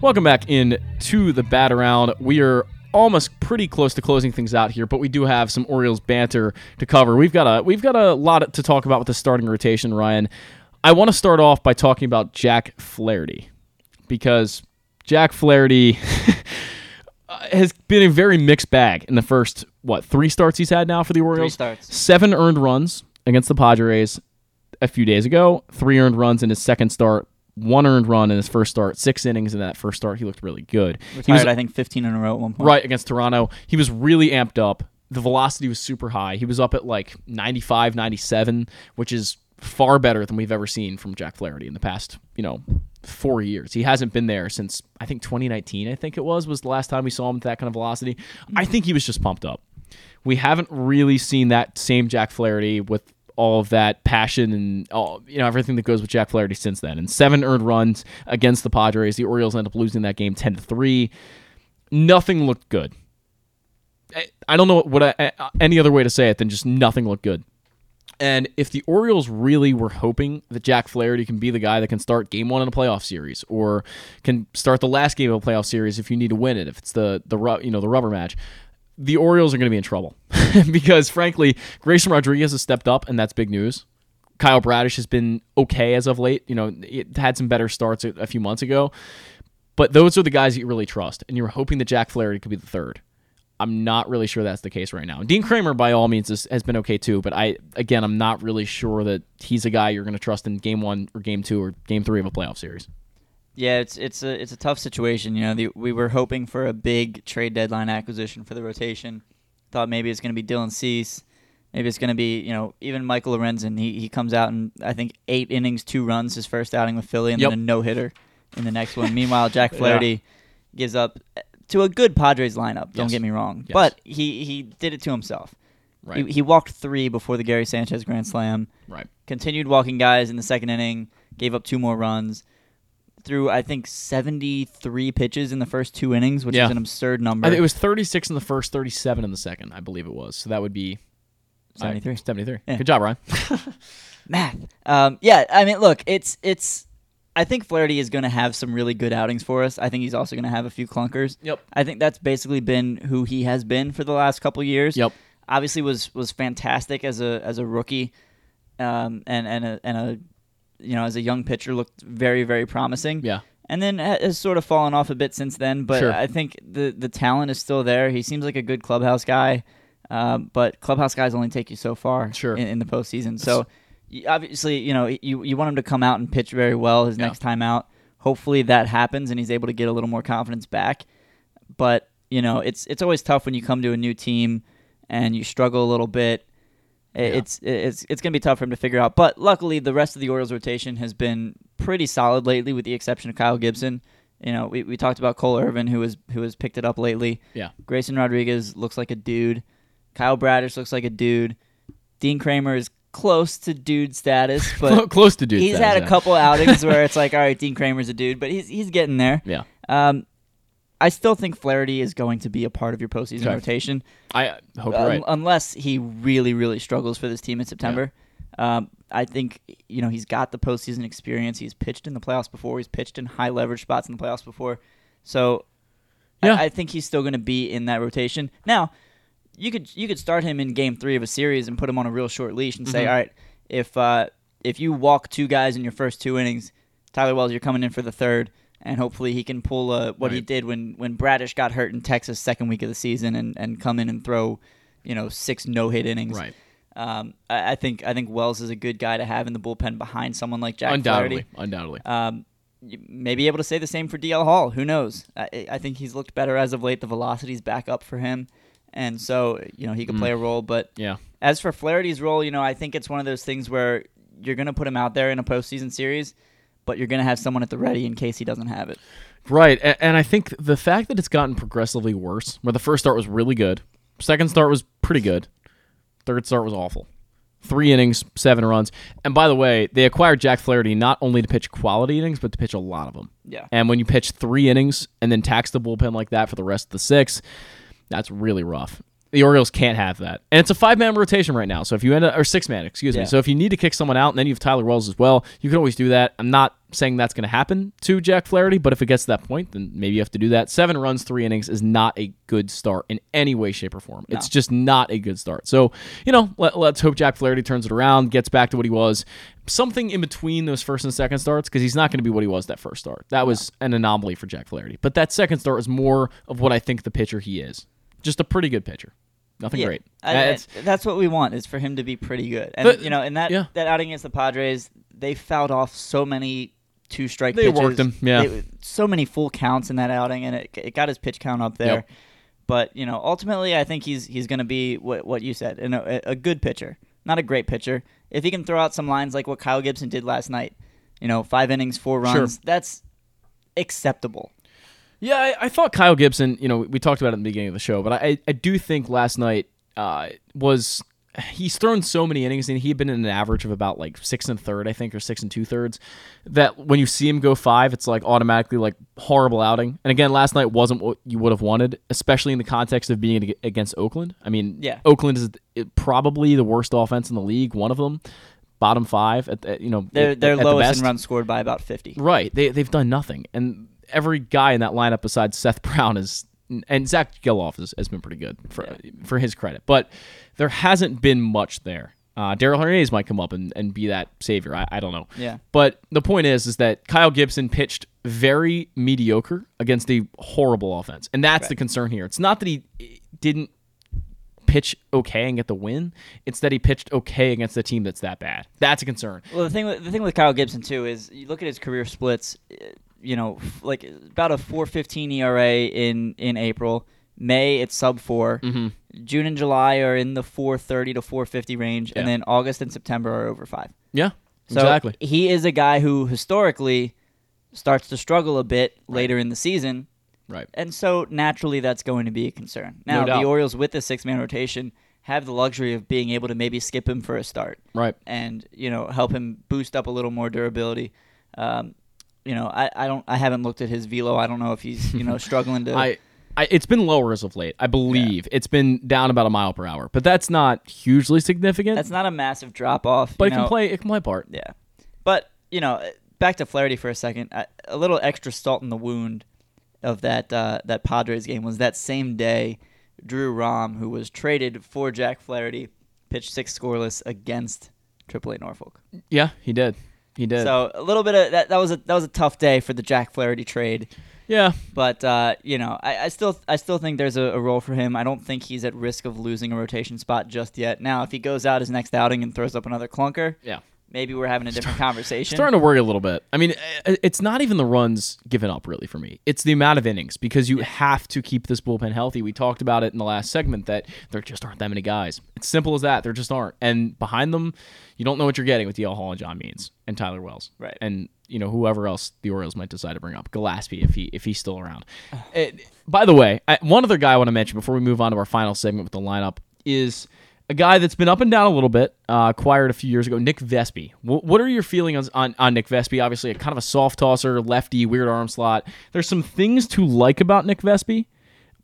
Welcome back in to the bat around. We are almost pretty close to closing things out here, but we do have some Orioles banter to cover. We've got a we've got a lot to talk about with the starting rotation, Ryan. I want to start off by talking about Jack Flaherty because Jack Flaherty has been a very mixed bag in the first what three starts he's had now for the Orioles. starts. Seven earned runs against the Padres a few days ago. Three earned runs in his second start. One earned run in his first start. Six innings in that first start. He looked really good. He was- I think, 15 in a row at one point. Right against Toronto. He was really amped up. The velocity was super high. He was up at like 95, 97, which is far better than we've ever seen from Jack Flaherty in the past, you know, four years. He hasn't been there since I think 2019, I think it was, was the last time we saw him with that kind of velocity. I think he was just pumped up. We haven't really seen that same Jack Flaherty with all of that passion and all you know everything that goes with Jack Flaherty since then. And seven earned runs against the Padres. The Orioles end up losing that game 10 to 3. Nothing looked good. I- I don't know what I, I- any other way to say it than just nothing looked good. And if the Orioles really were hoping that Jack Flaherty can be the guy that can start game one in a playoff series, or can start the last game of a playoff series if you need to win it, if it's the the you know the rubber match, the Orioles are going to be in trouble because frankly, Grayson Rodriguez has stepped up, and that's big news. Kyle Bradish has been okay as of late. You know, it had some better starts a, a few months ago, but those are the guys you really trust, and you're hoping that Jack Flaherty could be the third. I'm not really sure that's the case right now. Dean Kremer, by all means, is, has been okay too, but I again, I'm not really sure that he's a guy you're going to trust in game one or game two or game three of a playoff series. Yeah, it's it's a it's a tough situation. You know, the, we were hoping for a big trade deadline acquisition for the rotation. Thought maybe it's going to be Dylan Cease. Maybe it's going to be you know even Michael Lorenzen. He he comes out and I think eight innings, two runs his first outing with Philly, and Yep. then a no hitter in the next one. Meanwhile, Jack Yeah. Flaherty gives up uh, to a good Padres lineup. Don't Yes. get me wrong, Yes. but he he did it to himself. Right. He, he walked three before the Gary Sanchez grand slam. Right. Continued walking guys in the second inning. Gave up two more runs. Threw I think seventy three pitches in the first two innings, which Yeah. is an absurd number. It was 36 in the first, 37 in the second, I believe it was. So that would be 73. 73. Yeah. Good job, Ryan. math. Um, yeah, I mean, look, it's it's. I think Flaherty is going to have some really good outings for us. I think he's also going to have a few clunkers. Yep. I think that's basically been who he has been for the last couple years. Yep. Obviously, was was fantastic as a as a rookie, um, and and a and a you know as a young pitcher looked very very promising. Yeah. And then has sort of fallen off a bit since then, but Sure. I think the the talent is still there. He seems like a good clubhouse guy. Um, but clubhouse guys only take you so far Sure. in, in the postseason. So obviously, you know, you you want him to come out and pitch very well his Yeah. next time out. Hopefully that happens and he's able to get a little more confidence back. But you know, it's it's always tough when you come to a new team and you struggle a little bit. It's it's it's gonna be tough for him to figure out. But luckily, the rest of the Orioles rotation has been pretty solid lately, with the exception of Kyle Gibson. You know, we, we talked about Cole Irvin, who has who has picked it up lately. Yeah. Grayson Rodriguez looks like a dude. Kyle Bradish looks like a dude. Dean Kremer is close to dude status, but Close to dude He's status, had a yeah. couple outings where it's like, all right, Dean Kremer's a dude, but he's he's getting there. Yeah. Um, I still think Flaherty is going to be a part of your postseason rotation. I uh, hope Un- right. Unless he really, really struggles for this team in September. Um, I think you know he's got the postseason experience. He's pitched in the playoffs before. He's pitched in high leverage spots in the playoffs before. So, Yeah. I, I think he's still going to be in that rotation. Now, you could you could start him in Game Three of a series and put him on a real short leash and say, Mhm. all right, if uh, if you walk two guys in your first two innings, Tyler Wells, you're coming in for the third, and hopefully he can pull uh, what he did when when Bradish got hurt in Texas second week of the season and, and come in and throw, you know, six no hit innings. Right. Um, I, I think I think Wells is a good guy to have in the bullpen behind someone like Jack Undoubtedly, Flaherty. undoubtedly. Um, you may be able to say the same for DL Hall. Who knows? I, I think he's looked better as of late. The velocity's back up for him, and so you know he could Mm. play a role. But Yeah. as for Flaherty's role, you know I think it's one of those things where you're going to put him out there in a postseason series, but you're going to have someone at the ready in case he doesn't have it. Right, and, and I think the fact that it's gotten progressively worse, where the first start was really good, second start was pretty good, third start was awful. Three innings, seven runs. And by the way, they acquired Jack Flaherty not only to pitch quality innings, but to pitch a lot of them. Yeah. And when you pitch three innings and then tax the bullpen like that for the rest of the six, that's really rough. The Orioles can't have that. And it's a five man rotation right now. So if you end up, or six man, excuse Yeah. me. So if you need to kick someone out and then you have Tyler Wells as well, you can always do that. I'm not saying that's going to happen to Jack Flaherty, but if it gets to that point, then maybe you have to do that. Seven runs, three innings is not a good start in any way, shape, or form. It's just not a good start. So, you know, let, let's hope Jack Flaherty turns it around, gets back to what he was. Something in between those first and second starts, because he's not going to be what he was that first start. That was an anomaly for Jack Flaherty. But that second start is more of what I think the pitcher he is. Just a pretty good pitcher. Nothing Yeah, great. I- Uh, I- that's what we want is for him to be pretty good. And But- you know, in that yeah. that outing against the Padres, they fouled off so many two strike. They pitches. worked him, yeah. They- so many full counts in that outing, and it, it got his pitch count up there. Yep. But you know, ultimately, I think he's he's going to be what what you said, and a, a good pitcher, not a great pitcher. If he can throw out some lines like what Kyle Gibson did last night, you know, five innings, four Sure. runs, that's acceptable. Yeah, I, I thought Kyle Gibson, you know, we talked about it in the beginning of the show, but I, I do think last night uh, was he's thrown so many innings and he had been in an average of about like six and third, I think, or six and two thirds. That when you see him go five, it's like automatically like horrible outing. And again, last night wasn't what you would have wanted, especially in the context of being against Oakland. I mean, Yeah. Oakland is probably the worst offense in the league, one of them, bottom five. At, at, you know, They're they're at the lowest best. in runs scored by about fifty. Right. They they've done nothing, and every guy in that lineup besides Seth Brown is, and Zack Gelof has, has been pretty good for for his credit, but there hasn't been much there. Uh, Daryl Hernandez might come up and, and be that savior. I, I don't know. Yeah. But the point is, is that Kyle Gibson pitched very mediocre against a horrible offense, and that's the concern here. It's not that he didn't pitch okay and get the win; it's that he pitched okay against a team that's that bad. That's a concern. Well, the thing with, the thing with Kyle Gibson too is you look at his career splits. You know, f- like about a 4.15 ERA in in April. May it's sub 4 Mhm. June and July are in the 430 to 450 range, and then August and September are over five. Yeah, So exactly. he is a guy who historically starts to struggle a bit later in the season. Right. And so naturally that's going to be a concern. Now doubt. the Orioles with the six man rotation have the luxury of being able to maybe skip him for a start. Right. And, you know, help him boost up a little more durability. Um, you know, I, I don't I haven't looked at his velo. I don't know if he's, you know, struggling to I, I it's been lower as of late. I believe it's been down about a mile per hour, but that's not hugely significant. That's not a massive drop off. but it can play. It can play part. Yeah. But, you know, back to Flaherty for a second. I- A little extra salt in the wound of that uh, that Padres game was that same day Drew Rom, who was traded for Jack Flaherty, pitched six scoreless against AAA Norfolk. Yeah, he did. He did. So a little bit of that. That was a that was a tough day for the Jack Flaherty trade. Yeah, but uh, you know, I, I still I still think there's a, a role for him. I don't think he's at risk of losing a rotation spot just yet. Now, if he goes out his next outing and throws up another clunker, Yeah. Maybe we're having a different conversation. Starting to worry a little bit. I mean, eh, eh, it's not even the runs given up really for me. It's the amount of innings because you have to keep this bullpen healthy. We talked about it in the last segment that there just aren't that many guys. It's simple as that. There just aren't. And behind them, you don't know what you're getting with DL Hall and John Means and Tyler Wells. Right. And you know whoever else the Orioles might decide to bring up, Gillespie if he if he's still around. It- eh, by the way, I, one other guy I want to mention before we move on to our final segment with the lineup is a guy that's been up and down a little bit, uh, acquired a few years ago, Nick Vespi. Wh- what are your feelings on, on Nick Vespi? Obviously, a kind of a soft tosser, lefty, weird arm slot. There's some things to like about Nick Vespi,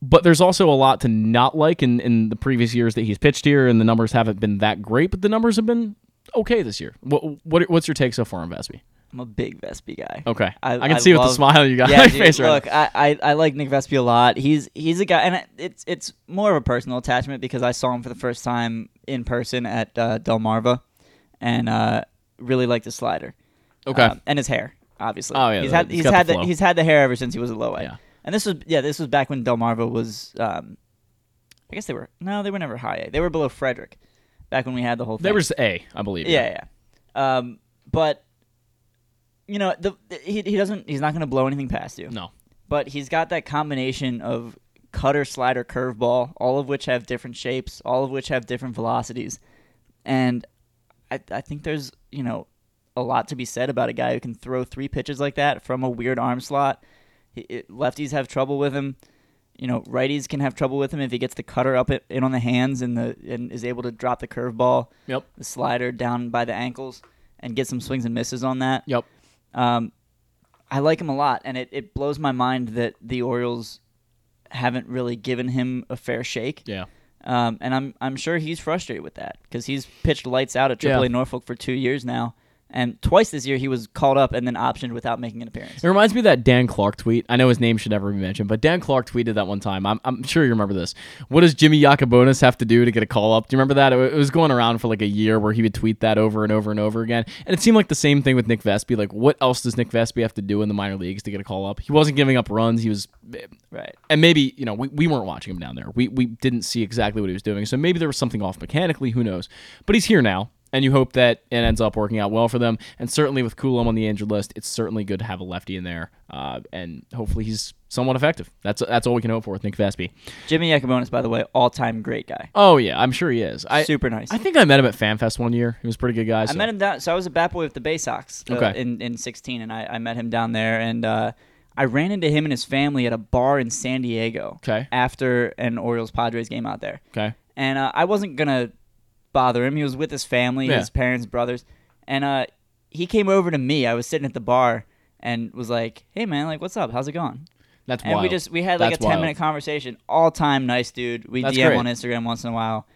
but there's also a lot to not like in, in the previous years that he's pitched here, and the numbers haven't been that great, but the numbers have been okay this year. What, what what's your take so far on Vespi? I'm a big Vespi guy. Okay. I can see with the smile you got yeah, on your dude, face right Look, I, I I like Nick Vespi a lot. He's he's a guy, and it's it's more of a personal attachment because I saw him for the first time in person at uh, Delmarva, and uh, really liked his slider. Okay. Um, and his hair, obviously. Oh, yeah, he's the- had he's he's got the had the, he's had the hair ever since he was a low A. Yeah. And this was yeah this was back when Delmarva was um, I guess they were no they were never high A they were below Frederick, back when we had the whole thing. They were just A, I believe. Yeah, yeah. Um, but you know, the, he he doesn't he's not going to blow anything past you. No. But he's got that combination of cutter, slider, curveball, all of which have different shapes, all of which have different velocities, and I I think there's you know a lot to be said about a guy who can throw three pitches like that from a weird arm slot. He, it, lefties have trouble with him. You know, righties can have trouble with him if he gets the cutter up it, in on the hands and the and is able to drop the curveball, Yep. the slider down by the ankles, and get some swings and misses on that. Yep. Um, I like him a lot, and it, it blows my mind that the Orioles haven't really given him a fair shake. Yeah. Um, and I'm I'm sure he's frustrated with that because he's pitched lights out at Yeah. AAA Norfolk for two years now, and twice this year he was called up and then optioned without making an appearance. It reminds me of that Dan Clark tweet. I know his name should never be mentioned, but Dan Clark tweeted that one time. I'm, I'm sure you remember this. What does Jimmy Yacabonis have to do to get a call up? Do you remember that? It, it was going around for like a year where he would tweet that over and over and over again. And it seemed like the same thing with Nick Vespi. Like, what else does Nick Vespi have to do in the minor leagues to get a call up? He wasn't giving up runs. He was. Right. And maybe, you know, we, we weren't watching him down there. We, we didn't see exactly what he was doing. So maybe there was something off mechanically. Who knows? But he's here now. And you hope that it ends up working out well for them. And certainly with Coulombe on the injured list, it's certainly good to have a lefty in there. Uh, and hopefully he's somewhat effective. That's that's all we can hope for with Nick Vespi. Jimmy Yacabonis, by the way, all time great guy. Oh yeah, I'm sure he is. I, Super nice. I think I met him at FanFest one year. He was a pretty good guy. I so- met him down. So I was a bat boy with the Bay Sox uh, Okay. in in '16, and I, I met him down there, and uh, I ran into him and his family at a bar in San Diego. Okay. After an Orioles Padres game out there. Okay. And uh, I wasn't gonna bother him. He was with his family, Yeah. his parents, brothers, and uh, he came over to me. I was sitting at the bar and was like, "Hey man, like what's up? How's it going?" That's and we just we had like That's a ten wild. minute conversation. All time nice dude. We That's DM great. on Instagram once in a while.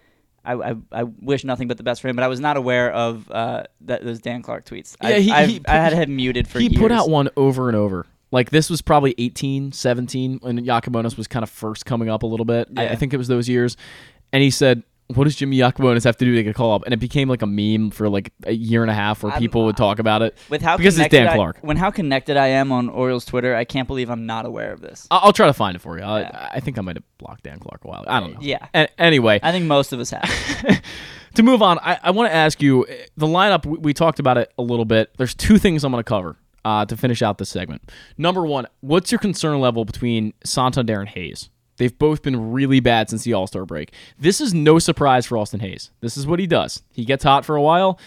I, I, I wish nothing but the best for him, but I was not aware of uh, that those Dan Clark tweets. I, Yeah, he- I've- he I had him muted for he years. put out one over and over. Like this was probably 18, 17 when Yacabonis was kind of first coming up a little bit. I, I think it was those years. And he said, "What does Jimmy Yacabonis have to do to get a call up?" And it became like a meme for like a year and a half where I'm- people would talk about it with how because it's Dan I- Clark. when how connected I am on Orioles Twitter, I can't believe I'm not aware of this. I- I'll try to find it for you. I, I think I might have blocked Dan Clark a while. I don't know. Yeah. A- anyway, I think most of us have. to move on, I, I want to ask you eh, the lineup. We, we talked about it a little bit. There's two things I'm going to cover uh, to finish out this segment. Number one, what's your concern level between Santander and Hays? They've both been really bad since the All Star break. This is no surprise for Austin Hays. This is what he does. He gets hot for a while.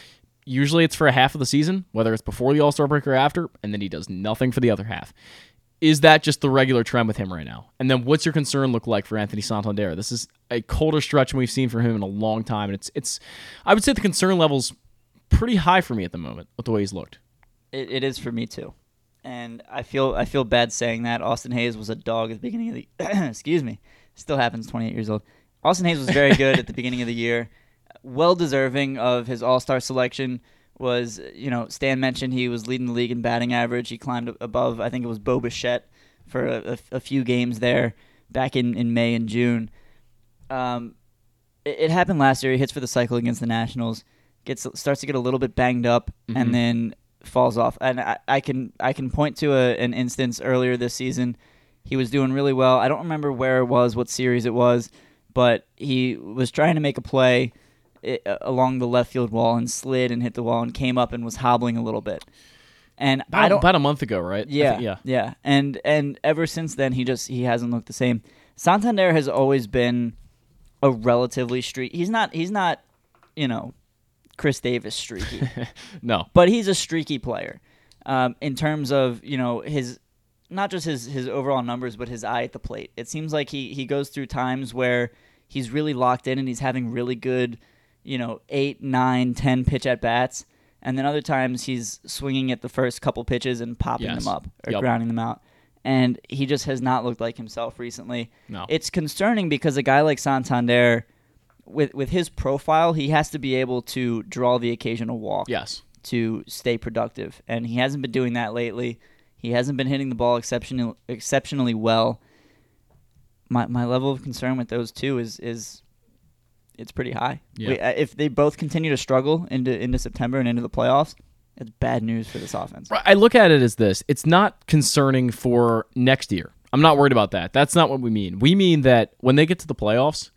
Usually it's for a half of the season, whether it's before the All Star break or after, and then he does nothing for the other half. Is that just the regular trend with him right now? And then what's your concern look like for Anthony Santander? This is a colder stretch than we've seen from him in a long time, and it's it's I would say the concern level's pretty high for me at the moment with the way he's looked. It, it is for me too, and I feel I feel bad saying that. Austin Hays was a dog at the beginning of the. excuse me, still happens. Twenty eight years old. Austin Hays was very good at the beginning of the year, well deserving of his All Star selection. Was you know Stan mentioned he was leading the league in batting average. He climbed above I think it was Bo Bichette for a, a, few games there back in, in May and June. Um, it, it happened last year. He hits for the cycle against the Nationals, gets starts to get a little bit banged up, Mhm. and then falls off. And I, I can I can point to a, an instance earlier this season. He was doing really well. I don't remember where it was, what series it was, but he was trying to make a play eh, i along the left field wall and slid and hit the wall and came up and was hobbling a little bit. And About, I don't about a month ago, right? Yeah, think- yeah. yeah. And and ever since then, he just he hasn't looked the same. Santander has always been a relatively streak. He's not he's not, you know, Chris Davis streaky. No. but he's a streaky player. Um, in terms of you know his not just his his overall numbers, but his eye at the plate. It seems like he he goes through times where he's really locked in and he's having really good, you know, eight, nine, ten pitch at bats. And then other times he's swinging at the first couple pitches and popping Yes. them up or Yep. grounding them out. And he just has not looked like himself recently. No. It's concerning because a guy like Santander, with with his profile, he has to be able to draw the occasional walk. Yes. To stay productive, and he hasn't been doing that lately. He hasn't been hitting the ball exceptional, exceptionally well. My my level of concern with those two is is it's pretty high. Yeah. We- uh, if they both continue to struggle into into September and into the playoffs, it's bad news for this offense. Right, I look at it as this. It's not concerning for next year. I'm not worried about that. That's not what we mean. We mean that when they get to the playoffs,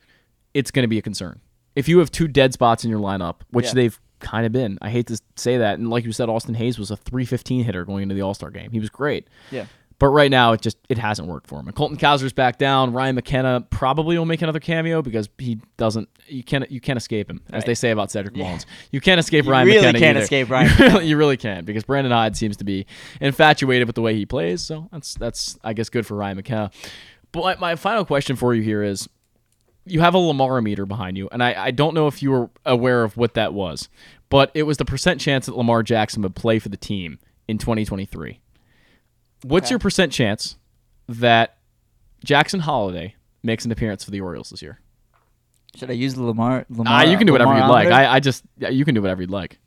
it's going to be a concern. If you have two dead spots in your lineup, which Yeah. they've kind of been, I hate to say that. And like you said, Austin Hays was a 315 hitter going into the All Star game. He was great. Yeah. But right now, it just it hasn't worked for him. And Colton Cowser's back down. Ryan McKenna probably will make another cameo because he doesn't. You can't you can't escape him, as Right. they say about Cedric Yeah. Mullins. You can't escape You Ryan really McKenna. can't escape Ryan You really, you really can't because Brandon Hyde seems to be infatuated with the way he plays. So that's that's I guess good for Ryan McKenna. But my final question for you here is: you have a Lamar meter behind you, and I, I don't know if you were aware of what that was, but it was the percent chance that Lamar Jackson would play for the team in 2023. What's Okay. your percent chance that Jackson Holliday makes an appearance for the Orioles this year? Should I use the Lamar? Lamar Ah, you can do whatever you'd like. I, I just yeah, you can do whatever you'd like.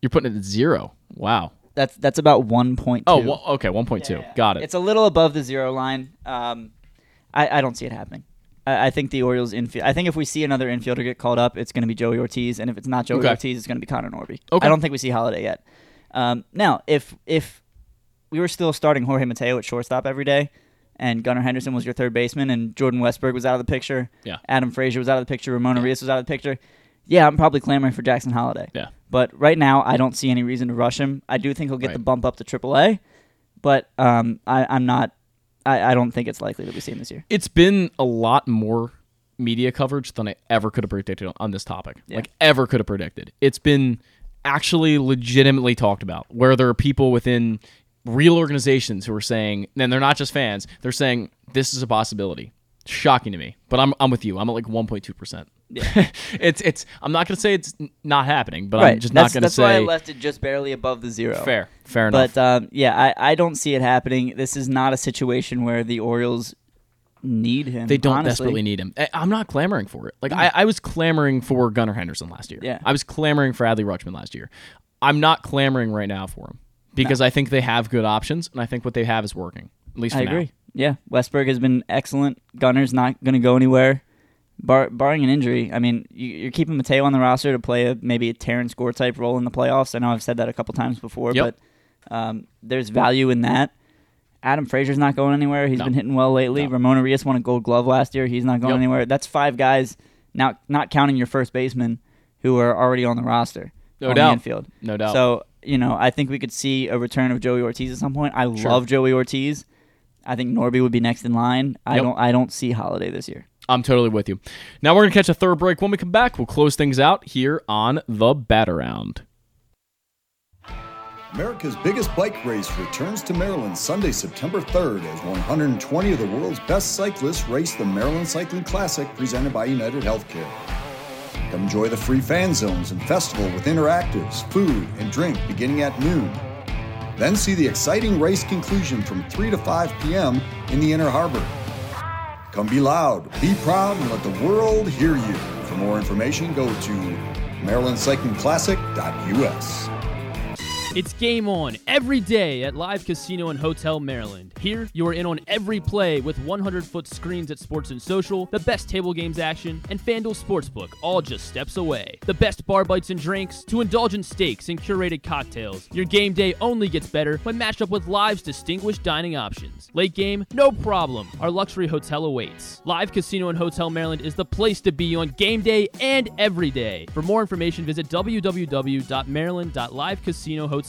You're putting it at zero. Wow. That's that's about one point. Oh, well, okay, one point two. Got it. It's a little above the zero line. Um, I, I don't see it happening. I, I think the Orioles infield. I think if we see another infielder get called up, it's going to be Joey Ortiz, and if it's not Joey Okay. Ortiz, it's going to be Connor Norby. Okay. I don't think we see Holliday yet. Um, now, if if we were still starting Jorge Mateo at shortstop every day, and Gunnar Henderson was your third baseman, and Jordan Westburg was out of the picture, Yeah. Adam Frazier was out of the picture, Ramon Urias was out of the picture, yeah, I'm probably clamoring for Jackson Holliday. Yeah. But right now, I don't see any reason to rush him. I do think he'll get Right. the bump up to AAA, but um, I, I'm not. I, I don't think it's likely to be seen this year. it's been a lot more media coverage than I ever could have predicted on this topic. Yeah. Like ever could have predicted. It's been actually legitimately talked about where there are people within real organizations who are saying and they're not just fans, they're saying this is a possibility. Shocking to me. But I'm I'm with you. I'm at like 1.2%. Yeah. it's it's I'm not going to say it's not happening, but right. I'm just that's, not going to say That's why I left it just barely above the zero. fair. Fair enough. But um, yeah, I, I don't see it happening. This is not a situation where the Orioles need him. They don't honestly. desperately need him. I- I'm not clamoring for it. Like I, I was clamoring for Gunnar Henderson last year. Yeah. I was clamoring for Adley Rutschman last year. I'm not clamoring right now for him because I think they have good options, and I think what they have is working. At least I for now. agree. Yeah, Westburg has been excellent. Gunnar's not going to go anywhere, bar, barring an injury. I mean, you, you're keeping Mateo on the roster to play a, maybe a Terrence Gore type role in the playoffs. I know I've said that a couple times before, Yep. but um, there's value in that. Adam Frazier's not going anywhere. He's No. been hitting well lately. Ramon Urias won a Gold Glove last year. He's not going Yep. anywhere. That's five guys. Now, not counting your first baseman, who are already on the roster. No on doubt. The infield. No doubt. So you know, I think we could see a return of Joey Ortiz at some point. I Sure. love Joey Ortiz. I think Norby would be next in line. I don't. I don't see Holliday this year. I'm totally with you. Now we're gonna catch a third break. When we come back, we'll close things out here on the Bat Around. America's biggest bike race returns to Maryland Sunday, September 3rd as 120 of the world's best cyclists race the Maryland Cycling Classic presented by United Healthcare. Come enjoy the free fan zones and festival with interactives, food, and drink beginning at noon. Then see the exciting race conclusion from 3 to 5 p.m. in the Inner Harbor. Come be loud, be proud, and let the world hear you. For more information, go to marylandcyclingclassic.us. It's game on every day at Live Casino and Hotel Maryland. Here, you are in on every play with 100 foot screens at Sports and Social, the best table games action, and FanDuel Sportsbook, all just steps away. The best bar bites and drinks to indulgent steaks and curated cocktails. Your game day only gets better when matched up with Live's distinguished dining options. Late game, no problem. Our luxury hotel awaits. Live Casino and Hotel Maryland is the place to be on game day and every day. For more information, visit www.maryland.livecasinohotel.com.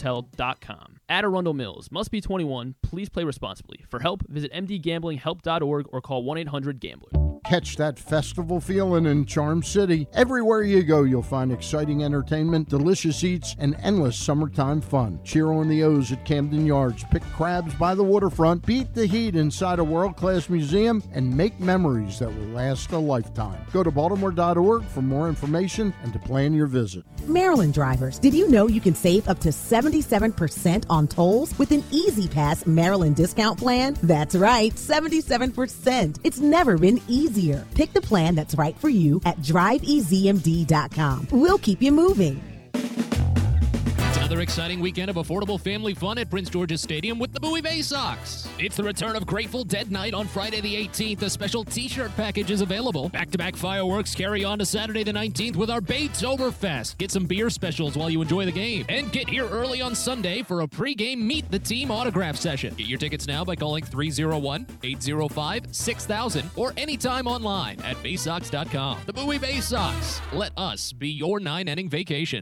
At Arundel Mills, must be 21. Please play responsibly. For help, visit mdgamblinghelp.org or call 1 800 Gambler. Catch that festival feeling in Charm City. Everywhere you go, you'll find exciting entertainment, delicious eats, and endless summertime fun. Cheer on the O's at Camden Yards, pick crabs by the waterfront, beat the heat inside a world class museum, and make memories that will last a lifetime. Go to baltimore.org for more information and to plan your visit. Maryland drivers, did you know you can save up to 77% on tolls with an E-ZPass Maryland discount plan? That's right, 77%. It's never been Pick the plan that's right for you at driveezmd.com. We'll keep you moving. Another exciting weekend of affordable family fun at Prince George's Stadium with the Bowie Bay Sox. It's the return of Grateful Dead Night on Friday the 18th. A special t-shirt package is available. Back-to-back fireworks carry on to Saturday the 19th with our Baytoberfest. Get some beer specials while you enjoy the game. And get here early on Sunday for a pre-game Meet the Team autograph session. Get your tickets now by calling 301-805-6000 or anytime online at baysox.com. The Bowie Bay Sox. Let us be your nine-inning vacation.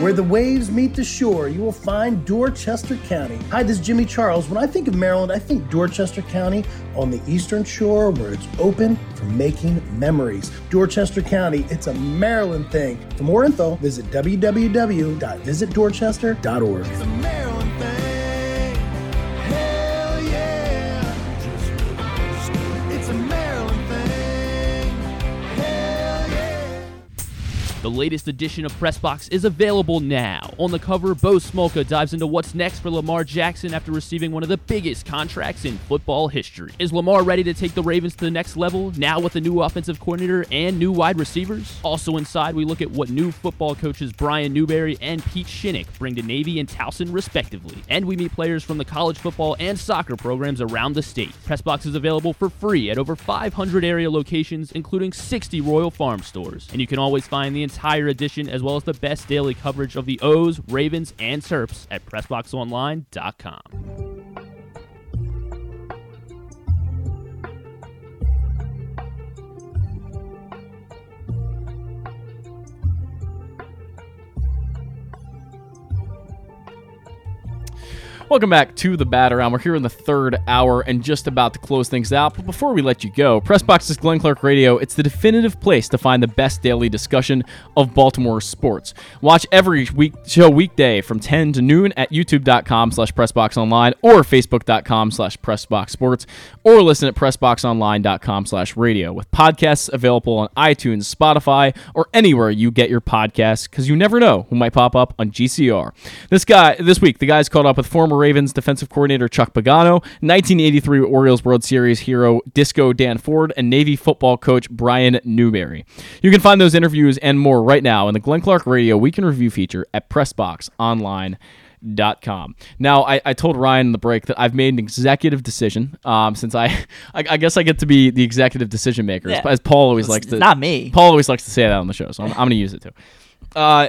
Where the waves meet the shore, you will find Dorchester County. Hi, this is Jimmy Charles. When I think of Maryland, I think Dorchester County on the eastern shore where it's open for making memories. Dorchester County, it's a Maryland thing. For more info, visit www.visitdorchester.org. The latest edition of Pressbox is available now. On the cover, Bo Smolka dives into what's next for Lamar Jackson after receiving one of the biggest contracts in football history. Is Lamar ready to take the Ravens to the next level now with a new offensive coordinator and new wide receivers? Also inside, we look at what new football coaches Brian Newberry and Pete Shinnick bring to Navy and Towson respectively. And we meet players from the college football and soccer programs around the state. Pressbox is available for free at over 500 area locations, including 60 Royal Farm stores. And you can always find the entire edition as well as the best daily coverage of the O's, Ravens, and Terps at PressBoxOnline.com. Welcome back to the Bat Around. We're here in the third hour and just about to close things out. But before we let you go, Pressbox is Glenn Clark Radio. It's the definitive place to find the best daily discussion of Baltimore sports. Watch every week show weekday from 10 to noon at youtube.com slash pressboxonline or facebook.com slash pressboxsports or listen at pressboxonline.com slash radio with podcasts available on iTunes, Spotify, or anywhere you get your podcasts because you never know who might pop up on GCR. This guy, this week, the guy's caught up with former Ravens defensive coordinator Chuck Pagano, 1983 Orioles World Series hero Disco Dan Ford, and Navy football coach Brian Newberry. You can find those interviews and more right now in the Glenn Clark Radio Week in Review feature at PressBoxOnline.com. Now, I, I told Ryan in the break that I've made an executive decision um, since I, I, I guess I get to be the executive decision maker, Yeah. as Paul always It's likes to. not me. Paul always likes to say that on the show, so I'm, I'm going to use it too. Uh,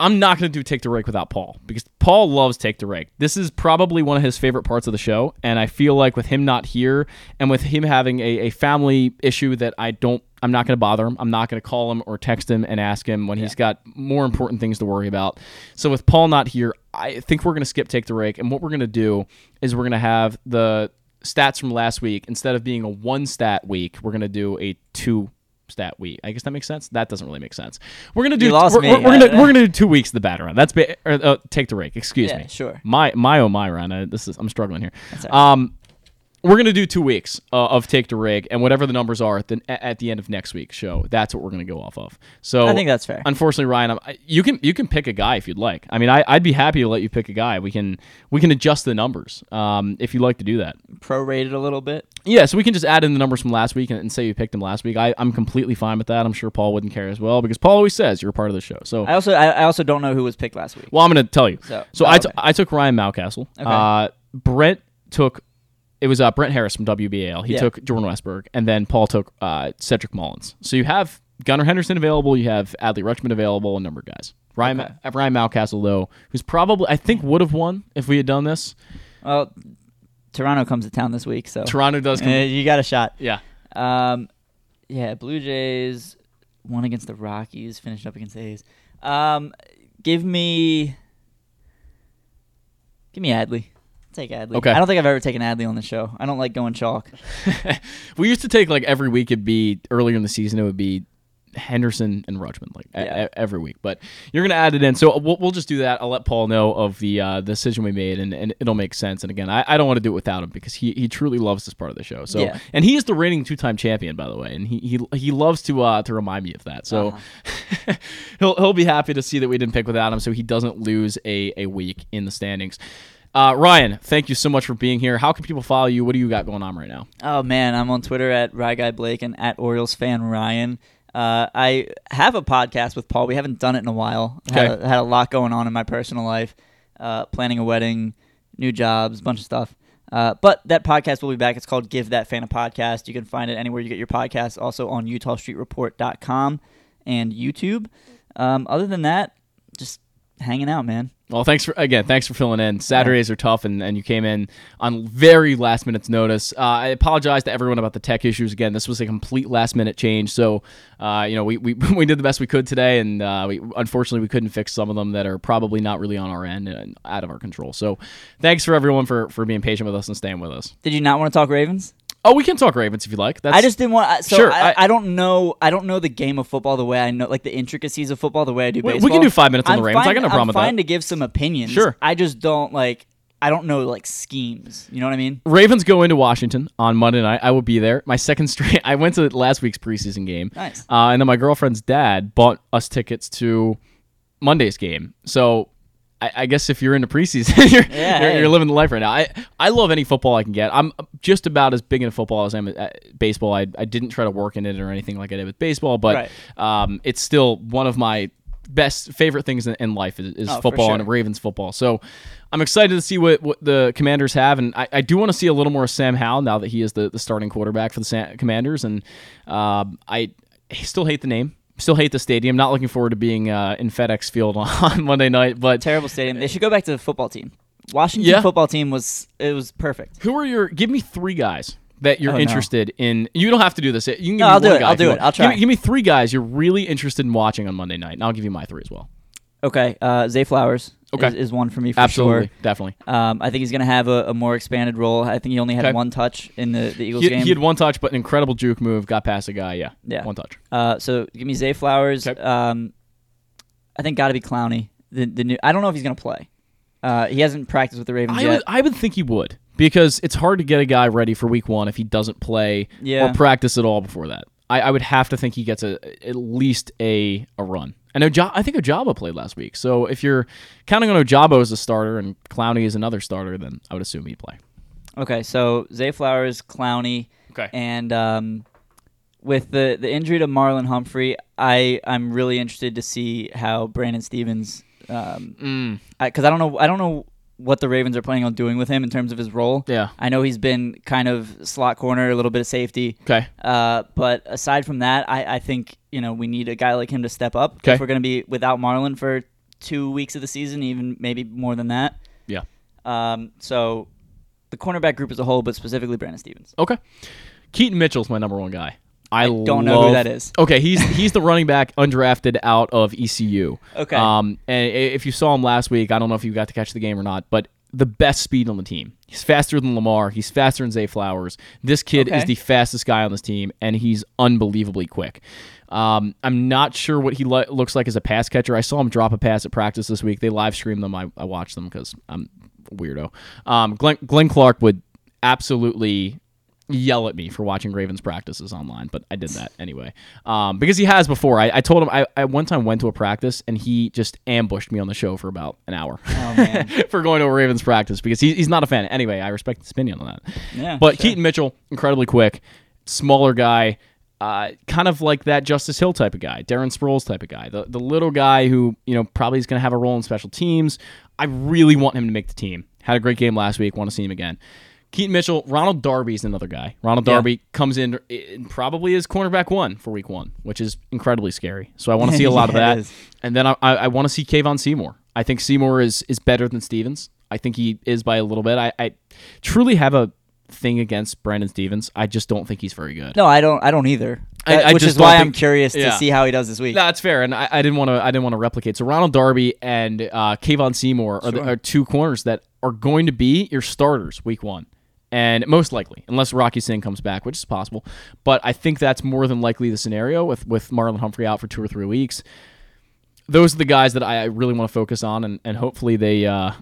I'm not going to do Take the Rake without Paul because Paul loves Take the Rake. This is probably one of his favorite parts of the show, and I feel like with him not here and with him having a, a family issue that I don't I'm not going to bother him. I'm not going to call him or text him and ask him when he's got more important things to worry about. So with Paul not here, I think we're going to skip take the rake, and what we're going to do is we're going to have the stats from last week instead of being a one stat week, we're going to do a two stat week. I guess that makes sense. That doesn't really make sense. We're gonna do. We're, we're, we're gonna we're gonna do two weeks of the batter run. That's ba- or, uh, take the rake. Excuse Yeah, me. sure. My my oh my run. Uh, this is I'm struggling here. That's all right. Um, we're gonna do two weeks uh, of take the rig, and whatever the numbers are at the at the end of next week's show, that's what we're gonna go off of. So I think that's fair. Unfortunately, Ryan, I'm, you can you can pick a guy if you'd like. I mean, I, I'd be happy to let you pick a guy. We can we can adjust the numbers um, if you'd like to do that. Prorate it a little bit. Yeah, so we can just add in the numbers from last week and, and say you picked them last week. I, I'm completely fine with that. I'm sure Paul wouldn't care as well because Paul always says you're a part of the show. So I also I, I also don't know who was picked last week. well, I'm going to tell you. So- So, oh, I, t- okay. I took Ryan Mountcastle. Okay. Uh, Brent took it was uh, Brent Harris from WBAL. He Yeah. took Jordan Westburg, and then Paul took uh, Cedric Mullins. So you have Gunnar Henderson available. You have Adley Rutschman available. A number of guys. Ryan Okay. Ryan Mountcastle though, who's probably I think would have won if we had done this. Well, Toronto comes to town this week, so Toronto does come- Uh, you got a shot. Yeah. Um, yeah. Blue Jays won against the Rockies, finished up against the A's. Um, give me, give me Adley. Take Adley. Okay. I don't think I've ever taken Adley on the show. I don't like going chalk. We used to take like every week. It'd be earlier in the season. It would be Henderson and Rutschman like Yeah. e- every week. But you're gonna add it in, so we'll, we'll just do that. I'll let Paul know of the uh, decision we made, and, and it'll make sense. And again, I, I don't want to do it without him because he, he truly loves this part of the show. So Yeah. and he is the reigning two time champion, by the way, and he he, he loves to uh, to remind me of that. So Uh-huh. he'll he'll be happy to see that we didn't pick without him, so he doesn't lose a, a week in the standings. Uh, Ryan, thank you so much for being here. How can people follow you? What do you got going on right now? Oh man, I'm on Twitter at Rye Blake and at Orioles fan Ryan. Uh, I have a podcast with Paul. We haven't done it in a while. Had, Okay. a, had a lot going on in my personal life, uh, planning a wedding, new jobs, bunch of stuff. Uh, but that podcast will be back. It's called Give That Fan a Podcast. You can find it anywhere you get your podcasts. Also on EutawStreetReport.com and YouTube. Um, other than that, just hanging out, man. Well, thanks for again. Thanks for filling in. Saturdays are tough, and, and you came in on very last minute's notice. Uh, I apologize to everyone about the tech issues. Again, this was a complete last minute change, so uh, you know we, we we did the best we could today, and uh, we unfortunately we couldn't fix some of them that are probably not really on our end and out of our control. So, thanks for everyone for for being patient with us and staying with us. Did you not want to talk Ravens? Oh, we can talk Ravens if you like. That's, I just didn't want. So Sure, I, I- I, don't know. I don't know the game of football the way I know, like the intricacies of football the way I do We- we can do five minutes on the I'm Ravens. I got no problem I'm with that. fine to give some opinions. Sure. I just don't like. I don't know like schemes. You know what I mean? Ravens go into Washington on Monday night. I will be there. My second straight. I went to last week's preseason game. Nice. Uh, and then my girlfriend's dad bought us tickets to Monday's game. So I, I guess if you're into preseason, you're, Yeah, you're, hey. you're living the life right now. I, I love any football I can get. I'm just about as big into football as I am at baseball. I, I didn't try to work in it or anything like I did with baseball, but um, it's still one of my best favorite things in, in life is, is Oh, football sure. and Ravens football. So I'm excited to see what, what the Commanders have, and I, I do want to see a little more of Sam Howell now that he is the, the starting quarterback for the Sa- Commanders. And um, I still hate the name, still hate the stadium. Not looking forward to being uh, in FedEx Field on Monday night. But terrible stadium. They should go back to the football team. Washington Yeah. football team was it was perfect. Who are your? Give me three guys that you're Oh, no. interested in. You don't have to do this. You can give No, me I'll do it. guy I'll do it. want. I'll Give me- try. Give me, three guys you're really interested in watching on Monday night, and I'll give you my three as well. Okay, uh, Zay Flowers Okay. is, is one for me for Absolutely, sure. definitely. Um, I think he's going to have a, a more expanded role. I think he only had Okay. one touch in the, the Eagles He, game. he had one touch, but an incredible juke move. Got past a guy. Yeah, Yeah. one touch. Uh, so give me Zay Flowers. Um, I think got to be Clowney. The the new. I don't know if he's going to play. Uh, he hasn't practiced with the Ravens I yet. would, I would think he would because it's hard to get a guy ready for week one if he doesn't play Yeah. or practice at all before that. I, I would have to think he gets a at least a a run. And Oja- I think Ojabo played last week. So if you're counting on Ojabo as a starter and Clowney as another starter, then I would assume he'd play. Okay, so Zay Flowers, Clowney, Okay. and um, with the the injury to Marlon Humphrey, I I'm really interested to see how Brandon Stephens, um, Mm. because I, don't know I don't know what the Ravens are planning on doing with him in terms of his role. Yeah. I know he's been kind of slot corner, a little bit of safety. Okay. Uh, but aside from that, I, I think you know we need a guy like him to step up. Okay. If we're going to be without Marlon for two weeks of the season, even maybe more than that. Yeah. Um, so the cornerback group as a whole, but specifically Brandon Stephens. Okay. Keaton Mitchell's my number one guy. I, don't know who that is. Okay, he's he's the running back undrafted out of ECU. Okay. Um, and if you saw him last week, I don't know if you got to catch the game or not, but the best speed on the team. He's faster than Lamar. He's faster than Zay Flowers. This kid is the fastest guy on this team, and he's unbelievably quick. Um, I'm not sure what he lo- looks like as a pass catcher. I saw him drop a pass at practice this week. They live streamed them. I, I watched them because I'm a weirdo. Um, Glenn, Glenn Clark would absolutely yell at me for watching Ravens practices online, but I did that anyway um, because he has before. I, I told him I, I one time went to a practice and he just ambushed me on the show for about an hour for going to a Ravens practice because he, he's not a fan. Anyway, I respect his opinion on that. Yeah, but sure. Keaton Mitchell, incredibly quick, smaller guy. Uh, kind of like that Justice Hill type of guy, Darren Sproles type of guy, the the little guy who you know probably is going to have a role in special teams. I really want him to make the team. Had a great game last week. Want to see him again. Keaton Mitchell, Ronald Darby is another guy. Ronald Yeah. Darby comes in in probably as cornerback one for week one, which is incredibly scary. So I want to see a lot of Yeah, that. is. And then I, I, I want to see Kevon Seymour. I think Seymour is is better than Stephens. I think he is by a little bit. I, I truly have a thing against Brandon Stephens. I just don't think he's very good. No, I don't. I don't either. That- I which just is why don't I'm think- curious yeah. to see how he does this week. No, that's fair, and I, I didn't want to. I didn't want to replicate. So Ronald Darby and uh, Kevon Seymour are, the, are two corners that are going to be your starters week one, and most likely, unless Rock Ya-Sin comes back, which is possible. But I think that's more than likely the scenario with with Marlon Humphrey out for two or three weeks. Those are the guys that I really want to focus on, and, and hopefully they uh,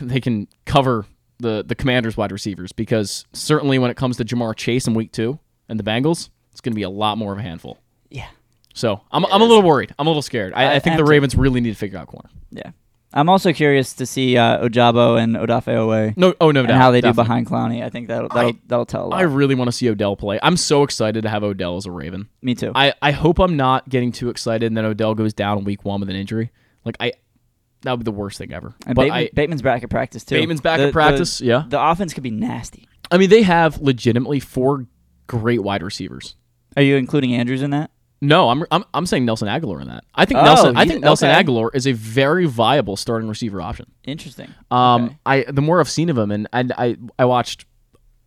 they can cover the the Commanders wide receivers because certainly when it comes to Ja'Marr Chase in week two and the Bengals, it's going to be a lot more of a handful. Yeah. So I'm, I'm a little worried. I'm a little scared. I, I think the. Ravens really need to figure out corner. Yeah. I'm also curious to see uh, Ojabo and Odafe Oweh. No- oh, no and doubt, how they definitely. do behind Clowney. I think that'll that'll, I- that'll tell a lot. I really want to see Odell play. I'm so excited to have Odell as a Raven. Me too. I, I hope I'm not getting too excited and then Odell goes down in week one with an injury. Like I, that would be the worst thing ever. and but Bateman, I, Bateman's back at practice too. Bateman's back The- at practice. the- yeah. The offense could be nasty. I mean, they have legitimately four great wide receivers. Are you including Andrews in that? No, I'm I'm, I'm saying Nelson Agholor in that. I think Oh, Nelson I you- think Nelson okay. Agholor is a very viable starting receiver option. Interesting. Um, I the more I've seen of him, and, and I I watched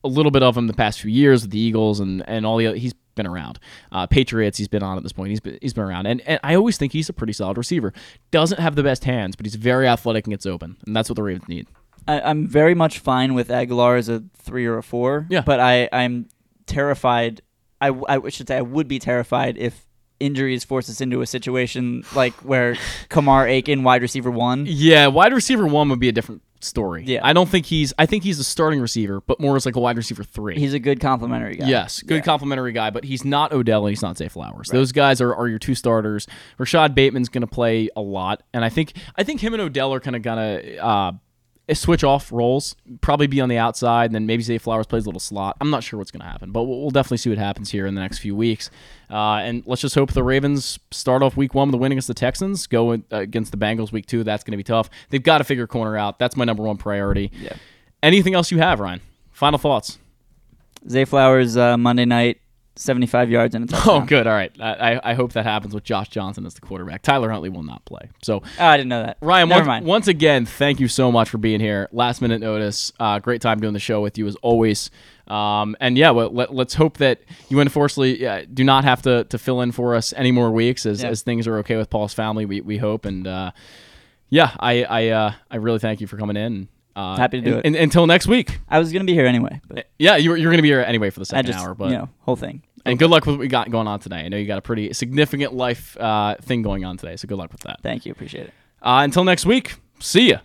a little bit of him the past few years with the Eagles and and all the other, he's been around. Uh, Patriots, he's been on at this point. He's been, he's been around, and and I always think he's a pretty solid receiver. Doesn't have the best hands, but he's very athletic and gets open, and that's what the Ravens need. I, I'm very much fine with Agholor as a three or a four. Yeah. But I, I'm terrified. I, I should say I would be terrified if injuries force us into a situation like where Kamar Aiken, wide receiver one. Yeah, wide receiver one would be a different story. Yeah. I don't think he's. I think he's a starting receiver, but more as like a wide receiver three. He's a good complimentary guy. Yes, good complimentary guy, but he's not Odell and he's not Zay Flowers. Those guys are, are your two starters. Rashod Bateman's going to play a lot, and I think I think him and Odell are kind of gonna uh, switch off roles. Probably be on the outside, and then maybe Zay Flowers plays a little slot. I'm not sure what's going to happen, but we'll, definitely see what happens here in the next few weeks. Uh, and let's just hope the Ravens start off week one with a win against the Texans, go in, uh, against the Bengals week two. That's going to be tough. They've got to figure corner out. That's my number one priority. Yeah. Anything else you have, Ryan? Final thoughts. Zay Flowers uh, Monday night, 75 yards and a touchdown. Oh, good. All right. I, I- hope that happens with Josh Johnson as the quarterback. Tyler Huntley will not play. So, Oh, I didn't know that. Ryan, Never once, mind. once again, thank you so much for being here. Last minute notice. Uh, great time doing the show with you as always. Um, and yeah, well, let, let's hope that you unfortunately uh, do not have to, to fill in for us any more weeks as, Yeah. as things are okay with Paul's family. We, we hope. And uh, yeah, I I, uh, I really thank you for coming in. Uh, Happy to do and- it. and- until next week. I was gonna be here anyway, but Yeah, you're, you're going to be here anyway for the second just hour. But you know whole thing. and good luck with what we got going on today. I know you got a pretty significant life uh, thing going on today, so good luck with that. Thank you, appreciate it. Uh, until next week, see ya.